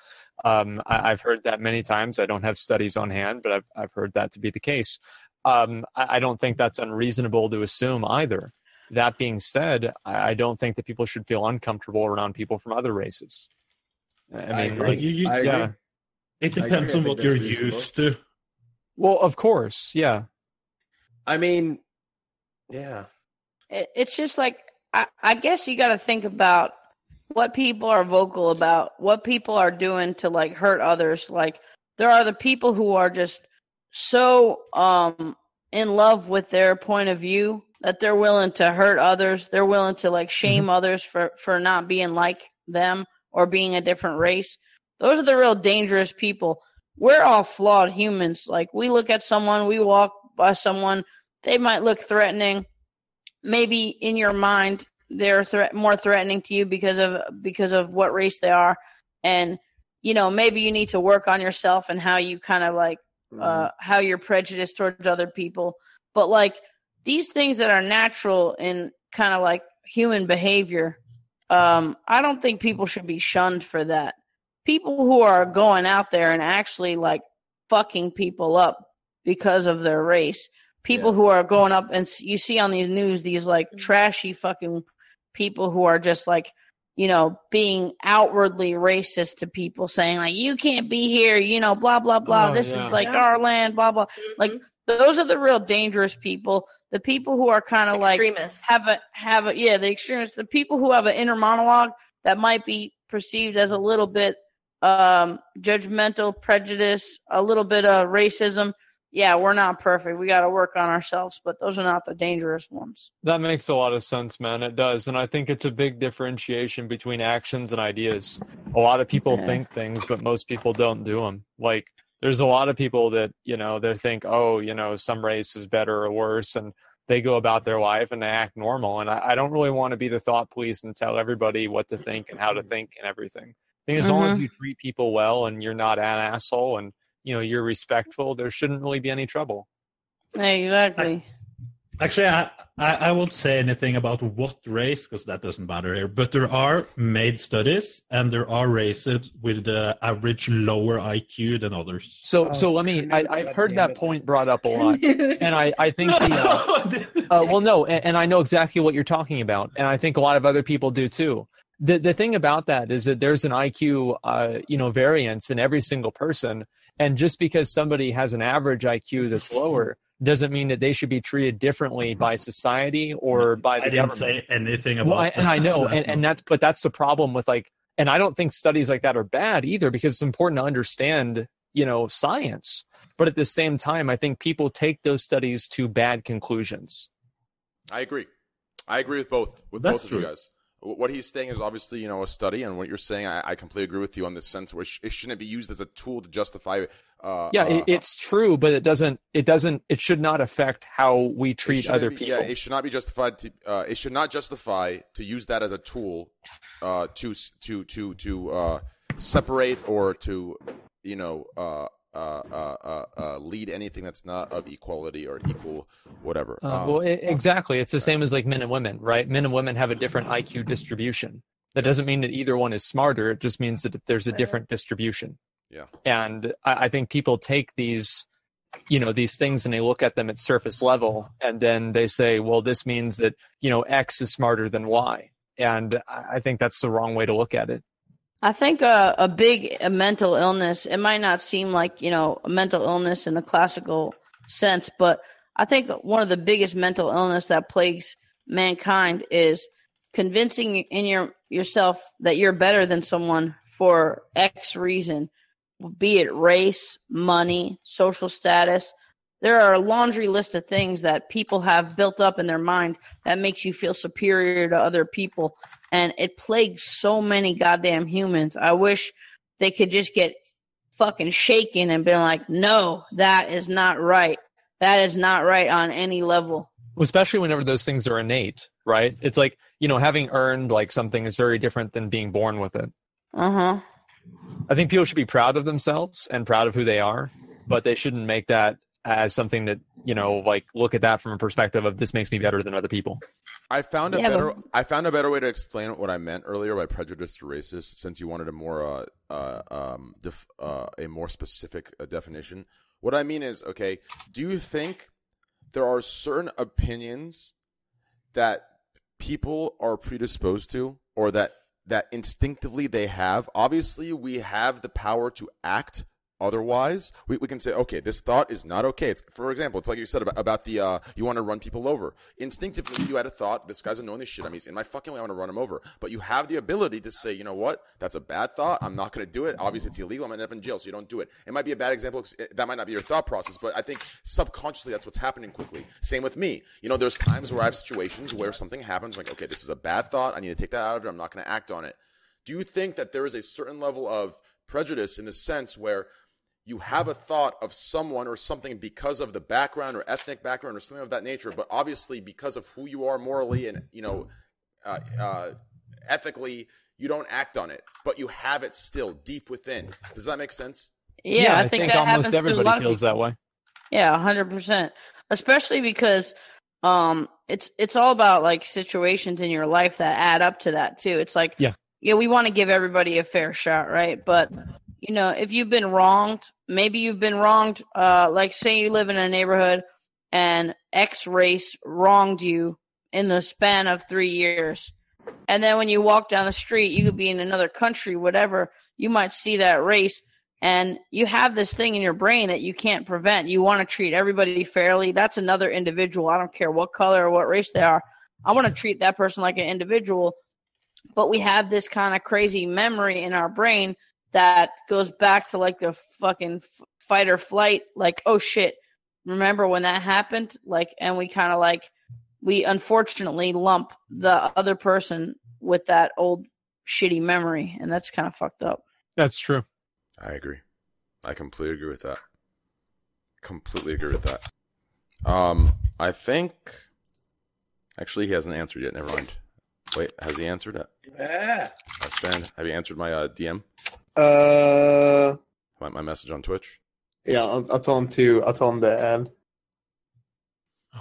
Um, I, I've heard that many times. I don't have studies on hand, but I've I've heard that to be the case. Um, I, I don't think that's unreasonable to assume either. That being said, I, I don't think that people should feel uncomfortable around people from other races. I I mean, agree. like, You- you- I agree. yeah. It depends agree. on what you're reasonable. used to. Well, of course, yeah. I mean, yeah. It, it's just like I, I guess you got to think about what people are vocal about, what people are doing to like hurt others. Like there are the people who are just so um in love with their point of view that they're willing to hurt others. They're willing to like shame others for for not being like them or being a different race. Those are the real dangerous people. We're all flawed humans. Like we look at someone, we walk by someone, they might look threatening. Maybe in your mind they're threat more threatening to you because of because of what race they are and you know maybe you need to work on yourself and how you kind of like uh how you're prejudiced towards other people but like these things that are natural in kind of like human behavior um i don't think people should be shunned for that. People who are going out there and actually like fucking people up because of their race people who are going up and you see on these news these like trashy fucking people who are just like you know being outwardly racist to people saying like you can't be here you know blah blah blah Oh, this yeah. is like Yeah. our land blah blah. Like those are the real dangerous people the people who are kind of like Extremists. have a have a yeah the extremists the people who have an inner monologue that might be perceived as a little bit um judgmental prejudice a little bit of racism yeah we're not perfect we got to work on ourselves but those are not the dangerous ones That makes a lot of sense, man. It does. And I think it's a big differentiation between actions and ideas. A lot of people Yeah. think things, but most people don't do them. Like, there's a lot of people that, you know, they think, oh, you know, some race is better or worse. And they go about their life and they act normal. And I, I don't really want to be the thought police and tell everybody what to think and how to think and everything. I think as long as Mhm. you treat people well and you're not an asshole and, you know, you're respectful, there shouldn't really be any trouble. exactly Actually, I, I, I won't say anything about what race because that doesn't matter here. But there are made studies, and there are races with the average lower IQ than others. So, so let me. I, I've heard that point brought up a lot, and I, I think the. Uh, uh, well, no, and, and I know exactly what you're talking about, and I think a lot of other people do too. The the thing about that is that there's an IQ, uh, you know, variance in every single person, and just because somebody has an average IQ that's lower doesn't mean that they should be treated differently mm-hmm. by society or by the I didn't government. say anything about Well, I, and I know, and, and that's but that's the problem with like, and I don't think studies like that are bad either because it's important to understand, you know, science. But at the same time, I think people take those studies to bad conclusions. I agree. I agree with both with That's both of you true. guys. What he's saying is obviously you know a study, and what you're saying, I, I completely agree with you on this sense where it, sh- it shouldn't be used as a tool to justify. Uh, Yeah, uh, it, it's true, but it doesn't. It doesn't. It should not affect how we treat other be- people. Yeah, it should not be justified to. Uh, it should not justify to use that as a tool uh, to to to to uh, separate or to you know uh, uh, uh, uh, uh, lead anything that's not of equality or equal whatever. Uh, Um, well, i exactly. It's the same as like men and women, right? Men and women have a different IQ distribution. That doesn't mean that either one is smarter. It just means that there's a different distribution. Yeah. And I, I think people take these, you know, these things and they look at them at surface level, and then they say, well, this means that you know X is smarter than Y, and I I think that's the wrong way to look at it. I think a, a big mental illness, it might not seem like, you know, a mental illness in the classical sense, but I think one of the biggest mental illness that plagues mankind is convincing in your yourself that you're better than someone for X reason, be it race, money, social status. There are a laundry list of things that people have built up in their mind that makes you feel superior to other people and it plagues so many goddamn humans. I wish they could just get fucking shaken and been like, no, that is not right. That is not right on any level. especially whenever those things are innate, right? It's like you know having earned like something is very different than being born with it. Uh huh. I think people should be proud of themselves and proud of who they are, but they shouldn't make that as something that you know like look at that from a perspective of this makes me better than other people. I found a Yeah, better. but- I found a better way to explain what I meant earlier by prejudiced or racist. Since you wanted a more, uh, uh, um, def- uh, a more specific uh, definition. What I mean is, okay, do you think there are certain opinions that people are predisposed to, or that that instinctively they have? Obviously, we have the power to act Otherwise, we, we can say, okay, this thought is not okay. It's, for example, it's like you said about, about the, uh, you want to run people over. Instinctively, you had a thought, this guy's annoying the shit. I mean, he's in my fucking way, I want to run him over. But you have the ability to say, you know what? That's a bad thought. I'm not going to do it. Obviously, it's illegal. I'm going to end up in jail, so you don't do it. It might be a bad example That might not be your thought process, but I think subconsciously that's what's happening quickly. Same with me. You know, there's times where I have situations where something happens, like, okay, this is a bad thought. I need to take that out of it. I'm not going to act on it. Do you think that there is a certain level of prejudice in the sense where you have a thought of someone or something because of the background or ethnic background or something of that nature, but obviously because of who you are morally and you know uh, uh, ethically, you don't act on it, but you have it still deep within. Does that make sense? Yeah, I, think, that almost happens to a everybody lot feels people. that way. Yeah, hundred percent. Especially because um it's it's all about like situations in your life that add up to that too. It's like Yeah. yeah, we want to give everybody a fair shot, right? But you know, if you've been wronged, maybe you've been wronged, uh like say you live in a neighborhood and X race wronged you in the span of three years. And then when you walk down the street, you could be in another country, whatever, you might see that race and you have this thing in your brain that you can't prevent. You want to treat everybody fairly. That's another individual. I don't care what color or what race they are. I want to treat that person like an individual. But we have this kind of crazy memory in our brain that goes back to like the fucking fight or flight. Like, oh shit, remember when that happened? Like, and we kind of like, we unfortunately lump the other person with that old shitty memory. And that's kind of fucked up. That's true. I agree. I completely agree with that. Completely agree with that. Um, I think actually he hasn't answered yet. Never mind. Wait, has he answered it? Yeah. Uh, Sven, have you answered my uh, DM? Uh, My, my message on Twitch? yeah, I'll, I'll tell him to. I'll tell him to add.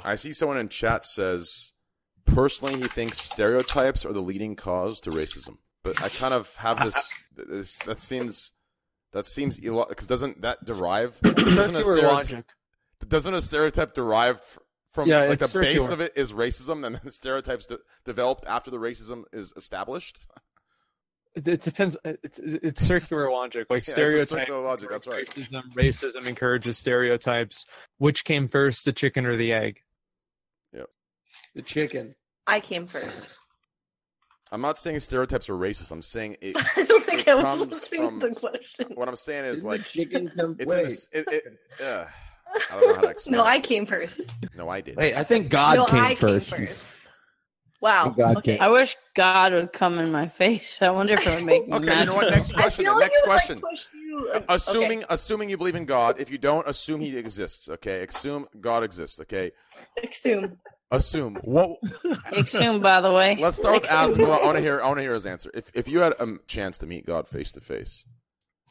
I see someone in chat says, personally, he thinks stereotypes are the leading cause to racism. But I kind of have this. this that seems. That seems because doesn't that derive? Doesn't a, stereotype, doesn't a stereotype derive from Yeah, like the it's base of it is racism, and then stereotypes de- developed after the racism is established? It, it depends. It's, it's circular logic, like Yeah, stereotypes. logic. That's right. Racism, racism encourages stereotypes. Which came first, the chicken or the egg? Yep. The chicken. I came first. I'm not saying stereotypes are racist. I'm saying it. I don't think it I was listening from to the question. what I'm saying is Didn't the like chicken come- It's in wait. this, it, it, uh, I don't know how to explain. No, it. I came first. No, I did. Wait, I think God no, came I first. came first. Wow. Oh, God okay. I wish God would come in my face. I wonder if it would make me Okay, mad. you know what? Next I question. feel then. Next it would, like, question. push you- okay. assuming assuming you believe in God. If you don't, assume He exists. Okay, assume God exists. Okay, Assume. assume what? Exhumed, by the way. Let's start with Azim. I want to hear. I want to hear his answer. If if you had a chance to meet God face to face,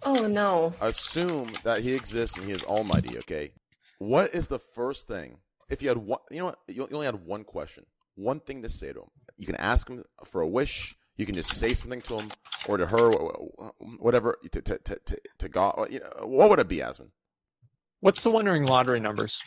Oh no. assume that He exists and He is Almighty. Okay, what is the first thing? If you had one, you know what? You you only had one question, one thing to say to Him. You can ask Him for a wish. You can just say something to Him or to her, wh- wh- whatever. To to to to, God. You know, what would it be, Asmon? What's the wondering lottery numbers?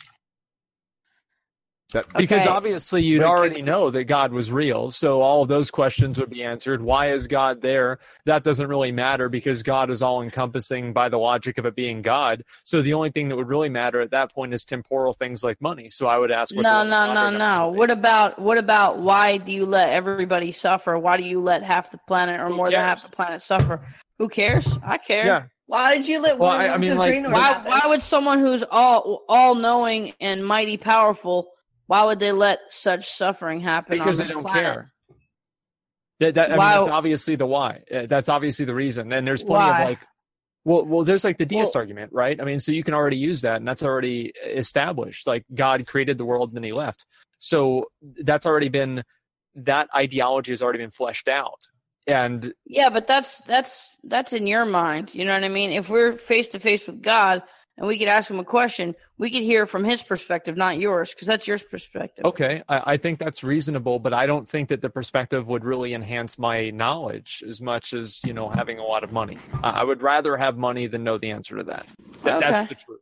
That Because obviously you'd Wait, can- already know that God was real, so all of those questions would be answered. Why is God there? That doesn't really matter because God is all encompassing by the logic of it being God. So the only thing that would really matter at that point is temporal things like money. So I would ask, what No, no, no, no. What about what about why do you let everybody suffer? Why do you let half the planet or Who more than half the planet suffer? Who cares? I care. Yeah, Why did you let Well, one I- of I mean, to like, Why happen? why would someone who's all all knowing and mighty powerful why would they let such suffering happen because they don't planet? care. That, that, I mean, that's obviously the why. Uh, That's obviously the reason. And there's plenty Why? of like, well, well, there's like the deist Well- argument, right? I mean, so you can already use that, and that's already established. Like God created the world, and then He left. So that's already been that ideology has already been fleshed out. And Yeah, but that's that's that's in your mind. You know what I mean? If we're face to face with God and we could ask him a question, we could hear from his perspective, not yours, because that's your perspective. okay, I, I think that's reasonable, but I don't think that the perspective would really enhance my knowledge as much as you know having a lot of money. I I would rather have money than know the answer to that. That- That's the truth.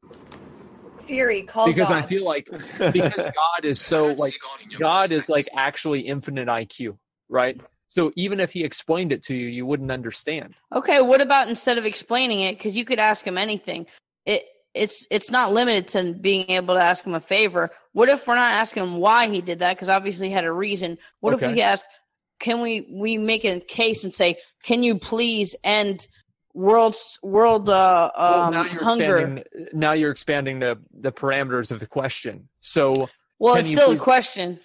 Siri, call because God. I feel like because God is so like God is like actually infinite IQ, right? So even if he explained it to you, you wouldn't understand. Okay, what about instead of explaining it, because you could ask him anything, it it's it's not limited to being able to ask him a favor. What if we're not asking him why he did that? Because obviously he had a reason. What if we ask, can we we make a case and say, can you please end world world uh, Well, um, now hunger? Now you're expanding the the parameters of the question. So, Well, it's still please- a question.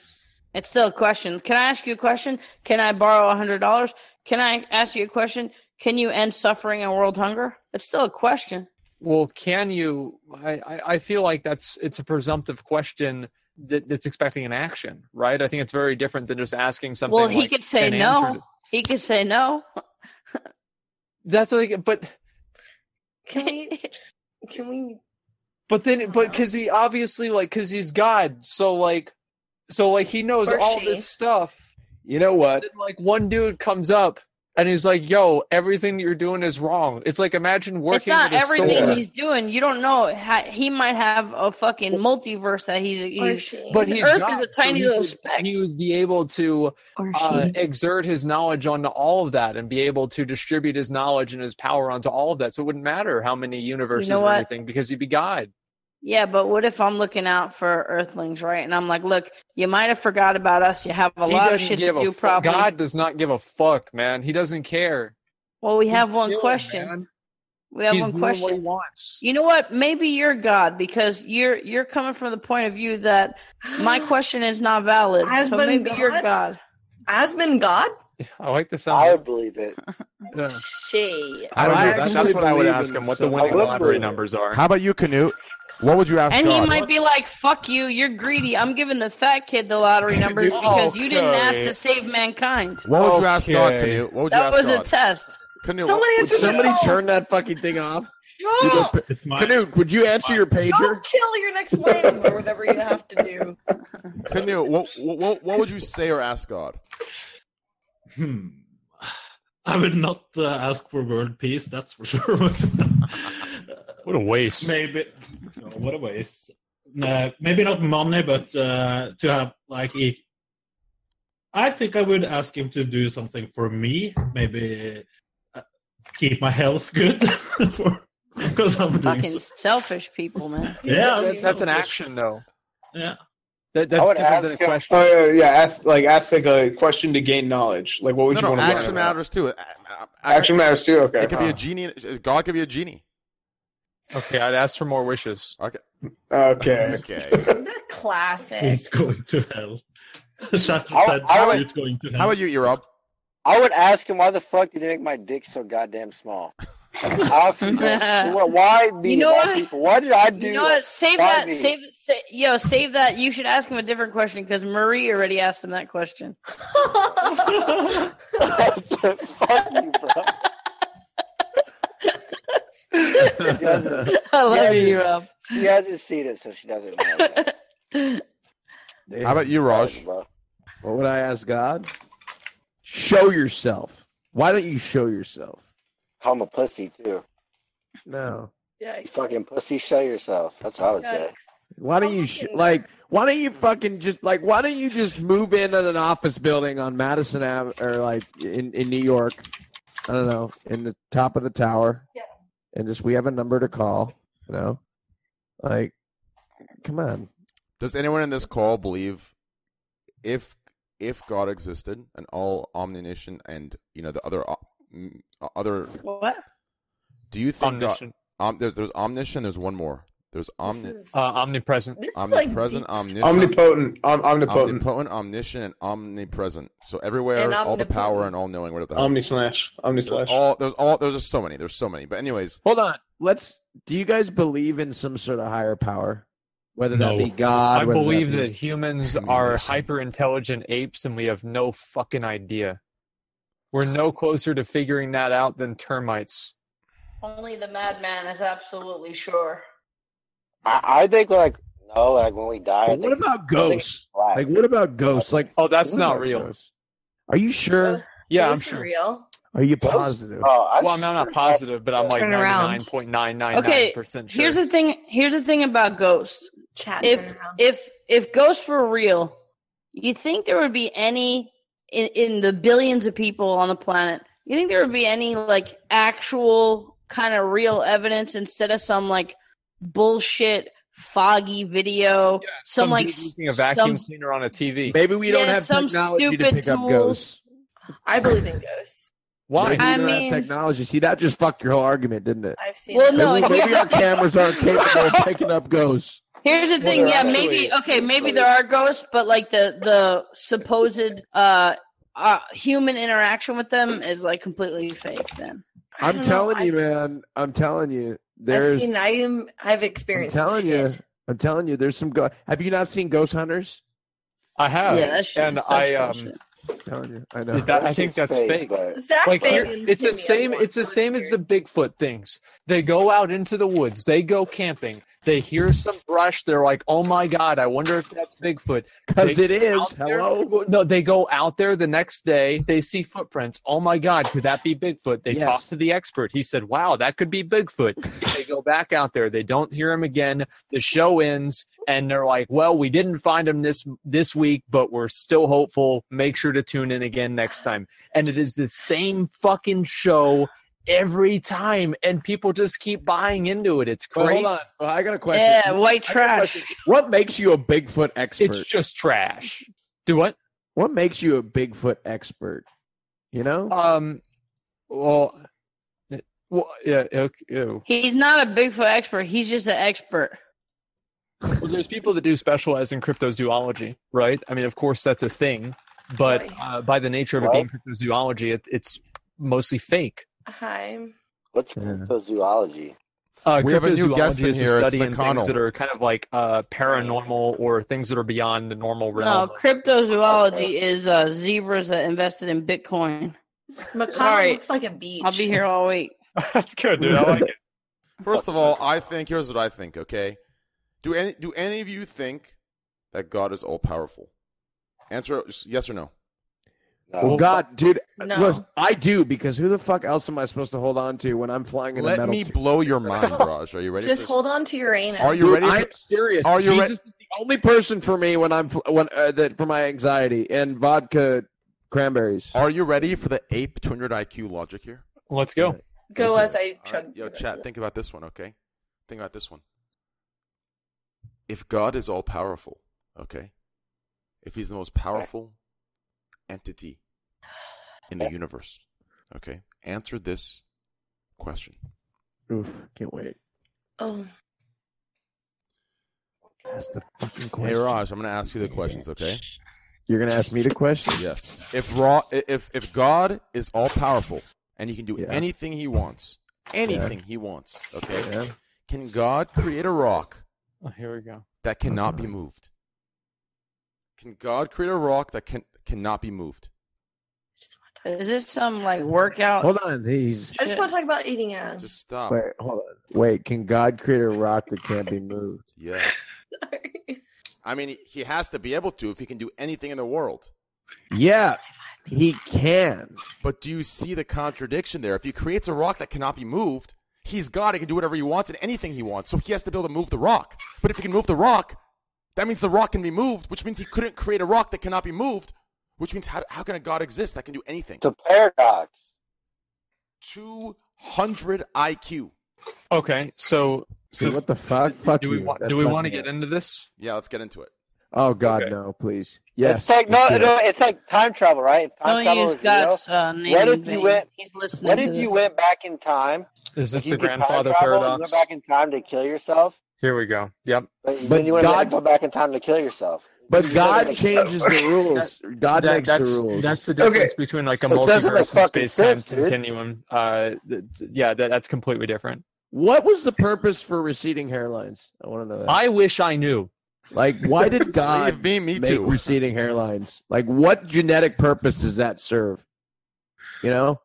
It's still a question. Can I ask you a question? Can I borrow a hundred dollars? Can I ask you a question? Can you end suffering and world hunger? It's still a question. Well, can you? I, I, I feel like that's it's a presumptive question that, that's expecting an action, right? I think it's very different than just asking something. well, he like, could say an no. answer to- He could say no. That's like, but Can we? Can we? but then, but because he obviously like because he's God, so like, so like he knows Or all she. this stuff. You know what? Then, like one dude comes up and he's like, "Yo, everything that you're doing is wrong." It's like imagine working. It's not at a everything store. he's doing. You don't know. He might have a fucking multiverse that he's. he's but he's Earth God, is a tiny he little would- speck. He would be able to uh, exert his knowledge onto all of that and be able to distribute his knowledge and his power onto all of that. So it wouldn't matter how many universes know or what? anything because he'd be God. Yeah, but what if I'm looking out for Earthlings, right? And I'm like, look, you might have forgot about us. You have a he lot of doesn't shit to a do. fu- Probably. God does not give a fuck, man. He doesn't care. Well, we He's have one chilling, question. man. We have He's one doing what he question. wants. You know what? Maybe you're God because you're you're coming from the point of view that my question is not valid. Has so been maybe you're God? God. Has been God? I like the sound. I would believe it. Yeah. She. I don't I know. That- that's what I would ask him. What the winning lottery numbers are. How about you, Knut? What would you ask And God? he might be like, "Fuck you, you're greedy. I'm giving the fat kid the lottery numbers because you didn't ask to save mankind." What would you ask God, Okay. Knut? What would you That ask was a God? test. Knut, Someone answer somebody phone. turn that fucking thing off? Shut up. It's my Knut, would you answer your pager? Go pager? kill your next lamb or whatever you have to do. Knut, what, what, what would you say or ask God? Hmm. I would not uh, ask for world peace, that's for sure. What a waste. maybe, no, what a waste. Uh, maybe not money, but uh, to have like. I think I would ask him to do something for me. Maybe uh, keep my health good, for because I'm doing. Fucking So, selfish people, man. yeah, That's, that's an action, though. Yeah. That, that's would different than a ask him- question. Oh yeah, yeah, ask like ask like a question to gain knowledge. Like what would No, you no, want to learn action about? matters too. A- a- Action matters too. Okay. It could be a genie. God could be a genie. Okay, I'd ask for more wishes. Okay. Okay. Okay. Classic. Who's going to hell? Shatner I- said, I would- "Who's going to hell?" How about you, Erob? I would ask him why the fuck did you make my dick so goddamn small? Honestly, why- why me? You know why what? people? Why did I do? You know what? Save why that. me? Save, sa Yo, save that. You should ask him a different question because Marie already asked him that question. fuck you, bro. She I love you, Rob. She hasn't seen it, so she doesn't know. Yet. How about you, Raj? What would I ask God? Show yourself. Why don't you show yourself? Call him a pussy too. No. Yeah. You fucking pussy, show yourself. That's what I would say. Why don't oh, you sh- like? Why don't you fucking just like? Why don't you just move into an office building on Madison Ave or like in in New York? I don't know, in the top of the tower, Yeah. And just we have a number to call. You know, like, come on. Does anyone in this call believe if if God existed and all omniscient and you know the other o- mm, other What? do you think God, um, there's there's omniscient there's one more there's omni, This is- Uh, omnipresent. this is like omnipresent omniscient Omnipotent. Om- omnipotent. omnipotent omniscient and omnipresent so everywhere And all the power and all knowing whatever the hell. Omni slash. Omni there's slash. all there's all there's just so many there's so many but anyways Hold on. Let's. Do you guys believe in some sort of higher power? Whether that be God. I whether believe be- that humans are hyper intelligent apes and we have no fucking idea. We're no closer to figuring that out than termites. Only the madman is absolutely sure. I, I think like no, like when we die. I But what about ghosts? it's. Like, what about ghosts? Like, Oh, that's what not real. ghosts? Are you sure? Yeah, I'm sure. real. Are you positive? Oh, I Well, I'm not, not positive, but I'm like 99.999% Okay, sure. Here's the thing. Here's the thing about ghosts. Chat. If if if ghosts were real, you think there would be any in, in the billions of people on the planet? You think there would be any like actual kind of real evidence instead of some like bullshit foggy video, some, like dude using a vacuum some- cleaner on a TV. Maybe we don't Yeah, have some technology to stupid pick up ghosts. I believe in ghosts. Why? Maybe I don't mean- have technology. See, that just fucked your whole argument, didn't it? I've seen. Well, it. no, maybe, maybe our cameras aren't capable of picking up ghosts. Here's the thing, they're yeah, actually- maybe okay, maybe there are ghosts, but like the the supposed uh, uh human interaction with them is like completely fake. Then I I'm don't know, telling I- you, man. I'm telling you. I've seen. I am. I've experienced. I'm experienced. some telling you. I'm telling you. There's some. Go- have you not seen Ghost Hunters? I have, yeah, that shit and is I um. I'm telling you. I know. that, I think that's fake. but Like here, it's the hit me up same. It's the same as the. Bigfoot things. They go out into the woods. They go camping. They hear some brush. They're like, "Oh my god! I wonder if that's Bigfoot." Because it is. it go is. out there- Hello. No, they go out there the next day. They see footprints. Oh my God, could that be Bigfoot? They Yes. talk to the expert. He said, "Wow, that could be Bigfoot." they go back out there. They don't hear him again. The show ends, and they're like, "Well, we didn't find him this this week, but we're still hopeful. Make sure to tune in again next time." And it is the same fucking show every time, and people just keep buying into it. It's But great. hold on. Well, I got a question. Yeah, white I got a trash. What makes you a Bigfoot expert? It's just trash. Do what? What makes you a Bigfoot expert? You know? Um. Well. Well, yeah. Okay, ew. He's not a Bigfoot expert. He's just an expert. Well, there's people that do specialize in cryptozoology, right? I mean, of course, that's a thing, but uh, by the nature of it being cryptozoology, it, it's mostly fake. Hi. What's cryptozoology? Uh, We have a new guest in here. a It's study in things that are kind of like uh, paranormal or things that are beyond the normal realm. No, realm. cryptozoology is uh, zebras that invested in Bitcoin. McConnell Sorry. looks like a beach. I'll be here all week. That's good, dude. I like it. First of all, I think here's what I think. Okay, do any do any of you think that God is all powerful? Answer yes or no. Well, God, dude, No. listen, I do because who the fuck else am I supposed to hold on to when I'm flying in a Let metal me suit? blow your mind, Raj. Are you ready? Just for hold on to your anus. Are you Dude, ready? I'm For, serious. Are you Jesus ready? is the only person for me when I'm fl- when uh, that for my anxiety and vodka cranberries. are you ready for the ape 200 IQ logic here? Let's go. Go as I All right, chug. Yo, chat. Think about this one, okay? Think about this one. If God is all powerful, okay, if He's the most powerful entity in the universe, okay, answer this question. Oof, can't wait. Oh, That's the fucking question. Hey. Raj, I'm going to ask you the questions, okay? You're gonna ask me the question? Yes. If Ra- if if God is all powerful and He can do Yeah. anything He wants, anything He wants, okay, Yeah. can God create a rock Oh, here we go. that cannot be uh-huh. moved? Can God create a rock that can cannot be moved? Is this some like workout? Hold on, he's I just want to talk about eating ass. Just stop. wait. Hold on. Wait, can God create a rock that can't be moved? Yeah. Sorry. I mean, he- he has to be able to if he can do anything in the world. Yeah, he can. But do you see the contradiction there? If he creates a rock that cannot be moved, he's God. He can do whatever he wants and anything he wants. So he has to be able to move the rock. But if he can move the rock, that means the rock can be moved, which means he couldn't create a rock that cannot be moved, which means how, how can a God exist that can do anything? It's a paradox. 200 IQ. Okay, so so Dude, what the fuck? Fuck do we you. want That do we want to get into this? Yeah, let's get into it. Oh God, Okay. no, please. Yes. It's like no, no, it's like time travel, right? If Time Don't travel use is real. God's uh. What if you went? He's listening. What to if this. you went back in time? Is this the grandfather paradox? went back in time to kill yourself, Here we go. Yep. but, But then you want to God- go back in time to kill yourself. But God changes the rules. God That- makes the rules. That's the difference between like a It doesn't multiverse and fucking space time continuum. Uh, th- yeah, that, that's completely different. What was the purpose for receding hairlines? I want to know that. I wish I knew. Like, why did God me, me make too. receding hairlines? Like, what genetic purpose does that serve? You know,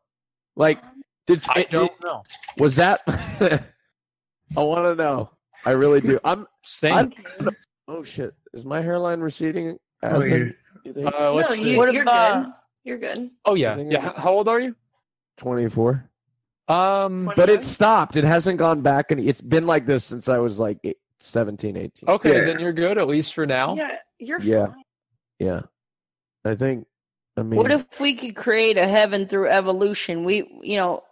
like, did I it- don't it- know. was that? I want to know. I really do. I'm. Same. I'm oh shit! Is my hairline receding? Oh, you- you? Uh, let's no, see. you, you're about- good. You're good. oh yeah, yeah. I'm- How- How old are you? Twenty-four. Um. But it stopped. It hasn't gone back, and it's been like this since I was like eight, 17, 18. Okay, Yeah. then you're good at least for now. Yeah, you're Yeah. fine. Yeah. I think. I mean, What if we could create a heaven through evolution? We, you know,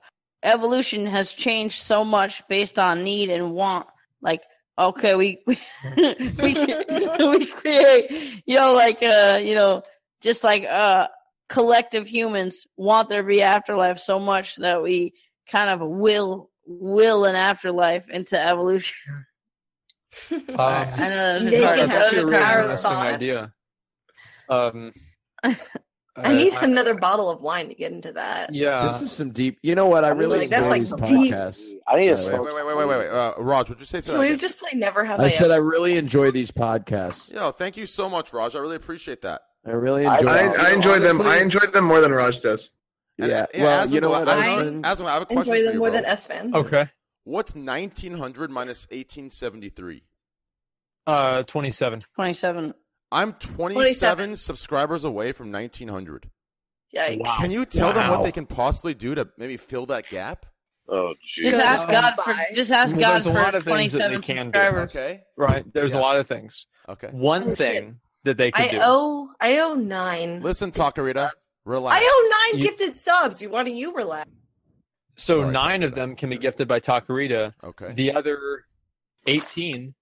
evolution has changed so much based on need and want. Like Okay, we we we create you know like uh you know just like uh collective humans want there to be afterlife so much that we kind of will will an afterlife into evolution. Um, I know that's that's a really interesting thought. idea. Um, I need another bottle of wine to get into that. Yeah. This is some deep. You know what? I really Like, that's like these deep. podcasts. I need By a the way. Wait, wait, wait, wait, wait, wait. Uh, Raj, would you say Can something? we just play Never Have I I said I really enjoy these podcasts. Yo, thank you so much, Raj. I really appreciate that. I really enjoy. I, I enjoy them. Honestly- I enjoy them more than Raj does. And, Yeah. uh, Well, you know Asmon, what? I, I- Asmon, Asmon, I have a question Enjoy for them you, more bro. than Esfand. Okay. What's 1900 minus 1873? Uh, 27. 27. I'm 27, subscribers away from 1900. Yikes. Can you tell them what they can possibly do to maybe fill that gap? Oh, Just ask God for just ask Well, God there's a lot for of things that they 27 can do. subscribers. Okay. Right. There's Yeah. a lot of things. Okay. One Oh, shit. thing that they could I do. owe I owe nine. Listen, Tocarita, relax. I owe nine You- gifted subs. You want to you relax? so Sorry, nine of them can be gifted by Tocarita. Okay. The other 18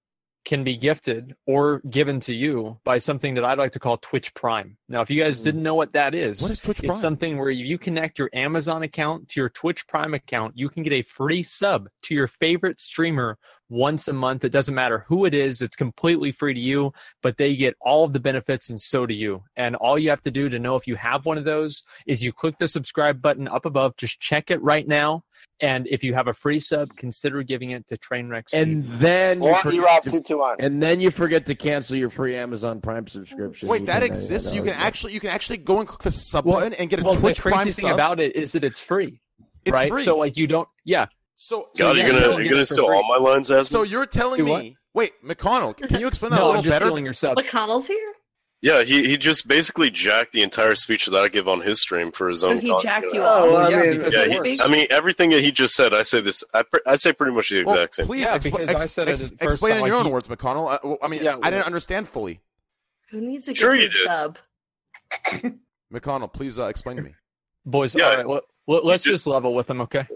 can be gifted or given to you by something that I'd like to call Twitch Prime. Now, if you guys hmm. didn't know what that is, What is Twitch Prime? it's something where you connect your Amazon account to your Twitch Prime account. You can get a free sub to your favorite streamer once a month. It doesn't matter who it is, it's completely free to you, but they get all of the benefits and so do you. And all you have to do to know if you have one of those is you click the subscribe button up above, just check it right now. And if you have a free sub, consider giving it to Trainwrecks TV. And then you Or forget Erob to- 221. and then you forget to cancel your free Amazon Prime subscription. Wait, You that can- uh, exists. You uh, can actually you can actually go and click the sub Well- button and get a well, Twitch the crazy Prime thing sub. about it is that it's free. It's right? free. So like you don't yeah. So God, So you're gonna you you're gonna steal free. all my lines, Asmon? So you're telling Do me? what? Wait, McConnell, can you explain that No, a I'm little just better? stealing your subs. McConnell's here. Yeah, he he just basically jacked the entire speech that I give on his stream for his So own. he content. jacked you Oh, up. well, I yeah, mean, Yeah, he. I mean everything that he just said. I say this. I pre- I say pretty much the Well, exact same. please Yeah, expl- because ex- I said it ex- at first, explain I'm in like, your own he- words, McConnell. I, well, I mean, Yeah, I didn't understand fully. Who needs a Sure you did. sub? McConnell, please uh, explain to me. Boys, Yeah. all right, let, let, let's just level with them, okay?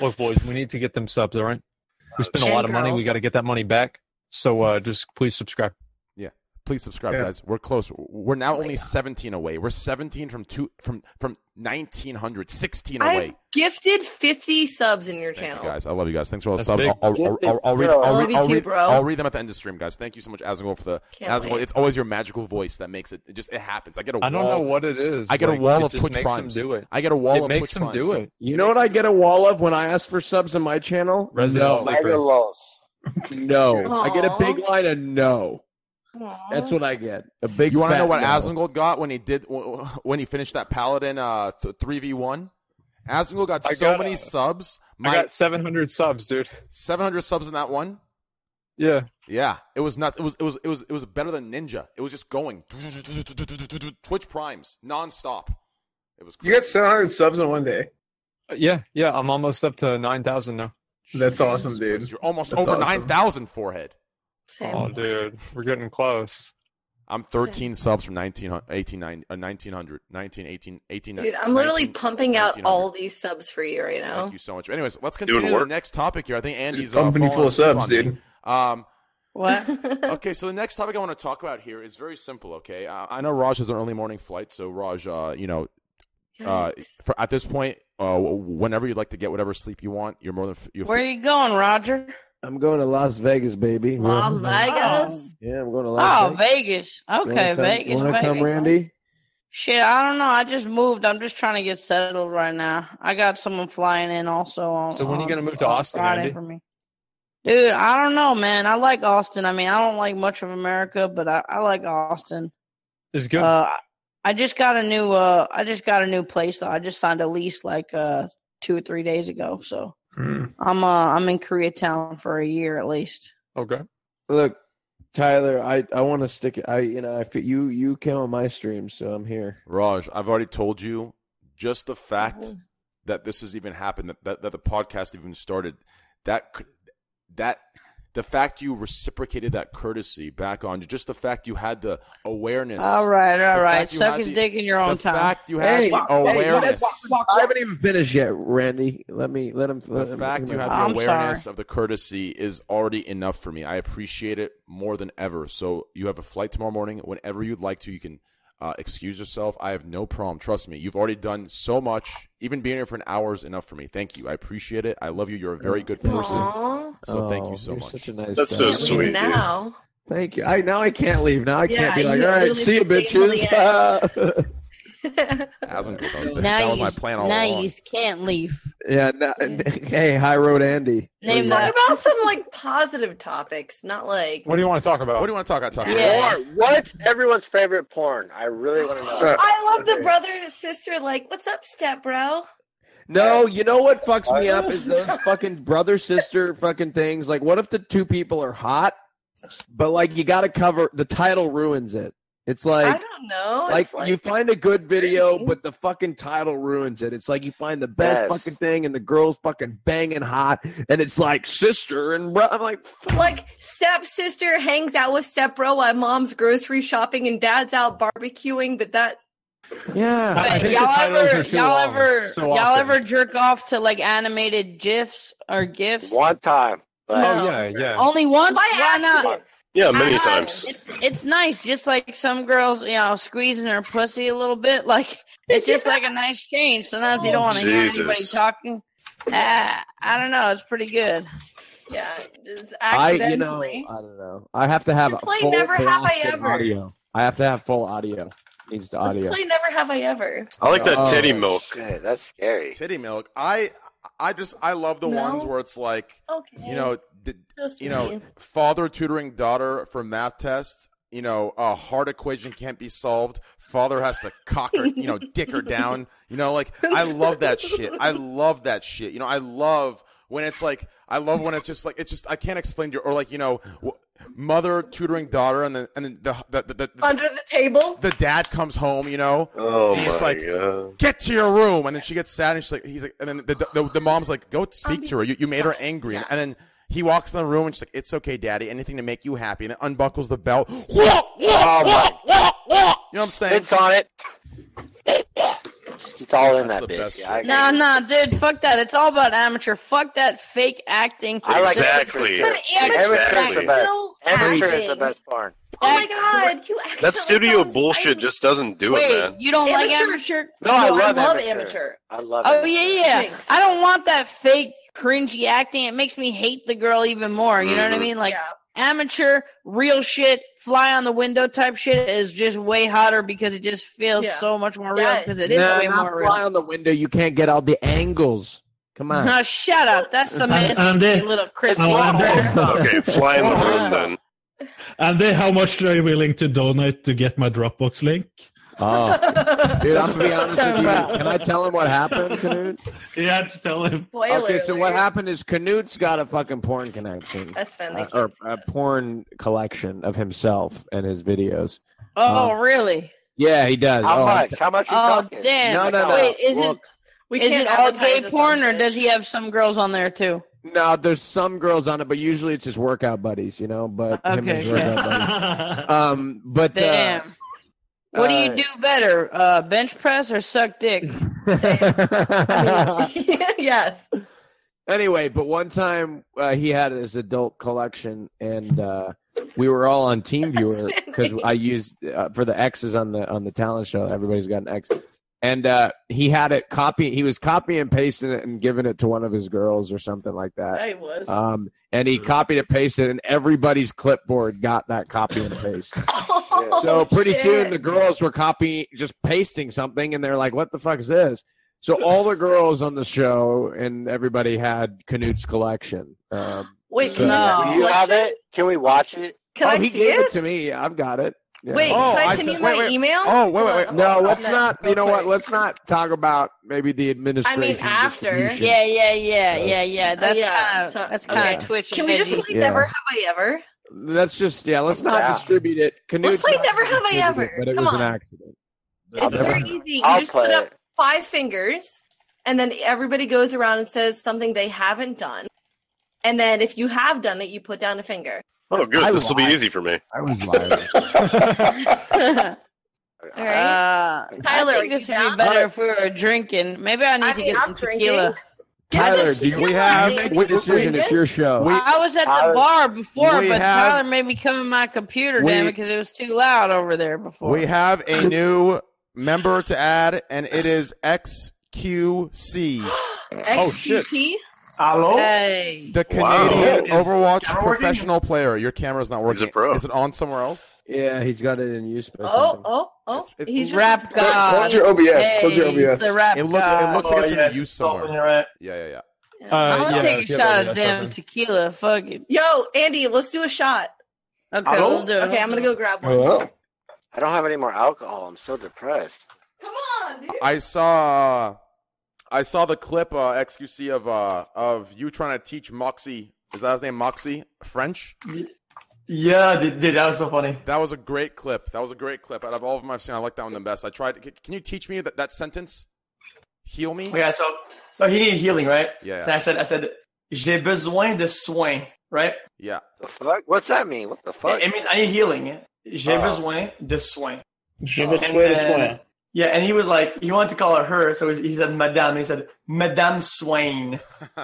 Look, boys, we need to get them subs, all right? We spend a lot of money. We got to get that money back. So uh, just please subscribe. Please subscribe, Yeah. guys. We're close. We're now oh only 17 away. We're 17 from two from from 1900, 16 away. I've gifted fifty subs in your Thank channel. you guys. I love you guys. Thanks for all the subs. I'll, I'll, I'll, I'll, I'll read. I I'll read. I'll read, bro. I'll read them at the end of stream, guys. Thank you so much, Asmon, for the Can't Asmon. It's always your magical voice that makes it. It just it happens. I get a I don't know what it is. I get Like, a wall it of just Twitch makes primes. do it. I get a wall it of makes Twitch them do it. You know what I get a wall of when I ask for subs on my channel? Resident no, Sleeper. Mega lows. no. I get a big line of no. That's what I get. A big. You want to know what no. Asmongold got when he did when he finished that Paladin uh three v one? Asmongold got I so got, many uh, subs. I got 700 subs, dude. seven hundred subs in that one. Yeah. Yeah, it was nuts. It was it was it was it was better than Ninja. It was just going Twitch primes nonstop. It was. You got 700 subs in one day. Uh, Yeah, yeah. I'm almost up to 9,000 now. That's awesome, dude. Christ, You're almost That's over awesome. nine thousand forehead. Same. Oh, dude. We're getting close. I'm 13 subs from 1900, 18, uh, 1900, 19, 18, 18, Dude, I'm literally pumping out all these subs for you right now. Thank you so much. Anyways, let's continue to the next topic here. I think Andy's Dude, pumping uh, you full of subs, dude. Um, What? okay, so the next topic I want to talk about here is very simple. Okay, uh, I know Raj has an early morning flight, so Raj, uh, you know, uh, for, at this point, uh, whenever you'd like to get whatever sleep you want, you're more than f- you're Where are you going, Roger? I'm going to Las Vegas, baby. Las Vegas. Yeah, I'm going to Las Oh, Vegas. Vegas. You wanna Okay, come- Vegas. You want to come, Randy? Shit, I don't know. I just moved. I'm just trying to get settled right now. I got someone flying in also on. So when are you gonna move to Austin, Friday Andy? for me? Dude, I don't know, man. I like Austin. I mean, I don't like much of America, but I, I like Austin. It's good. Uh, I just got a new. Uh, I just got a new place though. I just signed a lease like uh two or three days ago. So Hmm. I'm uh I'm in Koreatown for a year at least. okay. Look, Tyler, I, I want to stick it. I you know I you you came on my stream, so I'm here. Raj, I've already told you just the fact that this has even happened, that, that, that the podcast even started, that that the fact you reciprocated that courtesy back on you, just the fact you had the awareness. All right, all right. the right. fact Suck his dick in your own the time. The fact you had Hey, the hey, awareness. I haven't even finished yet, Randy. Let me let him. Let the him fact you had the I'm awareness sorry. of the courtesy is already enough for me. I appreciate it more than ever. So you have a flight tomorrow morning. Whenever you'd like to, you can uh, excuse yourself. I have no problem. Trust me. You've already done so much. Even being here for an hour is enough for me. Thank you. I appreciate it. I love you. You're a very good person. Aw. So thank Oh, you so you're much. Such a nice That's guy. so Leave sweet, dude. now. Thank you. I now I can't leave. Now I Yeah, can't be like, all right, see you, have to stay until bitches. Asmon, that was, Now that was you, my plan all now along. you can't leave. yeah. No, hey, High Road Andy. Name Talk about some like positive topics, not like. What do you want to talk about? What do you want to talk about? Talk Yeah. Porn. What's everyone's favorite porn? I really want to know. Uh, I love the brother and sister. Like, what's up, step bro? No, you know what fucks me up is those fucking brother sister fucking things. Like, what if the two people are hot, but like you got to cover the title ruins it. It's like I like don't know. like, It's you find a good video, but the fucking title ruins it. It's like you find the best Yes. fucking thing, and the girl's fucking banging hot, and it's like sister and bro. I'm like, like step sister hangs out with step bro while mom's grocery shopping and dad's out barbecuing, but that yeah. But y'all ever, y'all long ever, so y'all often. ever jerk off to like animated gifs or gifs? One time. But Oh yeah, yeah. Only once? By Why not? Accident. Yeah, many times. It's it's nice, just like some girls, you know, squeezing her pussy a little bit. Like it's just like a nice change. Sometimes you don't want to hear anybody talking. Uh, I don't know. It's pretty good. yeah, just I, you know. I don't know. I have to have You a play full Never Have I Ever. audio. I have to have full audio. Needs the Let's audio. play Never Have I Ever. I like that Oh, titty milk. shit, that's scary. Titty milk. I I just I love the No? ones where it's like Okay. you know the, you know me. father tutoring daughter for math test. You know a hard equation can't be solved. Father has to cock her, you know, dick her down. You know, like I love that shit. I love that shit. You know, I love when it's like I love when it's just like it's just I can't explain to you or like you know w- mother tutoring daughter and then and then the the, the, the, under the table. the dad comes home. You know, Oh He's my like, god. get to your room and then she gets sad and she's like he's like and then the, the, the mom's like go speak um, to her you, you made her angry and, and then he walks in the room and she's like it's okay daddy anything to make you happy and then unbuckles the belt you know what i'm saying It's on it. It's all in that bitch. best Yeah, Nah, nah, dude. Fuck that. It's all about amateur. Fuck that fake acting. I like Exactly. But amateur Amateur is the best. still Amateur is the best porn. Oh my god, you That studio called bullshit me- just doesn't do it, Wait, man. you don't like Amateur- amateur? No, I No, I love, love amateur. amateur. I love. Amateur. Oh amateur. yeah, yeah. Jinx. I don't want that fake cringy acting. It makes me hate the girl even more. You know what I Mhm. mean? Like Yeah. amateur, real shit, fly on the window type shit is just way hotter because it just feels Yeah. so much more real because it is Nah, way not more fly on the window. You can't get all the angles. Come on. No, shut up. That's some And- and you the- little Chris and- Walker. Okay, fly in the room then. And then how much are you willing to donate to get my Dropbox link? Oh, dude, I'm gonna be honest with you. Can I tell him what happened, Knut? Yeah, to tell him. Spoiler Okay, so what alert. happened is Knut's got a fucking porn connection, That's fun. uh, or a porn collection of himself and his videos. Oh, Um, really? Yeah, he does. How oh, I'm- much? How much you Oh, talking? damn. No, no, no. Wait, is Well, it We is can't it all advertise gay this porn, on or does he have some girls on there too? No, there's some girls on it, but usually it's his workout buddies, you know. But him and Okay, his yeah. workout buddies. Um, but uh, Damn. What do you uh, do better, uh, bench press or suck dick? yes. anyway, but one time uh, he had his adult collection, and uh, we were all on TeamViewer because I used uh, for the X's on the on the talent show. Everybody's got an X, and uh, he had it copy. He was copy and pasting it and giving it to one of his girls or something like that. I was. Um, and he copied it, pasted, and everybody's clipboard got that copy and paste. Oh, so pretty shit. soon the girls were copying, just pasting something, and they're like, "What the fuck is this?" So all the girls on the show and everybody had Knut's collection. Um, Wait, so- can No. Do you have it? Can we watch it? Can oh, I he see gave it? it to me. I've got it. Yeah. Wait, Oh, can I I send said- you my wait, wait. email? Oh, wait, wait, wait. No, hold let's I'm not. You know what? Let's not talk about maybe the administration. I mean, after. distribution. Yeah, yeah, yeah, yeah, yeah. Uh, that's yeah, kind of so- that's kind of okay. twitchy. Can we just edgy. play Yeah. Never Have I Ever? Let's just yeah. Let's not Yeah. distribute it. Knut's play Never Have I Ever. it, But it Come was on. an accident. It's very easy. You I'll just put play up it. five fingers, and then everybody goes around and says something they haven't done. and then if you have done it, you put down a finger. Oh, good. I This will be easy for me. I was lying. All right. Uh, Tyler, I think this would be better if we were drinking. Maybe I need I to mean, get I'm some drinking. tequila. Tyler, do you We have- make we- a decision? it's your show. I was at the Tyler- bar before, we but have- Tyler made me come in my computer, We- damn it, because it was too loud over there before. We have a new member to add, and it is XQC, Oh, shit. XQT? Hello? Hey. the Canadian Is Overwatch professional player. Your camera's not working. He's a pro. Is it on somewhere else? Yeah, he's got it in use. Or Oh, oh, oh. It's- it- He's just Rap Close- God. close your OBS, Hey, close your he's OBS. the rap It looks. It God. looks like it's Oh, yeah, in use somewhere. you're. Yeah, yeah, yeah. Uh, I'm gonna yeah, take a shot of damn open. tequila. Fuck it. Yo, Andy, let's do a shot. Okay, Hello? we'll do it. Okay, I'm gonna go grab one. Hello? I don't have any more alcohol. I'm so depressed. Come on, dude. I saw. I saw the clip uh, XQC of uh, of you trying to teach Moxie. Is that his name? Moxie French. Yeah, dude, dude, that was so funny. That was a great clip. That was a great clip. Out of all of them I've seen, I like that one the best. I tried. c- Can you teach me that, that sentence? Heal me. Yeah, so so he needed healing, right? Yeah. So I said, I said, j'ai besoin de soins, right? Yeah. The fuck? What's that mean? What the fuck? It, it means I need healing. J'ai Oh. besoin de soins. J'ai besoin de then- soin. Yeah, and he was like, he wanted to call her her, so he said Madame. He said Madame Swain.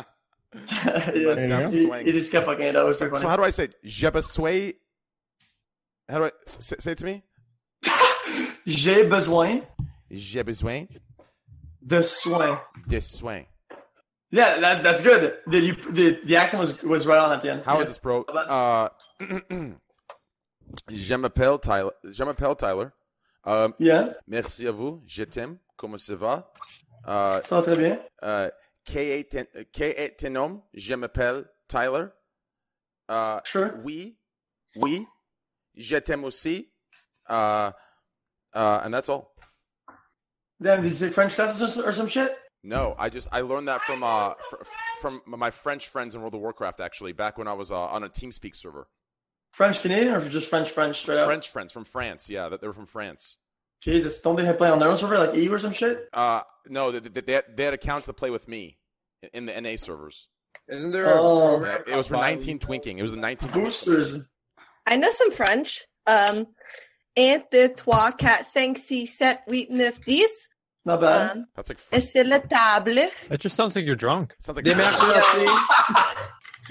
Madame he, Swain. he just kept fucking it up. It was so So how do I say it? Je besoin. How do I say, say it to me? J'ai besoin J'ai besoin de soins. de soins. Yeah, that, that's good. The, you, the the accent was was right on at the end. How yeah. is this, bro? Uh, je m'appelle Tyler. Je m'appelle Tyler. Um, Yeah, Merci à vous. Je t'aime. Comment ça va? Uh, ça va très bien. uh, quel est ton- nom? Je m'appelle Tyler. Uh, Sure. Oui. Oui. Je t'aime aussi. Uh, uh, and that's all. Then did you say French classes or, or some shit? No, I just I learned that from uh fr- from my French friends in World of Warcraft actually back when I was uh, on a TeamSpeak server. French Canadian or just French French straight up? French friends from France, yeah, that they're from France. Jesus, don't they play on their own server like EU or some shit? Uh, no, they, they, they, had, they had accounts that play with me in the NA servers. Isn't there Oh. program It was for 19 twinking. It was the 19 Boosters. I know some French. Um, un, deux, trois, quatre, cinq, six, sept, huit, neuf, dix. Not bad. Um, That's like et c'est la table. That just sounds like you're drunk. sounds like Des merci.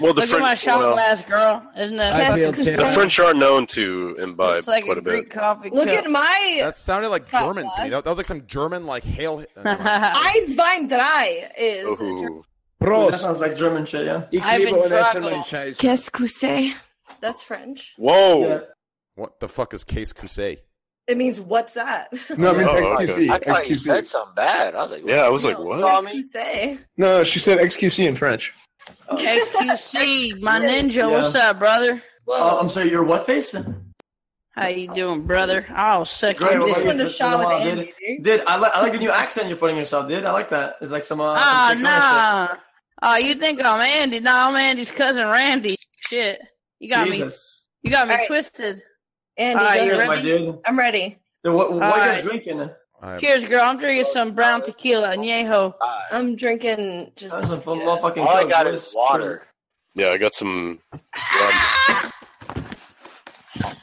Well, the Look at my French, shot well, glass, girl. Isn't that I feel the French are known to imbibe It's like quite a a bit. Greek coffee Look cup. at my That sounded like Cut German to me. That, that was like some German like hail. Eins, Wein, drei is. Ooh. That sounds like German shit, yeah. Ich I've liebe been Odessa, drunk. mein Scheiß. Qu'est-ce que c'est? That's French. Whoa. Yeah. What the fuck is Case Cousset? It means what's that? No, it means Oh, okay. XQC. I thought you XQC. said something bad. I was like, Yeah, I was like, No, what? Qu'est-ce que c'est? No, she said XQC in French. XQC, my ninja. What's up, brother? Oh, I'm sorry, you're what face? How you doing, brother? Oh, suck Great, your well, dick. Doing the it's shot with while, Andy, dude. Dude, I, like I like the new accent you're putting yourself, dude. I like that. It's like some. Uh, Ah, some nah. Oh, you think I'm Andy? No, I'm Andy's cousin Randy. Shit. You got shit. me. You got me All right. twisted. Andy, All right, you Cheers, my ready? dude. I'm ready. Dude, what what All are you guys right. drinking? I Cheers, girl. I'm drinking some brown tequila, añejo. I'm drinking just. That's some yes. motherfucking all I got is water. Yeah, I got some. rum.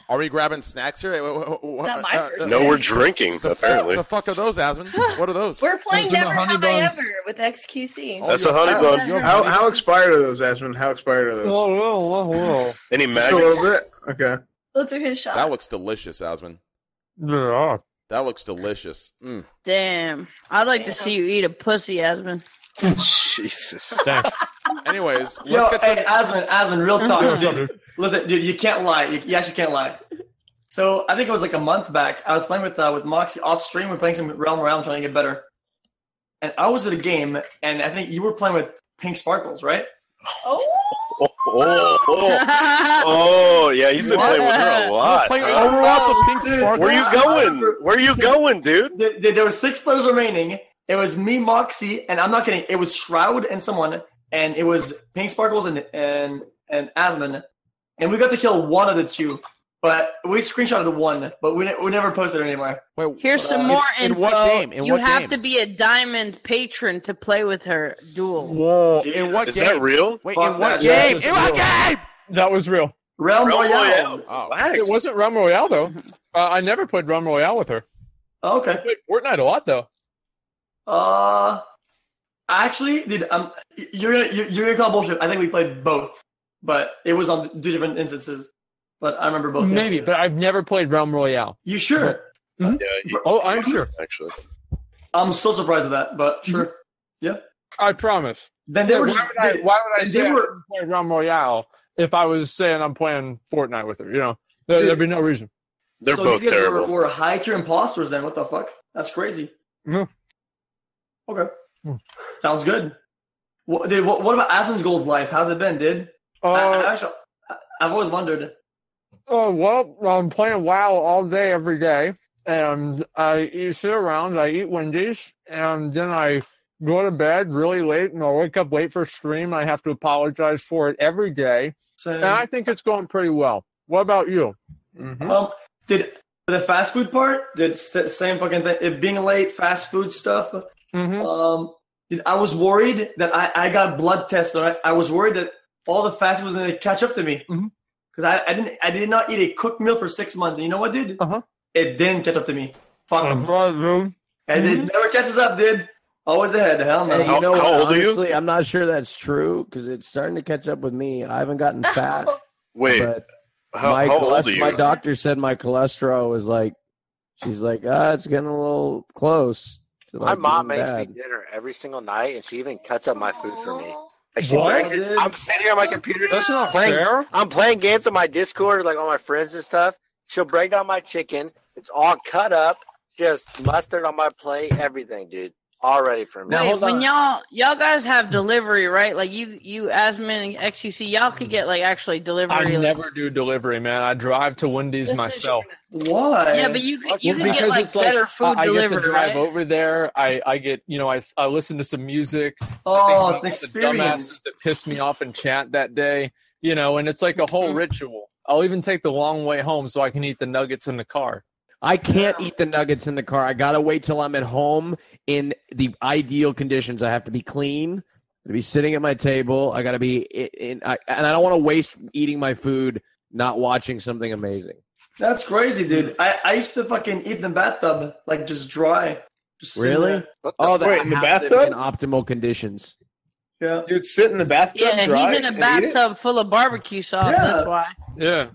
Are we grabbing snacks here? Wha- wha- wha- not my uh, first uh, No, we're drinking, the, apparently. The fuck are those, Asmon? What are those? We're playing Those Never honey Have I. Ever with XQC. That's a honey bun. How how expired are those, Asmon? How expired are those? Whoa, whoa, whoa, whoa. Any Just a little maggots? bit. Okay. Those are his shots. That looks delicious, Asmon. Yeah. That looks delicious. Mm. Damn. I'd like to see you eat a pussy, Asmon. Jesus. Anyways, Yo, let's get hey, to Asmon, Asmon, real talk. What's up, dude. dude? Listen, dude, you can't lie. You, you actually can't lie. So I think it was like a month back. I was playing with uh, with Moxie off stream. We're playing some Realm Realm, trying to get better. And I was at a game, and I think you were playing with Pink Sparkles, right? oh, Oh, oh, oh. Oh, yeah, he's been playing with her a lot. playing huh? Overwatch with Pink Dude, Sparkle. Where are you going? Where are you going, dude? There, there- there were six players remaining. It was me, Moxie, and I'm not kidding. It was Shroud and someone, and it was Pink Sparkles and and and Asmon, and we got to kill one of the two. But we screenshotted the one, but we, ne- we never posted it anymore. Wait, Here's some Uh, more in- in what game? In you what have game? to be a diamond patron to play with her duel. Whoa! In what Is game? that real? Wait, Fuck in what that. game? Yeah, in what game? That was real. Realm Realm Royale. Royale. Oh, It wasn't Realm Royale though. Uh, I never played Realm Royale with her. Oh, okay. I played Fortnite a lot though. Uh, actually, dude, um, you're gonna you're, you're gonna call bullshit. I think we played both, but it was on two different instances. But I remember both. yeah. Maybe, but I've never played Realm Royale. You sure? Yeah, he- Oh, I'm sure. Actually, I'm so surprised at that, but sure. Yeah. I promise. Then they Yeah, were why just. would I, they- why would I say I were- wouldn't play Realm Royale if I was saying I'm playing Fortnite with her? You know, there, Dude. there'd be no reason. they're so both these guys terrible. Were, were high tier imposters. Then what the fuck? That's crazy. Yeah. Okay. Hmm. Sounds good. What, dude, what, what about Asmongold's life? How's it been, dude? I, I Uh, actually, I've always wondered. Oh well, I'm playing WoW all day, every day, and I eat, sit around. I eat Wendy's, and then I go to bed really late, and I wake up late for stream. I have to apologize for it every day, Same. and I think it's going pretty well. What about you? Um, did the fast food part? Did s- same fucking thing? It being late, fast food stuff. Mm-hmm. Um, did, I was worried that I, I got blood tests. All right? I was worried that all the fast food was going to catch up to me Mhm. Because I, I didn't I did not eat a cooked meal for six months. And you know what, dude? Uh-huh. It didn't catch up to me. Fuck 'em. Uh, And it never catches up, dude. Always ahead. Hell no. Hey, you know what? how old are you? Honestly, I'm not sure that's true because it's starting to catch up with me. I haven't gotten fat, Wait, but how, my, how old cholest- are you? my doctor said my cholesterol was like, she's like, ah, it's getting a little close. To My mom makes bad. me dinner every single night, and she even cuts up my food for me. And she What? I'm sitting here on my computer. That's not playing, fair. I'm playing games on my Discord, like all my friends and stuff. She'll break down my chicken. It's all cut up, just mustard on my plate, everything, dude. All ready for me. Wait, when y'all y'all guys have delivery, right? Like you you Asmon and XQC, y'all could get like actually delivery. I like- never do delivery, man. I drive to Wendy's myself. Why? Yeah, but you could you Well, could get like it's like, better food I, I get to drive right? over there. I, I get you know I I listen to some music. Oh, I the think experience. about the dumbasses that pissed me off in chat that day. You know, and it's like a whole Mm-hmm. ritual. I'll even take the long way home so I can eat the nuggets in the car. I can't eat the nuggets in the car. I gotta wait till I'm at home in the ideal conditions. I have to be clean. To be sitting at my table. I gotta be in, in I, and I don't want to waste eating my food not watching something amazing. That's crazy, dude. I, I used to fucking eat in the bathtub, like just dry. Just Really? there. Oh, that Wait, in the has bathtub? in optimal conditions. Yeah. You'd sit in the bathtub, Yeah, dry, he's in a and bathtub full of barbecue sauce. Yeah. That's why. Yeah.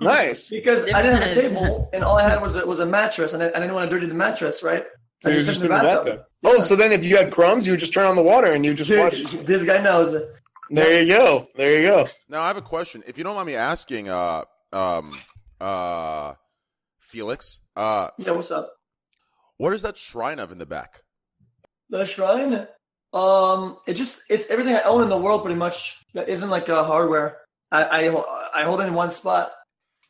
Nice. Because I didn't have a table, and all I had was a, was a mattress, and I, I didn't want to dirty the mattress, right? So I you're just in the bathtub. Yeah. Oh, so then if you had crumbs, you would just turn on the water and you just Dude, watch. this guy knows. There you go. There you go. Now I have a question. If you don't mind me asking, uh, um, uh, Felix, uh, Yeah, what's up? what is that shrine of in the back? The shrine. Um, it just it's everything I own in the world, pretty much. That isn't like a hardware. I I, I hold it in one spot.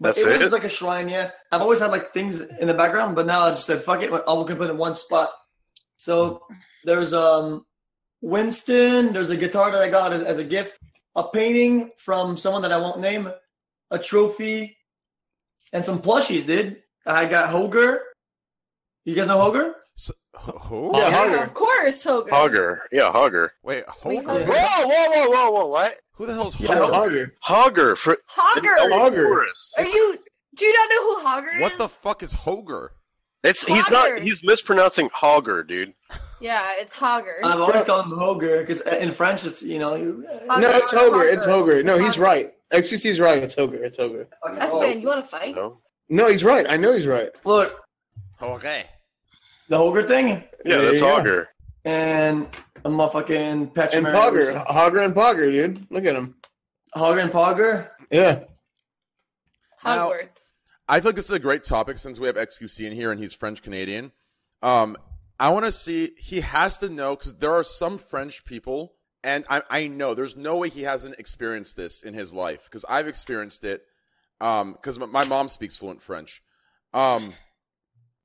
But That's it it was like a shrine, yeah. I've always had like things in the background, but now I just said fuck it, I'll put it in one spot. So there's um Winston. There's a guitar that I got as, as a gift. A painting from someone that I won't name. A trophy, and some plushies, dude. I got Hoger. You guys know Hoger? Who? Yeah, Yeah, Hugger. of course, Hogan. Hogger. Yeah, Hogger. Wait, Wait, Hoger? Whoa, whoa, whoa, whoa, whoa! What? Who the hell's Yeah, Hoger? Hoger. Hogger. For, Hogger. Hogger. Are you? Do you not know who Hogger is? What the fuck is Hoger? it's he's not. He's mispronouncing Hogger, dude. Yeah, it's Hogger. I've always called him Hoger because uh, in French it's you know. You, uh, No, it's Hoger. It's Hoger. No, he's right. XQC's right. It's Hoger. It's Hoger. That's man. You want to fight? No. No, he's right. I know he's right. Look, Okay. The Hoger thing, Yeah, There that's you go. Hogger. and a motherfucking Patrick And Pogger. Hogger and Pogger, dude. Look at him. Hogger and Pogger. Yeah. Now- Hogwarts. I feel like this is a great topic since we have XQC in here and he's French Canadian. Um, I want to see, he has to know because there are some French people, and I, I know there's no way he hasn't experienced this in his life because I've experienced it because my my mom speaks fluent French. Um,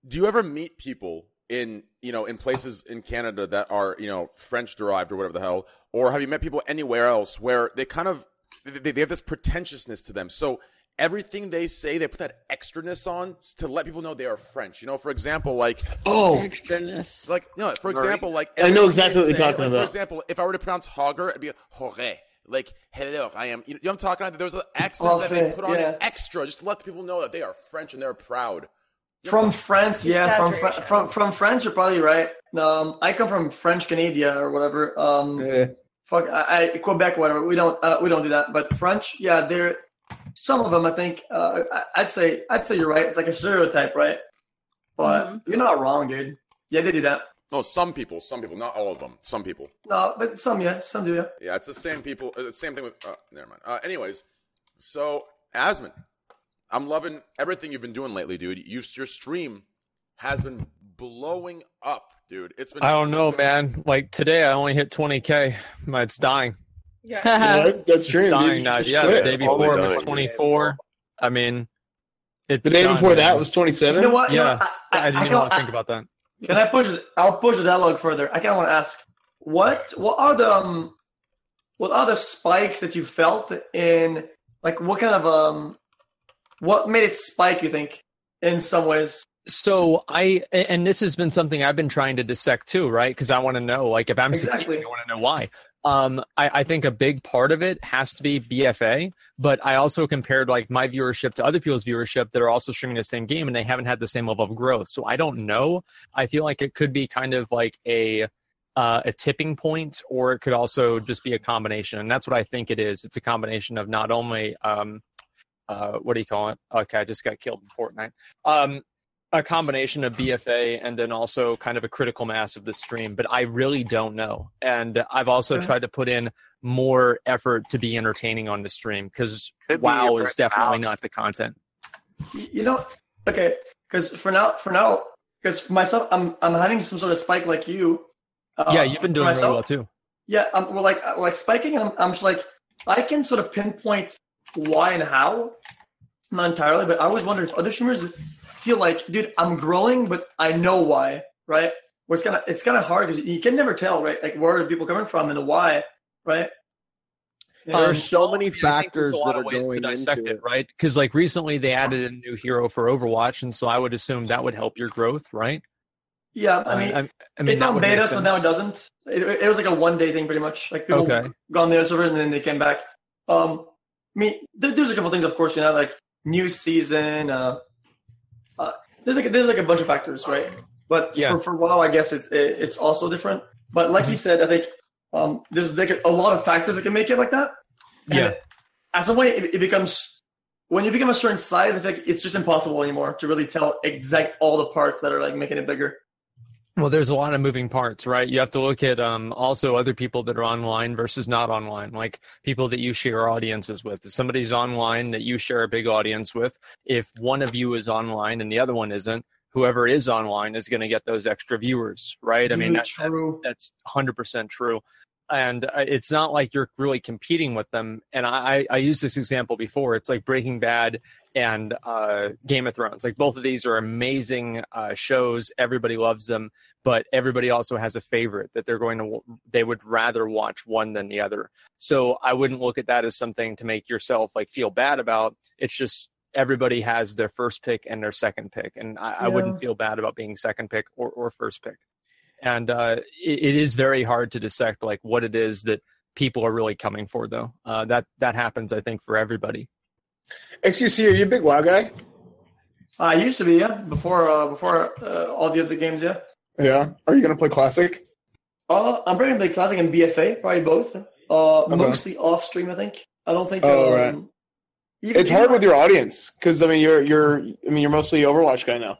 do you ever meet people in you know in places in Canada that are you know French derived or whatever the hell, or have you met people anywhere else where they kind of they, they have this pretentiousness to them? So everything they say, they put that extraness on to let people know they are French. You know, for example, like Oh. Extraness. like no, for example, like I know exactly what you're say, talking like, about. For example, if I were to pronounce Hogger, it'd be Hore. Like hello, I am. You know what I'm talking about? There's an accent that they put on yeah. extra just to let the people know that they are French and they're proud. From France, yeah, from, Fr- from from France, you're probably right. Um, I come from French Canada or whatever. Um, fuck, I, I Quebec, whatever. We don't, I don't, we don't do that. But French, yeah, they're some of them. I think uh, I- I'd say, I'd say you're right. It's like a stereotype, right? But you're not wrong, dude. Yeah, they do that. No, some people, some people, not all of them. Some people. No, but some, yeah, some do, yeah. Yeah, it's the same people. uh, Same thing with. Uh, never mind. Uh, anyways, so Asmon, I'm loving everything you've been doing lately, dude. You, your stream has been blowing up, dude. It's been. I don't know, man. Like today, I only hit 20k. My- It's dying. Yeah, Yeah, that's true. dude. dying now. Yeah, quit. the day before the was 24. I mean, it's The day done, before man. that was 27. You know what? You know, Yeah, I- I, didn't I even want to think about that. Can I push it? I'll push the dialogue further. I kind of want to ask, what what are the um, what are the spikes that you felt in like what kind of um, what made it spike? You think in some ways? So I, and this has been something I've been trying to dissect too, right? Because I want to know, like, if I'm Exactly. succeeding, I want to know why. Um, I, I think a big part of it has to be BFA, but I also compared like my viewership to other people's viewership that are also streaming the same game, and they haven't had the same level of growth. So I don't know. I feel like it could be kind of like a uh, a tipping point, or it could also just be a combination, and that's what I think it is. It's a combination of not only um, uh, what do you call it? Okay, I just got killed in Fortnite. Um, a combination of BFA and then also kind of a critical mass of the stream, but I really don't know. And I've also Okay. tried to put in more effort to be entertaining on the stream because Could be WoW is definitely personality. not the content. You know, okay, because for now, for now, because for myself, I'm I'm having some sort of spike like you. Uh, yeah, you've been for doing really myself. well too. Yeah, I'm well, like like spiking, and I'm, I'm just like I can sort of pinpoint why and how, not entirely, but I always wonder if other streamers feel like, dude, I'm growing, but I know why, right? Where it's kind of it's kind of hard because you can never tell, right? Like where are people coming from and the why, right? There's so many Um, yeah, I think there's factors that are ways to going dissect into it, right? Because like recently they added a new hero for Overwatch, and so I would assume that would help your growth, right? Yeah, I mean, I, I mean it's that on beta, so now it doesn't. It, it was like a one day thing, pretty much. Like people Okay. got on the other server and then they came back. Um, I mean, there, there's a couple things, of course, you know, like new season. Uh, uh, there's like there's like a bunch of factors, right? But Yeah. for for WoW, I guess it's it, it's also different. But like you said, I think um, there's like a, a lot of factors that can make it like that. And Yeah. At some point, it, it becomes when you become a certain size, I think it's just impossible anymore to really tell exact all the parts that are like making it bigger. Well, there's a lot of moving parts, right? You have to look at um, also other people that are online versus not online, like people that you share audiences with. If somebody's online that you share a big audience with, if one of you is online and the other one isn't, whoever is online is going to get those extra viewers, right? I mean, that's true. that's hundred percent true. And uh, it's not like you're really competing with them. And I, I used this example before. It's like Breaking Bad and uh, Game of Thrones. Like both of these are amazing uh, shows. Everybody loves them, but everybody also has a favorite that they're going to they would rather watch one than the other. So I wouldn't look at that as something to make yourself like feel bad about. It's just everybody has their first pick and their second pick, and I, I wouldn't feel bad about being second pick or, or first pick. And uh, it, it is very hard to dissect like what it is that people are really coming for, though. Uh, that that happens, I think, for everybody. XQC, are you a big WoW guy? I used to be, yeah, before uh, before uh, all the other games, yeah. Yeah. Are you gonna play Classic? Uh, I'm bringing the classic and BFA, probably both. Uh, Okay. mostly off stream, I think. I don't think. Oh, um, right. even- It's hard even- with your audience because I mean you're you're I mean you're mostly Overwatch guy now.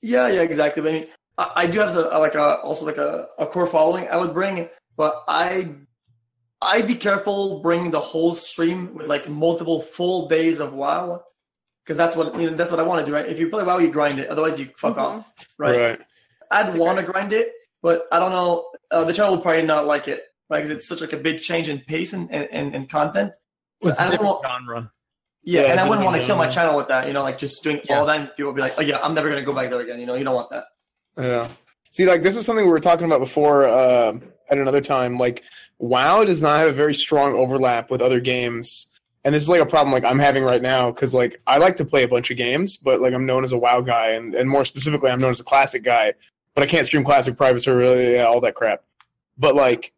Yeah, yeah, exactly. But I mean, I, I do have a, like a also like a, a core following I would bring, but I I'd be careful bringing the whole stream with like multiple full days of WoW, because that's what you know. That's what I want to do, right? If you play WoW, you grind it. Otherwise, you fuck off, right? Right. I'd want to grind it, but I don't know. Uh, the channel will probably not like it, right? Because it's such like a big change in pace and and, and, and content. So It's a I don't different want, genre. yeah, Yeah, and I wouldn't want to kill my channel with that. You know, like just doing all that. People would be like, oh yeah, I'm never gonna go back there again. You know, you don't want that. Yeah. See, like this is something we were talking about before uh, at another time. Like WoW does not have a very strong overlap with other games and this is like a problem like I'm having right now because like I like to play a bunch of games, but like I'm known as a WoW guy, and and more specifically, I'm known as a classic guy. But I can't stream classic, private server, yeah, all that crap. But like,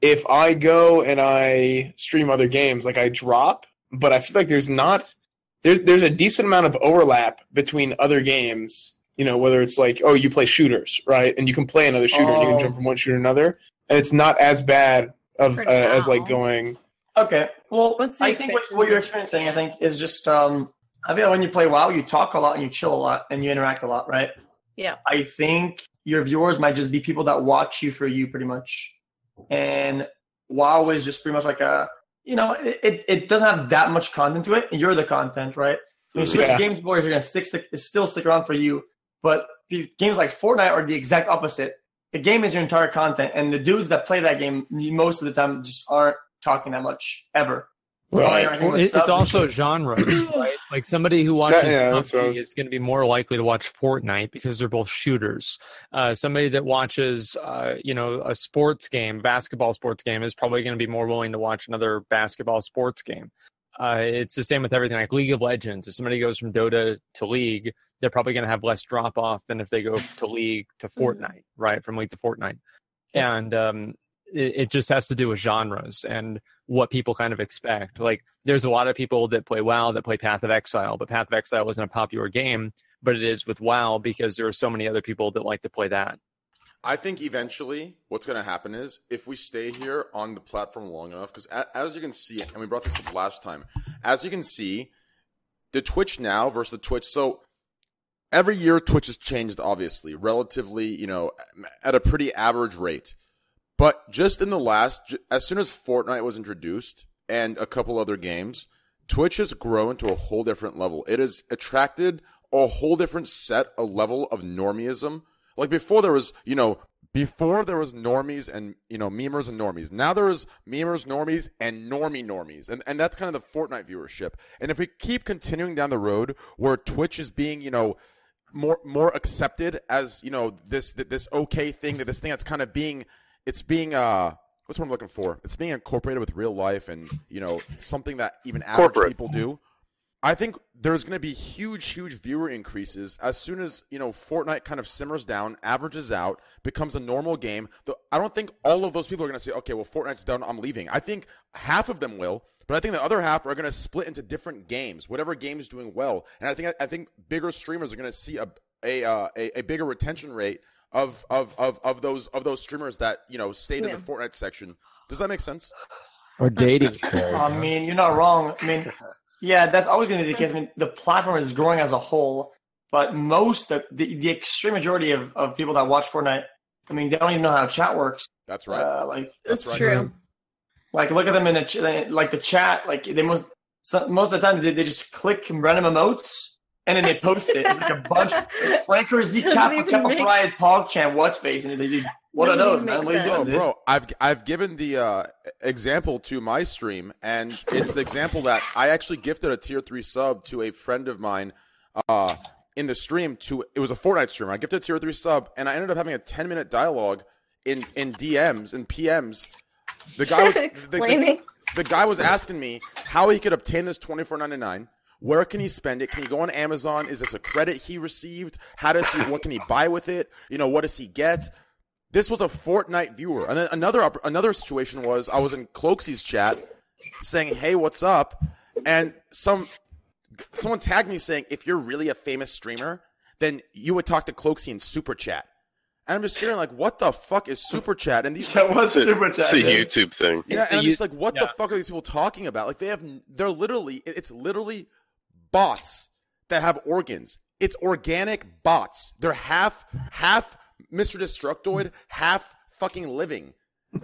if I go and I stream other games, like I drop, but I feel like there's not there's there's a decent amount of overlap between other games. You know, whether it's like oh you play shooters, right, and you can play another shooter, and you Oh. can jump from one shooter to another, and it's not as bad of uh, as like going. Okay. Well, What's the I think what, what you're experiencing, I think, is just um, I feel like when you play WoW, you talk a lot and you chill a lot and you interact a lot, right? Yeah. I think your viewers might just be people that watch you for you, pretty much. And WoW is just pretty much like a, you know, it, it, it doesn't have that much content to it, and you're the content, right? So you switch Yeah. games, boys, you're gonna stick, stick, still stick around for you. But the games like Fortnite are the exact opposite. The game is your entire content, and the dudes that play that game most of the time just aren't talking that much ever. They're only Well, with it's also shit. genres, right? Like somebody who watches yeah, that's what I PUBG was- is going to be more likely to watch Fortnite because they're both shooters. Uh, somebody that watches, uh, you know, a sports game, basketball sports game, is probably going to be more willing to watch another basketball sports game. Uh, it's the same with everything. Like League of Legends, if somebody goes from Dota to League, they're probably going to have less drop off than if they go to League to Fortnite, right? From League to Fortnite, and um, it, it just has to do with genres and what people kind of expect. Like, there's a lot of people that play WoW that play Path of Exile, but Path of Exile isn't a popular game, but it is with WoW because there are so many other people that like to play that. I think eventually what's going to happen is if we stay here on the platform long enough, because as you can see, and we brought this up last time, as you can see, the Twitch now versus the Twitch. So every year Twitch has changed, obviously, relatively, you know, at a pretty average rate. But just in the last, as soon as Fortnite was introduced and a couple other games, Twitch has grown to a whole different level. It has attracted a whole different set, a level of normieism. Like before, there was, you know, before there was normies and you know memers and normies. Now there is memers, normies, and normie normies, and and that's kind of the Fortnite viewership. And if we keep continuing down the road where Twitch is being, you know, more more accepted as you know this this okay thing that this thing that's kind of being it's being uh what's what I'm looking for it's being incorporated with real life and you know something that even average Corporate. people do I think there's going to be huge huge viewer increases as soon as you know Fortnite kind of simmers down averages out becomes a normal game the, I don't think all of those people are going to say okay well Fortnite's done I'm leaving I think half of them will but I think the other half are going to split into different games, whatever game is doing well. And I think I think bigger streamers are going to see a a, uh, a a bigger retention rate of, of of of those of those streamers that you know stayed in the Fortnite section. Does that make sense? Or dating. I mean, you're not wrong. I mean, yeah, that's always going to be the case. I mean, the platform is growing as a whole, but most the the, the extreme majority of, of people that watch Fortnite, I mean, they don't even know how chat works. That's right. Uh, like That's That's right. true. Like, look at them in the ch- like the chat. Like they most so, most of the time they, they just click random emotes and then they post it. It's like a bunch. It's FrankerZ, the Doesn't Kappa, even Kappa make what's face, and they do. What are those, man? What are you doing, Bro, dude? bro, I've I've given the uh, example to my stream, and it's the example that I actually gifted a tier three sub to a friend of mine uh, in the stream. To it was a Fortnite streamer. I gifted a tier three sub, and I ended up having a ten minute dialogue in in DMs and PMs. The guy was the- the, Explaining. the guy was asking me how he could obtain this twenty four ninety nine. Where can he spend it? Can he go on Amazon? Is this a credit he received? How does he? What can he buy with it? You know, what does he get? This was a Fortnite viewer, and then another another situation was I was in Cloakzy's chat saying, "Hey, what's up?" and some someone tagged me saying, "If you're really a famous streamer, then you would talk to Cloaksy in Super Chat." And I'm just staring like, "What the fuck is Super Chat?" And these That was It's a, super it's a dude. YouTube thing. yeah, and I'm just like, what the fuck are these people talking about? Like, they have, they're literally, it's literally bots that have organs. It's organic bots. They're half, half Mr. Destructoid, half fucking living.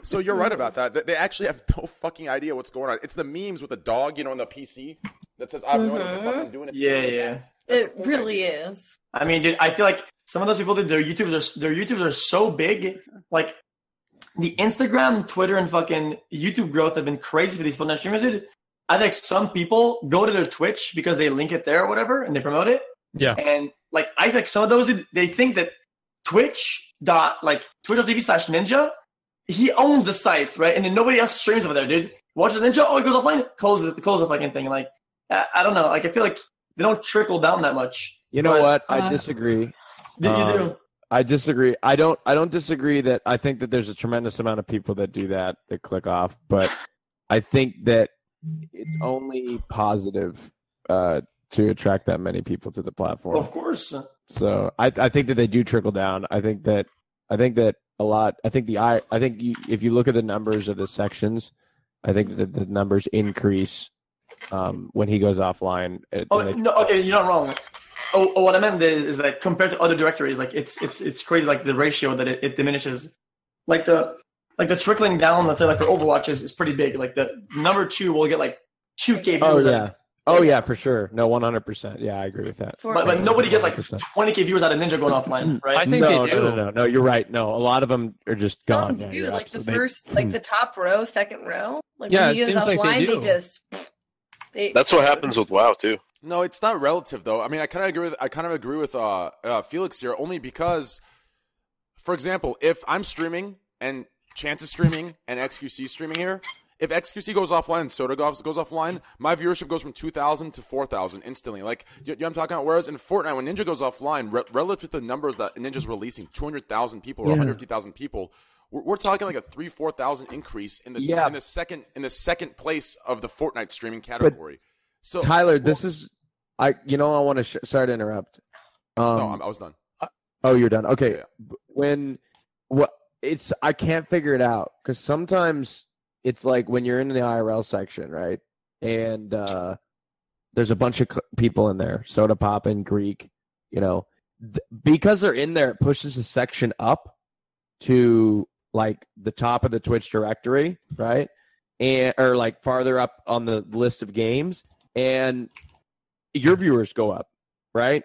So you're right about that. They- They actually have no fucking idea what's going on. It's the memes with the dog, you know, on the PC that says, I have no idea what the fuck I'm mm-hmm. doing. It's Yeah, yeah. It really is. I mean, dude, I feel like some of those people that their YouTubes are their YouTubes are so big. Like the Instagram, Twitter, and fucking YouTube growth have been crazy for these Fortnite streamers. Dude. I think some people go to their Twitch because they link it there or whatever, and they promote it. Yeah. And like, I think some of those they think that Twitch dot like Twitch.tv slash Ninja, he owns the site, right? And then nobody else streams over there, dude. watch the ninja. Oh, it goes offline. closes it. Close the fucking thing. Like I, I don't know. Like I feel like they don't trickle down that much. You know But- what? I Uh, disagree. You- you Um, do? I disagree. I don't. I don't disagree that I think that there's a tremendous amount of people that do that that click off, but I think that it's only positive uh, to attract that many people to the platform. Of course. So I, I think that they do trickle down. I think that I think that a lot. I think the I I think you, if you look at the numbers of the sections, I think that the numbers increase um, when he goes offline. Oh they- no, okay, you're not wrong. Oh, oh, what I meant is, is that compared to other directories, like it's it's it's crazy, like the ratio that it, it diminishes. Like the like the trickling down, let's say like for Overwatch is, is pretty big. Like the number two will get like two K. oh viewers. yeah. Oh yeah, for sure. No, one hundred percent. Yeah, I agree with that. But, but nobody gets like twenty K viewers out of Ninja going offline, right? I think no, no, no, no, no. You're right. No, a lot of them are just Some gone. Do, you're like the first, like the top row, second row. Like Yeah, when it he goes seems like they offline, do. just they. That's what happens with WoW too. No, it's not relative though. I mean, I kind of agree with I kind of agree with uh, uh, Felix here, only because, for example, if I'm streaming and Chance is streaming and XQC streaming here, if XQC goes offline and Soda goes, goes offline, my viewership goes from two thousand to four thousand instantly. Like you, you know what I'm talking about. Whereas in Fortnite, when Ninja goes offline, re- relative to the numbers that Ninja's releasing, two hundred thousand people or Yeah. one hundred fifty thousand people. We're, we're talking like a three, four thousand increase in the Yeah. in the second in the second place of the Fortnite streaming category. So Tyler, this is I. You know, I want to. Sh- sorry to interrupt. Um, no, I'm, I was done. Oh, you're done. Okay. B- When what it's I can't figure it out because sometimes it's like when you're in the IRL section, right? And uh there's a bunch of cl- people in there, soda pop and Greek, you know, th- because they're in there, it pushes the section up to like the top of the Twitch directory, right? And or like farther up on the list of games, and your viewers go up, right?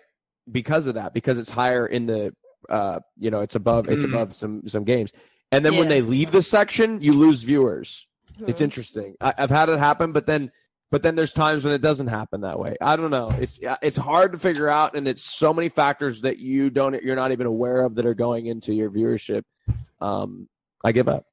Because of that, because it's higher in the, uh, you know, it's above, it's Mm. above some some games. And then when they leave the section, you lose viewers. It's Mhm. interesting. I, I've had it happen, but then, but then there's times when it doesn't happen that way. I don't know. It's it's hard to figure out, and it's so many factors that you don't, you're not even aware of that are going into your viewership. Um, I give up.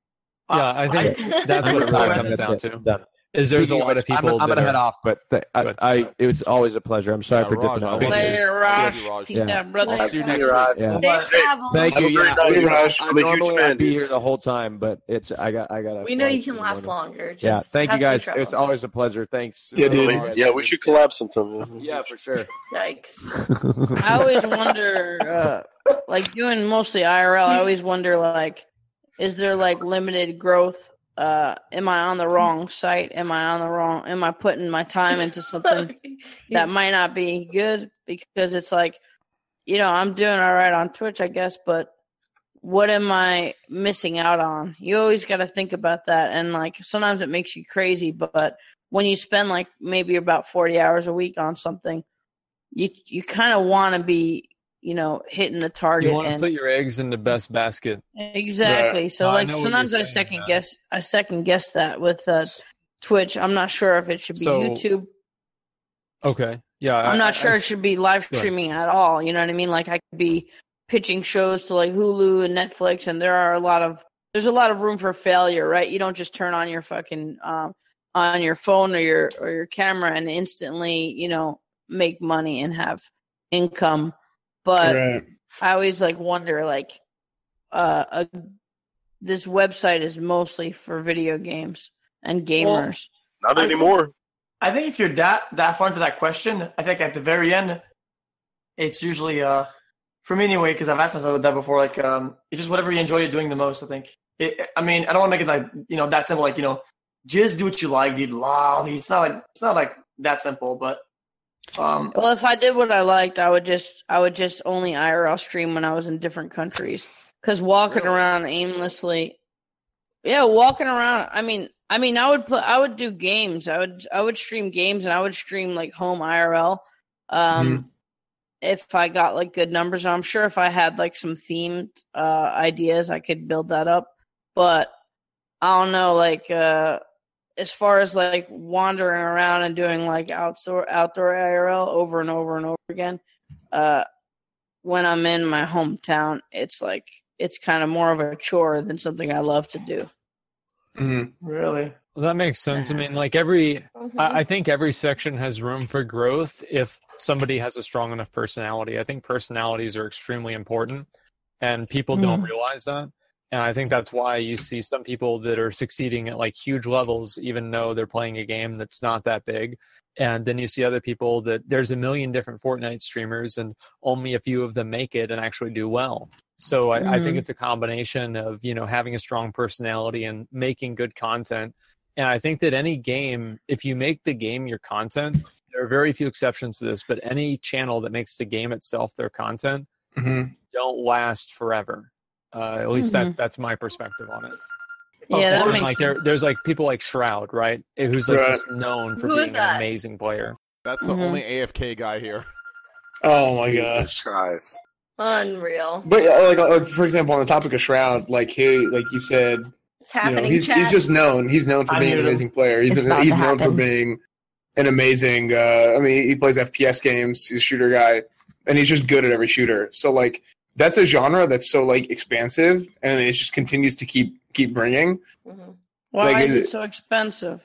Yeah, I think Okay. that's I'm what it really comes gonna- down to. done. Is there's a Speaking of lot of which, I'm- people I'm, gonna head off, but th- I, I, it was always a pleasure. I'm sorry Yeah, for Raj, dipping I out. will Later, Raj. Raj. Peace Yeah. out, brother. I'll see you next week. Yeah. Safe travels. Thank Have you. Yeah, night, I, Raj. I I'm a huge normally fan, would be here the whole time, but it's I got I got to. We know you can last longer. Just Yeah, thank you guys. It's always a pleasure. Thanks. Yeah, dude. Yeah, we should collab sometime. Yeah, for sure. Yikes. I always wonder, uh, like doing mostly IRL. I always wonder, like, is there like limited growth? Uh, am I on the wrong site? Am I on the wrong? Am I putting my time into something that might not be good? Because it's like, you know, I'm doing all right on Twitch, I guess, but what am I missing out on? You always got to think about that, and like sometimes it makes you crazy, but when you spend like maybe about 40 hours a week on something, you you kind of want to be, you know, hitting the target You want to and put your eggs in the best basket. exactly. So No, like what sometimes I second guess I second guess that with uh, Twitch. I'm not sure if it should be So- YouTube. Okay. Yeah. I'm I- not sure I it should be live streaming at all. You know what I mean? Like I could be pitching shows to like Hulu and Netflix, and there are a lot of there's a lot of room for failure, right? You don't just turn on your fucking um, on your phone or your or your camera and instantly, you know, make money and have income. But Right. I always like wonder like uh, a, this website is mostly for video games and gamers. Not anymore. I think if you're that that far into that question, I think at the very end, it's usually uh for me anyway because I've asked myself that before. Like um, it's just whatever you enjoy doing the most. I think. It, I mean, I don't want to make it like you know that simple. Like you know, just do what you like, dude. Lol, dude. It's not like it's not like that simple, but um, Well, if I did what I liked, I would just I would just only IRL stream when I was in different countries. Because walking around aimlessly, yeah, walking around. I mean, I mean, I would put I would do games. I would I would stream games and I would stream like home IRL. Um, if I got like good numbers, I'm sure if I had like some themed uh ideas, I could build that up. But I don't know, like uh as far as like wandering around and doing like outdoor outdoor IRL over and over and over again, uh, when I'm in my hometown, it's like it's kind of more of a chore than something I love to do. Really? Well, that makes sense. I mean, like every, I, I think every section has room for growth if somebody has a strong enough personality. I think personalities are extremely important, and people don't Mhm. realize that. And I think that's why you see some people that are succeeding at like huge levels, even though they're playing a game that's not that big. And then you see other people that there's a million different Fortnite streamers, and only a few of them make it and actually do well. So I, I think Mhm. it's a combination of you know having a strong personality and making good content. And I think that any game, if you make the game your content, there are very few exceptions to this, but any channel that makes the game itself their content Mhm. don't last forever. Uh, at least Mhm. that that's my perspective on it. Yeah, that makes like there, there's like people like Shroud, right? Who's like Right. just known for Who is being an amazing player. That's the Mhm. only AFK guy here. Oh my Jesus gosh. Christ. Unreal. But uh, like, like, for example, on the topic of Shroud, like he, like you said, you know, he's he's just known. He's known for I being an amazing player. He's It's about he's to known for being an amazing. Uh, I mean, he plays FPS games. He's a shooter guy, and he's just good at every shooter. So like, that's a genre that's so like expansive, and it just continues to keep keep bringing. Mhm. Why Like, is is it so expensive?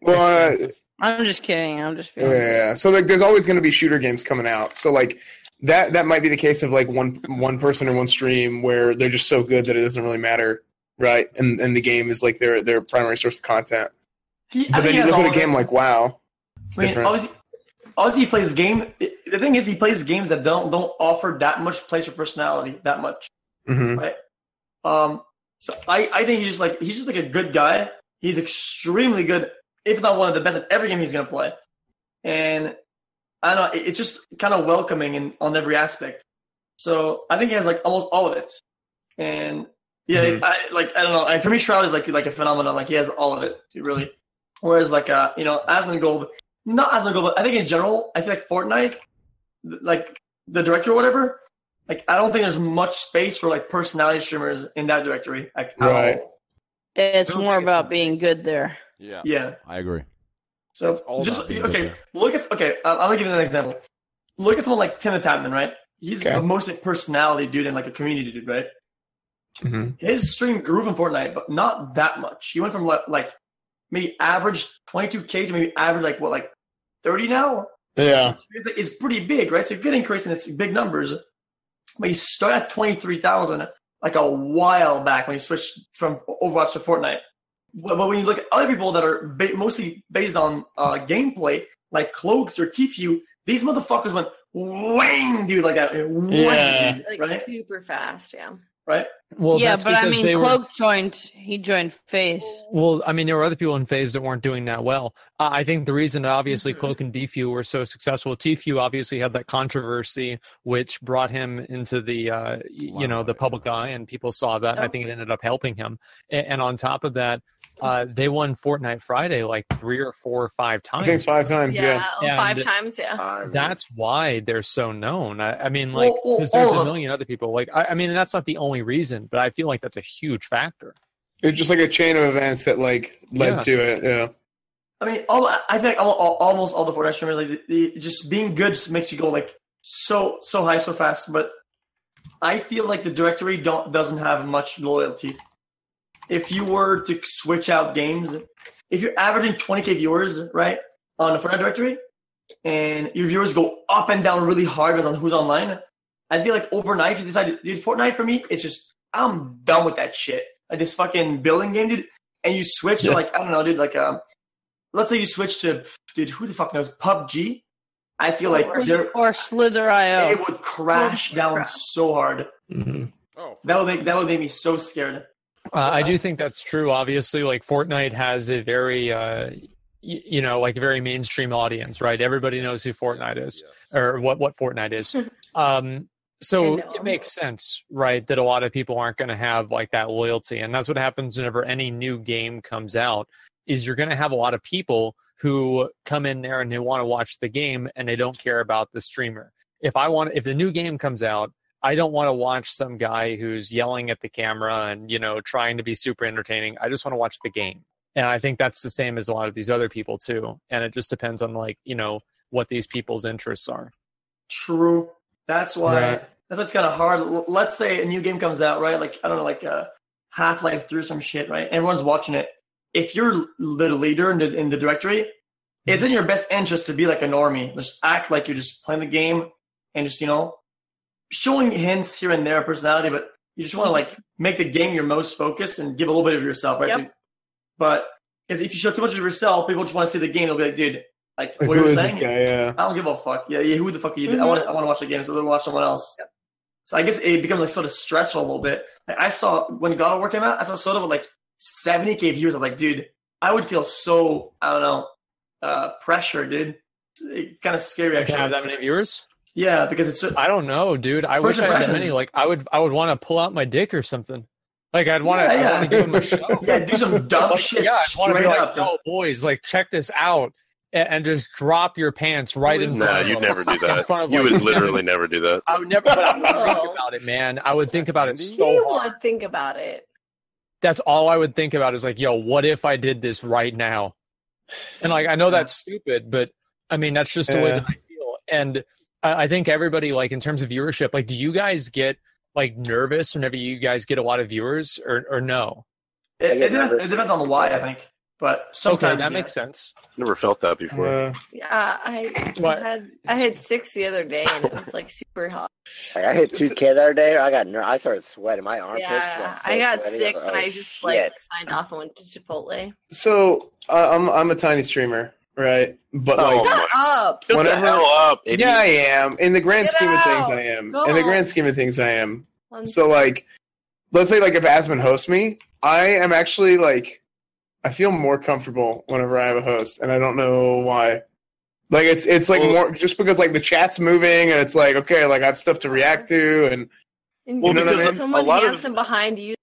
Well, uh, I'm just kidding. I'm just being. Yeah. So like, there's always going to be shooter games coming out. So like, that that might be the case of like one one person or one stream where they're just so good that it doesn't really matter, right? And and the game is like their their primary source of content. He, But then you look at a game like WoW. It's I mean, different. obviously, obviously he plays game. The thing is, he plays games that don't don't offer that much place or personality that much, Mhm. right? Um, so I I think he's just like he's just like a good guy. He's extremely good, if not one of the best at every game he's gonna play, and I don't know. it- It's just kind of welcoming in on every aspect. So I think he has like almost all of it, and yeah, Mhm. I, like I don't know. For me, Shroud is like like a phenomenon. Like he has all of it, really. Whereas like uh you know Asmongold, not Asmongold, but I think in general, I feel like Fortnite, like the directory or whatever, like I don't think there's much space for like personality streamers in that directory. Like, at Right. all. It's more about being good there. Yeah. Yeah. I agree. So just about being good okay. Look at okay. uh, I'm gonna give you an example. Look at someone like Tim the Tatman, right? He's Okay. a mostly personality dude and like a community dude, right? Mhm. His stream grew from Fortnite, but not that much. He went from like, like maybe average 22k to maybe average like what like 30 now. Yeah. It's, like, it's pretty big, right? It's a good increase and it's big numbers. But he started at 23,000 like a while back when he switched from Overwatch to Fortnite. But but when you look at other people that are ba- mostly based on uh, gameplay, like Cloaks or Tfue, these motherfuckers went wang, dude, like that. Wang, Yeah. dude, like right? super fast, yeah. Right? Well, yeah, but I mean, they were- Cloak joined. He joined FaZe. Well, I mean, there were other people in FaZe that weren't doing that well. Uh, I think the reason, obviously, Mm-hmm. Cloak and Tfue were so successful. Tfue obviously had that controversy, which brought him into the, uh, y- you know, the public eye, and people saw that. And I Oh. think it ended up helping him. And, and on top of that, uh, they won Fortnite Friday like three or four or five I times. think five times. Yeah, Yeah. five And- times, yeah. That's why they're so known. I, I mean, like, Well, well, because there's a million other people. Like, I, I mean, that's not the only reason, but I feel like that's a huge factor. It's just like a chain of events that like led Yeah. to it. Yeah. I mean, all, I think all, all, almost all the Fortnite streamers, like, the, the, just being good just makes you go like so so high so fast. But I feel like the directory don't doesn't have much loyalty. If you were to switch out games, if you're averaging 20k viewers, right, on the Fortnite directory, and your viewers go up and down really hard on who's online, I feel like overnight, if you decide, dude, Fortnite for me, it's just I'm done with that shit. Like this fucking building game, dude. And you switch to like I don't know, dude. Like um, let's say you switch to dude, who the fuck knows PUBG? I feel like they're Or Slither.io. it would crash down so hard. Mm-hmm. Oh, That would make that would make me so scared. Uh, I do think that's true. Obviously, like Fortnite has a very, uh, y- you know, like a very mainstream audience, right? Everybody knows who Fortnite is, or what what Fortnite is. um, so it um, makes sense, right, that a lot of people aren't going to have like that loyalty, and that's what happens whenever any new game comes out. Is you're going to have a lot of people who come in there and they want to watch the game and they don't care about the streamer. If I want, if the new game comes out I don't want to watch some guy who's yelling at the camera and you know trying to be super entertaining. I just want to watch the game. And I think that's the same as a lot of these other people too. And it just depends on like, you know, what these people's interests are. True. That's why. Right. That's why it's kind of hard. Let's say a new game comes out, right? Like I don't know, like uh, Half Life through some shit, right? Everyone's watching it. If you're the leader in the in the directory, it's in your best interest to be like a normie. Just act like you're just playing the game and just you know showing hints here and there of personality, but you just want to like make the game your most focus and give a little bit of yourself, right? Yep. But because if you show too much of yourself, people just want to see the game. They'll be like, dude, like what you're saying. guy? Yeah. I don't give a fuck. Yeah, yeah. Who the fuck are you? I Mhm. want. I want to watch the game, so they'll watch someone else. So I guess it becomes like sort of stressful a little bit. Like I saw when God of War came out, I saw Soda with like 70k viewers. I was like, dude, I would feel so I don't know, uh, pressure, dude. It's kind of scary actually. have that many viewers? Yeah, because it's. So, I don't know, dude. I wish I had that many. Like, I would, I would want to pull out my dick or something. Like, I'd want to, Yeah, yeah. give him a show. yeah, do some dumb Like, shit yeah, I want to be straight like, up. yo, boys, like, check this out, and, and just drop your pants right in Nah, front of you'd them. never do In that. front of, You like, would seven- literally never do that. I would never. But I would think about it, man. I would think about it so you hard. would think about it. That's all I would think about is like, yo, what if I did this right now? And like, I know that's stupid, but I mean, that's just the way that I feel. And I, I think everybody, like, in terms of viewership, like, do you guys get like nervous whenever you guys get a lot of viewers, or or no? It, it, depends, it depends on the why, I think. But sometimes okay, that yeah. makes sense. Never felt that before. Uh, Yeah, I What? had I had six the other day and it was like super hot. Like, I hit two K the other day. I got ner- I started sweating. My armpits. Yeah, got so I got sweaty. sick was and like, I "Oh, just like shit." signed off and went to Chipotle. So uh, I'm I'm a tiny streamer, right? But Oh like, Shut up! Shut Whatever- the hell up, idiot. yeah, I am. In the grand Get scheme of things. I am. Go In the home. grand scheme of things, I am. So like, let's say like if Asmon hosts me, I am actually like, I feel more comfortable whenever I have a host, and I don't know why. Like it's it's like Well- more just because like the chat's moving and it's like okay like I have stuff to react to and and Well, you know what I because mean? someone a lot of- behind you.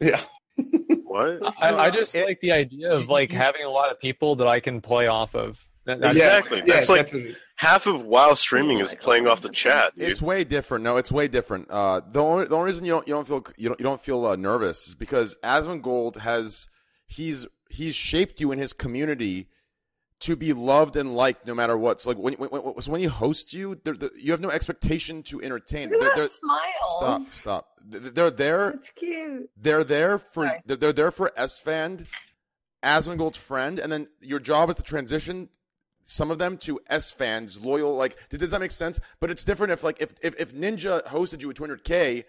yeah What? I, I just like the idea of like having a lot of people that I can play off of. That- that's- Exactly. Yes, That's yeah, like that's- half of WoW streaming Oh is playing off the chat, dude. It's way different. No, it's way different. Uh, the only the only reason you don't you don't feel you don't you don't feel uh, nervous is because Asmongold has he's he's shaped you in his community to be loved and liked no matter what. So like when when, when, so when he hosts you, they're, they're- you have no expectation to entertain. They're, they're, smile. stop stop. They're there. That's cute. They're there for Sorry. they're, they're there for Esfand, Asmongold's friend, and then your job is to transition some of them to S fans, loyal. Like, does that make sense? But it's different if like if if, if Ninja hosted you at 200k,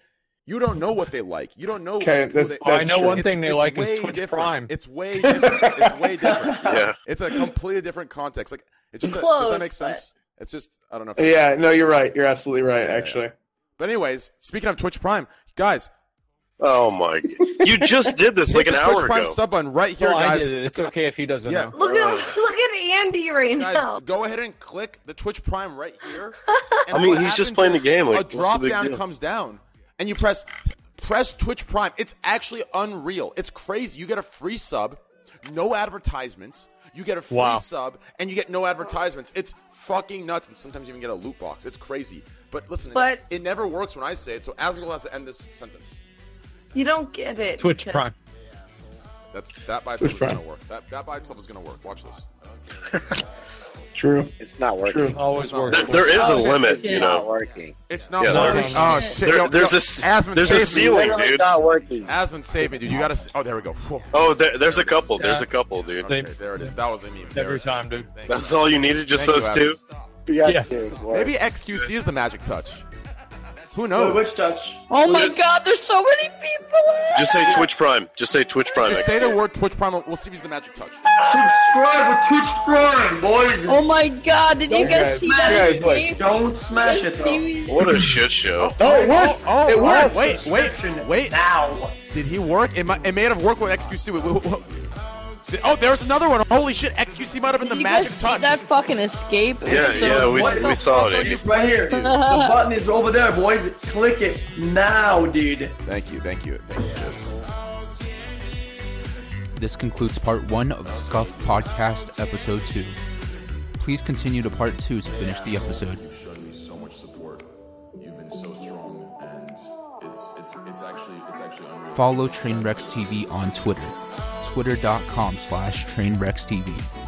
you don't know what they like. You don't know. Okay, that's- they- Oh, I know true. one It's- thing they it's like is Twitch different. Prime. It's way different. it's way different. Yeah. It's a completely different context. Like, it's just a, does that make but- sense? It's just I don't know. If yeah no you're right you're absolutely right Yeah, yeah. actually But anyways, speaking of Twitch Prime, guys, Oh my! You just did this like an the hour Twitch Prime ago. sub button right here, Well, I guys. did it. It's okay if he doesn't Yeah. know. Look at look at Andy right Guys, now. go ahead and click the Twitch Prime right here. I mean, he's just playing the game, like, a what's the drop down deal? comes down, and you press press Twitch Prime. It's actually unreal. It's crazy. You get a free sub, no advertisements. You get a free Wow. sub, and you get no advertisements. It's fucking nuts, and sometimes you even get a loot box. It's crazy. But listen, But- it, it never works when I say it. So Asgul has to end this sentence. You don't get it. Twitch because- Prime. That's that by itself Twitch is gonna work. That that by itself is gonna work. Watch this. true It's not working. true Always working. There, there is a oh, limit, It's you not know. working. It's not Yeah, working. there's- Oh shit! There- there's yo, a s- Asmon, there's a save me. ceiling, Literally dude. not working. Asmon, save me, dude. You gotta. Oh, there we go. Phew. Oh, there, there's a couple. There's a couple, dude. Okay, there it is. That was a meme. Every time, dude. Thank That's you. all you needed, just Thank those you, two. Yeah, Yeah. dude. Maybe XQC is the magic touch. Who Oh, knows? which touch? Oh my god, there's so many people. Just say Twitch Prime. Just say Twitch Prime. Just say the word Twitch Prime. We'll see if he's the magic touch. Subscribe with Twitch Prime, boys. Oh my god, did you Don't guys guys- see you that guys, like. Don't smash it, though. What a shit show. oh it worked Oh, oh it oh, worked wait, wait, wait. Now. Did he work? It, might, it may have worked with XQC. Wait, wait, wait. Did- Oh, there's another one. Holy shit! XQC might have been Did the you magic guys see touch. that fucking escape? Yeah, so yeah, we, What we saw it. are Andy. you- Right here. the button is over there, boys. Click it now, dude. Thank you, thank you, thank you. Chiz. This concludes part one of the Scuff Podcast, episode two. Please continue to part two to finish the episode. You've shown me so much support. You've been so strong, and it's it's it's actually it's actually unreal. Follow Trainwrecks TV on Twitter, twitter.com slash trainwreckstv.